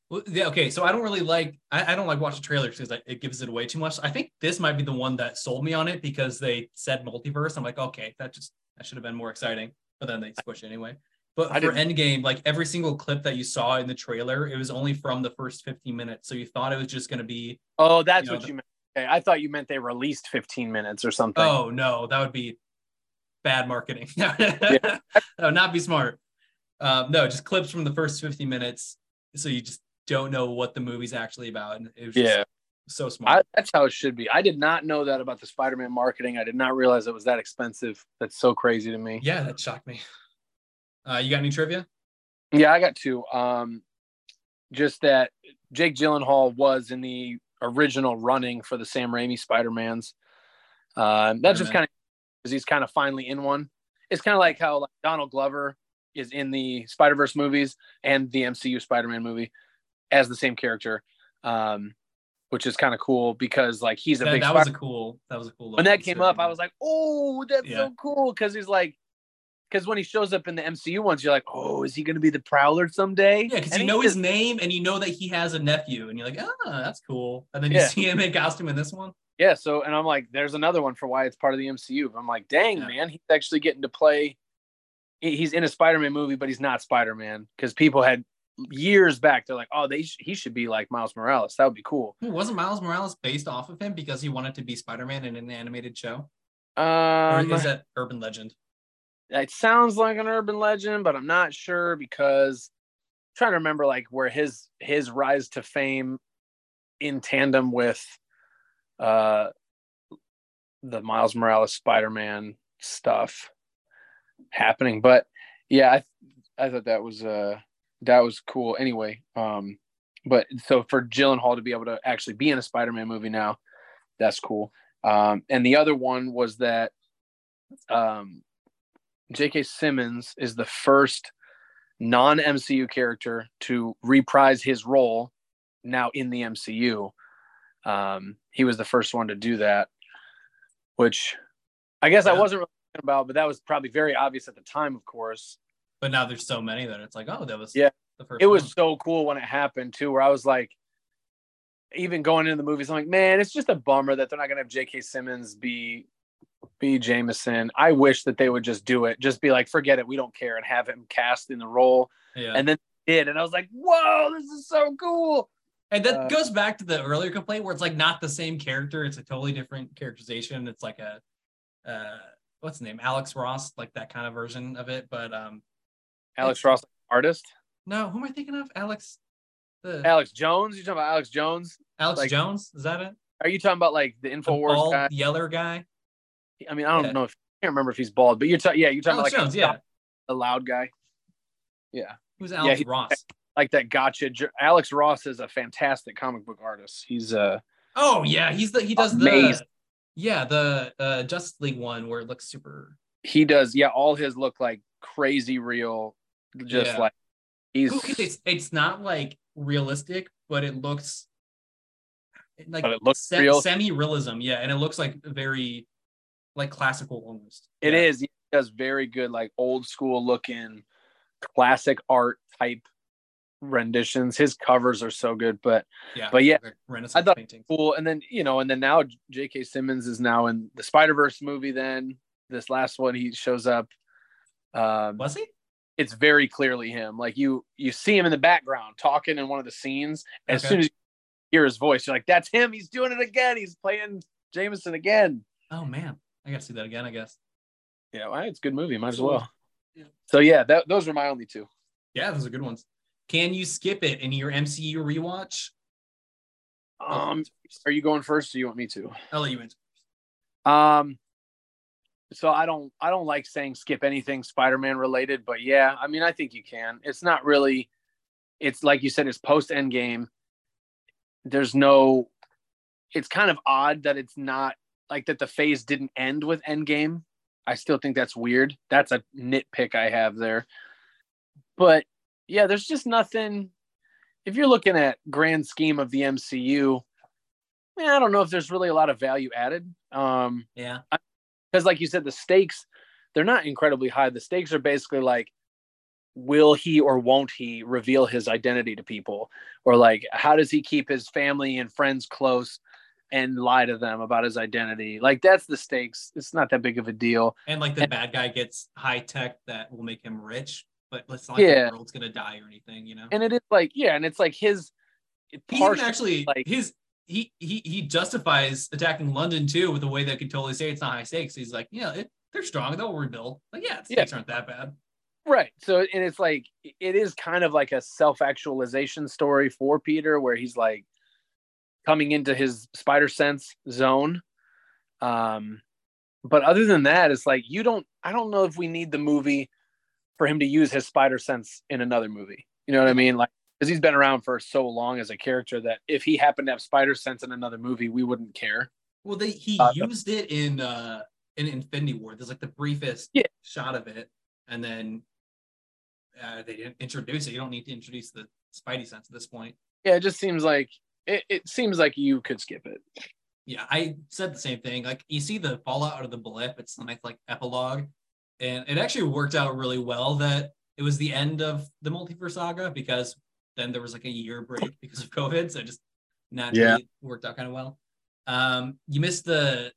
Well, yeah, okay, so I don't really like I, I don't like watching trailers because it gives it away too much. I think this might be the one that sold me on it because they said multiverse. I'm like, okay, that just that should have been more exciting, but then they squish it anyway. But I for didn't- Endgame, like every single clip that you saw in the trailer, it was only from the first 15 minutes. So you thought it was just gonna be, Oh, that's You know, what the- you meant. Okay, I thought you meant they released 15 minutes or something. oh no, that would be bad marketing. that would not be smart. Um, no, just clips from the first 15 minutes. So you just don't know what the movie's actually about. And it was just yeah. so smart. I, that's how it should be. I did not know that about the Spider-Man marketing. I did not realize it was that expensive. That's so crazy to me. Yeah, that shocked me. Uh, you got any trivia? Yeah, I got two. Um, just that Jake Gyllenhaal was in the original running for the Sam Raimi Spider Mans. Um, that's just kind of because he's kind of finally in one. It's kind of like how like, Donald Glover is in the Spider Verse movies and the MCU Spider Man movie as the same character, um, which is kind of cool because like he's a That, big. that was a cool. That was a cool. when that came up, I was like, "Oh, that's Yeah. so cool!" Because he's like, because when he shows up in the MCU ones, you're like, oh, is he going to be the Prowler someday? Yeah, because you know his just- name and you know that he has a nephew, and you're like, ah, that's cool. And then you Yeah. see him in costume in this one. Yeah. So, and I'm like, there's another one for why it's part of the MCU. I'm like, dang, Yeah. man, he's actually getting to play. He's in a Spider-Man movie, but he's not Spider-Man because people had years back. They're like, oh, they sh- he should be like Miles Morales. That would be cool. Wasn't Miles Morales based off of him because he wanted to be Spider-Man in an animated show? Or Um, is that urban legend? It sounds like an urban legend, but I'm not sure because I'm trying to remember like where his his rise to fame in tandem with uh the Miles Morales Spider-Man stuff happening. But yeah, I I thought that was uh that was cool anyway. Um but so for Gyllenhaal to be able to actually be in a Spider-Man movie now, that's cool. Um and the other one was that um J.K. Simmons is the first non MCU character to reprise his role now in the MCU. Um, he was the first one to do that, which I guess I wasn't really thinking about, but that was probably very obvious at the time, of course. But now there's so many that it's like, oh, that was Yeah. the first. It was so cool when it happened, too, where I was like, even going into the movies, I'm like, man, it's just a bummer that they're not going to have J.K. Simmons be be Jameson. I wish that they would just do it, just be like, forget it, we don't care, and have him cast in the role. yeah. And then did, and I was like, whoa, this is so cool. And that Uh, goes back to the earlier complaint where it's like not the same character. It's a totally different characterization. It's like a uh what's the name? Alex Ross, like that kind of version of it. But um Alex Ross, artist. no, who am I thinking of? Alex the Alex Jones. You talking about Alex Jones? Alex like- Jones? Is that it? Are you talking about like the Infowars guy? yeller guy? I mean, I don't Yeah. know if I can't remember if he's bald, but you're talking. Yeah, you're talking Alex about like Jones, yeah. the loud guy. Yeah, Who's Alex he- Ross? like that. Gotcha. Alex Ross is a fantastic comic book artist. He's uh Oh yeah, he's the he does the yeah, the uh Justice League one where it looks super he does. Yeah, all his look like crazy real. Just Yeah. like he's. it's it's not like realistic, but it looks like But it looks real. semi-realism, yeah, and it looks like very like classical almost. It yeah. is. He does very good, like old school looking, classic art type renditions. His covers are so good, but Yeah, but yeah, Renaissance thought- paintings. cool. And then you know, and then now J.K. Simmons is now in the Spider Verse movie. Then this last one, he shows up. Um, Was he? it's very clearly him. Like you, you see him in the background talking in one of the scenes. As Okay. soon as you hear his voice, you're like, "That's him. He's doing it again. He's playing Jameson again." Oh man, I gotta see that again. I guess. Yeah, well, it's a good movie. Might as well. Yeah. So yeah, that, those are my only two. Yeah, those are good ones. Can you skip it in your MCU rewatch? Um, are you going first, or do you want me to? I'll let you answer. Um, so I don't, I don't like saying skip anything Spider-Man related, but yeah, I mean, I think you can. It's not really. It's like you said, it's post Endgame. There's no. It's kind of odd that it's not like that. The phase didn't end with Endgame. I still think that's weird. That's a nitpick I have there. But yeah, there's just nothing. If you're looking at grand scheme of the MCU, man, I don't know if there's really a lot of value added. Um, Yeah. because like you said the stakes they're not incredibly high the stakes are basically like will he or won't he reveal his identity to people or like how does he keep his family and friends close and lie to them about his identity like that's the stakes it's not that big of a deal And like the bad guy gets high tech that will make him rich, but it's not like Yeah. the world's gonna die or anything, you know. and it is like yeah and it's like his He actually like his he he he justifies attacking London too with a way that could totally say it's not high stakes. He's like, yeah, it, they're strong, they'll rebuild. Like, yeah, Yeah. stakes aren't that bad. right so and it's like it is kind of like a self-actualization story for peter where he's like coming into his spider sense zone um but other than that it's like you don't i don't know if we need the movie for him to use his spider sense in another movie you know what i mean like because he's been around for so long as a character that if he happened to have spider sense in another movie we wouldn't care Well, they he Uh, used it in uh in Infinity War. There's like the briefest Yeah. shot of it, and then uh, they didn't introduce it. You don't need to introduce the Spidey sense at this point. yeah it just seems like it, it seems like you could skip it Yeah, I said the same thing. Like you see the fallout out of the blip. It's a nice like epilogue, and it actually worked out really well that it was the end of the multiverse saga because then there was like a year break because of COVID, so it just naturally Yeah. worked out kind of well. Um, you missed the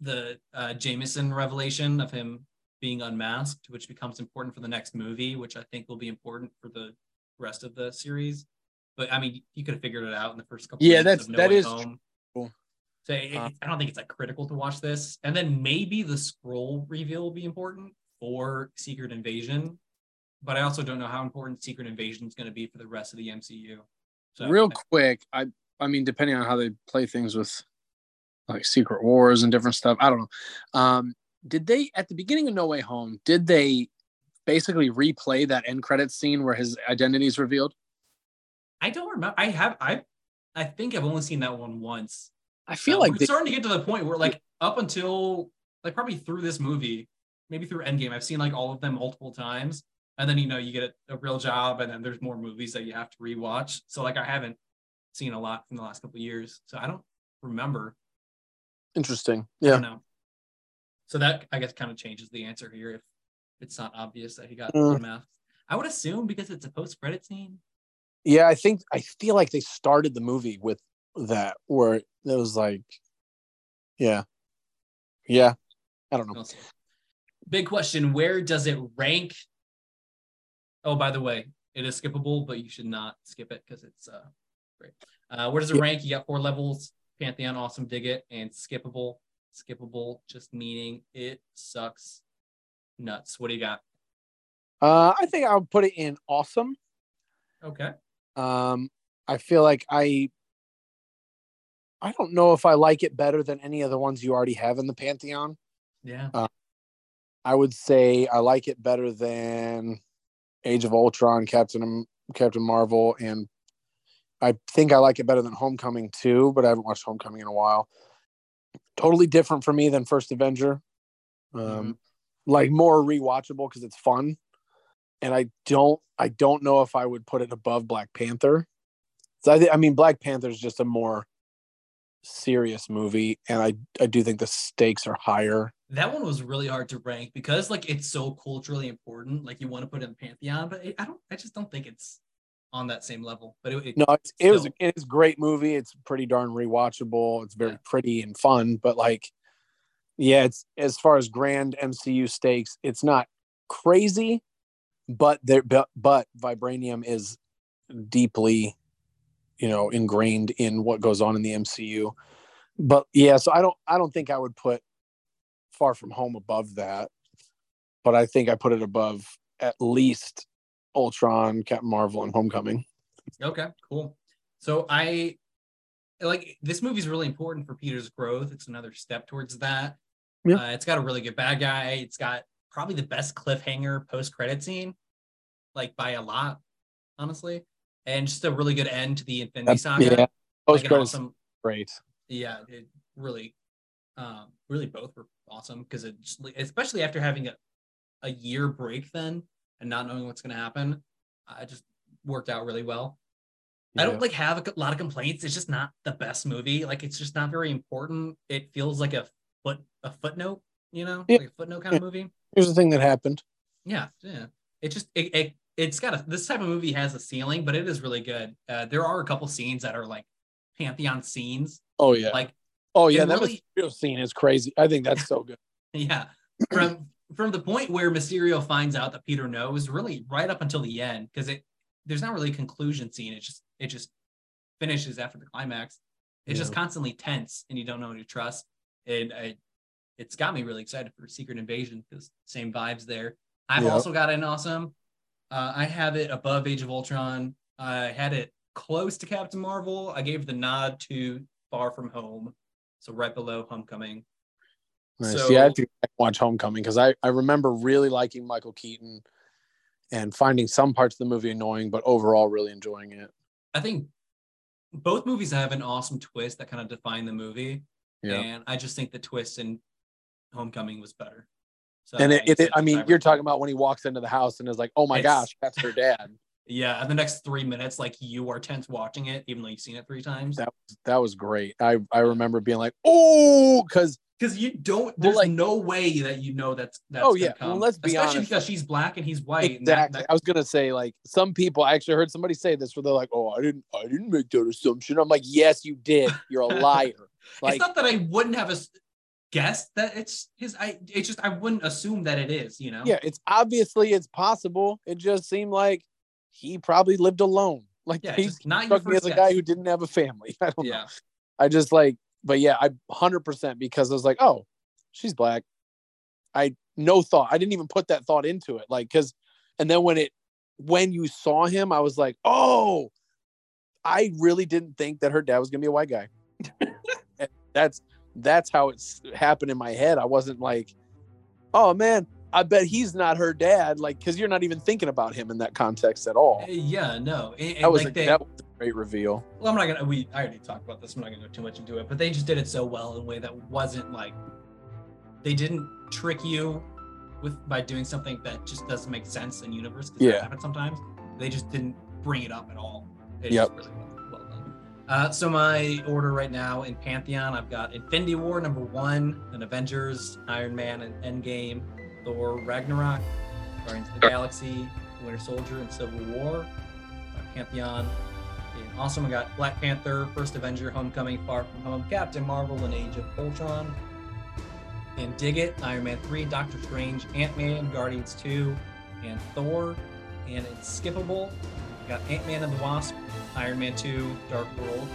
the uh, Jameson revelation of him being unmasked, which becomes important for the next movie, which I think will be important for the rest of the series. But I mean, you could have figured it out in the first couple. Yeah, that's- that Home. true. So it, Uh, I don't think it's like critical to watch this, and then maybe the scroll reveal will be important for Secret Invasion, but I also don't know how important Secret Invasion is going to be for the rest of the MCU. So Real quick, I I mean, depending on how they play things with like Secret Wars and different stuff, I don't know. Um, did they at the beginning of No Way Home? Did they basically replay that end credit scene where his identity is revealed? I don't remember. I have I I think I've only seen that one once. I feel Uh, like we're they, starting to get to the point where like up until like probably through this movie, maybe through Endgame, I've seen like all of them multiple times. And then you know you get a, a real job, and then there's more movies that you have to rewatch. So like I haven't seen a lot from the last couple of years, so I don't remember. interesting. Yeah. So that I guess kind of changes the answer here if it's not obvious that he got Mm. unmasked. I would assume because it's a post credit scene. Yeah. I think I feel like they started the movie with that where it was like, yeah, yeah. I don't know. Big question: Where does it rank? Oh, by the way, it is skippable, but you should not skip it because it's uh great. Uh, where does it Yeah. rank? You got four levels: Pantheon, Awesome, Dig It, and Skippable. Skippable, just meaning it sucks nuts. What do you got? Uh, I think I'll put it in awesome. Okay. Um, I feel like I I don't know if I like it better than any of the ones you already have in the Pantheon. Yeah. I would say I like it better than Age of Ultron, Captain Captain Marvel, and I think I like it better than Homecoming too, but I haven't watched Homecoming in a while. Totally different for me than First Avenger. Um, Mhm. like more rewatchable because it's fun. And I don't I don't know if I would put it above Black Panther. So I, thi- I mean Black Panther is just a more serious movie, and I I do think the stakes are higher. That one was really hard to rank because like it's so culturally important. Like you want to put it in the pantheon, but it, I don't. I just don't think it's on that same level. But it, it No, it's, it was it's great movie. It's pretty darn rewatchable. It's very Yeah. pretty and fun, but like, yeah, it's as far as grand MCU stakes, it's not crazy, but there, but, but vibranium is deeply, you know, ingrained in what goes on in the MCU. But yeah, so I don't, I don't think I would put Far From Home above that, but I think I put it above at least Ultron, Captain Marvel, and Homecoming. Okay, cool. So I like this movie is really important for Peter's growth. It's another step towards that. Yeah. Uh, it's got a really good bad guy. It's got probably the best cliffhanger post credit scene, like by a lot, honestly, and just a really good end to the Infinity Saga. yeah, like post credits awesome, great. yeah, it really, um, really both were awesome because it just, especially after having a, a year break then and not knowing what's going to happen, it just worked out really well. I don't like have a lot of complaints. It's just not the best movie. Like it's just not very important. It feels like a foot a footnote, you know, Yeah. like a footnote kind of movie. Here's the thing that happened. Yeah, yeah. It just it, it it's got a this type of movie has a ceiling, but it is really good. Uh, there are a couple scenes that are like pantheon scenes, Oh yeah. like oh yeah. That really- Mysterio scene is crazy. I think that's so good. yeah, from from the point where Mysterio finds out that Peter knows, really right up until the end, because it there's not really a conclusion scene. It just it just finishes after the climax. It's just constantly tense, and you don't know who to trust. And I, it's got me really excited for Secret Invasion because same vibes there. I've Yeah. also got an awesome. Uh, I have it above Age of Ultron. I had it close to Captain Marvel. I gave the nod to Far From Home, so right below Homecoming. Nice. So- yeah, I have to watch Homecoming because I I remember really liking Michael Keaton, and finding some parts of the movie annoying, but overall really enjoying it. I think both movies have an awesome twist that kind of define the movie, Yeah. and I just think the twist in Homecoming was better. So and it, it, that's I mean, you're talking about when he walks into the house and is like, "Oh my gosh, that's her dad." Yeah, and the next three minutes, like you are tense watching it, even though you've seen it three times. That that was great. I I remember being like, oh, because Because you don't, Well, there's like- no way that you know that's that's. Oh, yeah. Well, let's be especially honest. because she's black and he's white. and that- exactly. that- I was gonna say like some people. I actually heard somebody say this where they're like, oh, I didn't I didn't make that assumption. I'm like, yes, you did. You're a liar. like it's not that I wouldn't have a guessed that it's his. I it's just I wouldn't assume that it is. You know. yeah, it's obviously it's possible. It just seemed like he probably lived alone. Like Yeah. he Just not struck me as a guy who didn't have a family. I don't know. Yeah. I just like, but yeah, I hundred percent because I was like, oh, she's black. I no thought. I didn't even put that thought into it. Like, cause, and then when it, when you saw him, I was like, oh, I really didn't think that her dad was gonna be a white guy. That's that's how it's happened in my head. I wasn't like, oh man, I bet he's not her dad. Like, cause you're not even thinking about him in that context at all. Uh, Yeah. No. And, and That was like a, they, that was a great reveal. well, I'm not gonna. We I already talked about this. I'm not gonna go too much into it, but they just did it so well in a way that wasn't like they didn't trick you with by doing something that just doesn't make sense in universe. 'cause that Yeah. happens sometimes. They just didn't bring it up at all. It's Yep. really well, well done. Uh, so my order right now in Pantheon, I've got Infinity War number one, then Avengers, Iron Man, and Endgame, Thor, Ragnarok, Guardians of the Galaxy, Winter Soldier, and Civil War. Uh, Pantheon. And awesome, I got Black Panther, First Avenger, Homecoming, Far From Home, Captain Marvel, and Age of Ultron. And Dig It, Iron Man 3, Doctor Strange, Ant Man, Guardians 2, and Thor. And it's skippable. Got Ant Man and the Wasp, Iron Man 2, Dark World,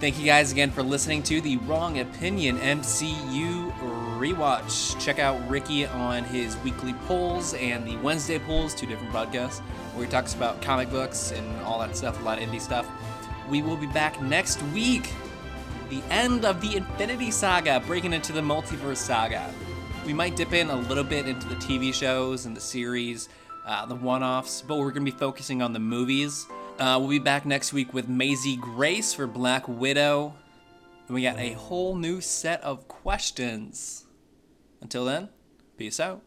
Thank you guys again for listening to the Wrong Opinion MCU rewatch. Check out Ricky on his weekly polls and the Wednesday polls, two different podcasts, where he talks about comic books and all that stuff, a lot of indie stuff. We will be back next week, the end of the Infinity Saga, breaking into the multiverse saga. We might dip in a little bit into the TV shows and the series, uh, the one offs, but we're going to be focusing on the movies. Uh, we'll be back next week with Maisie Grace for Black Widow. And we got a whole new set of questions. Until then, peace out.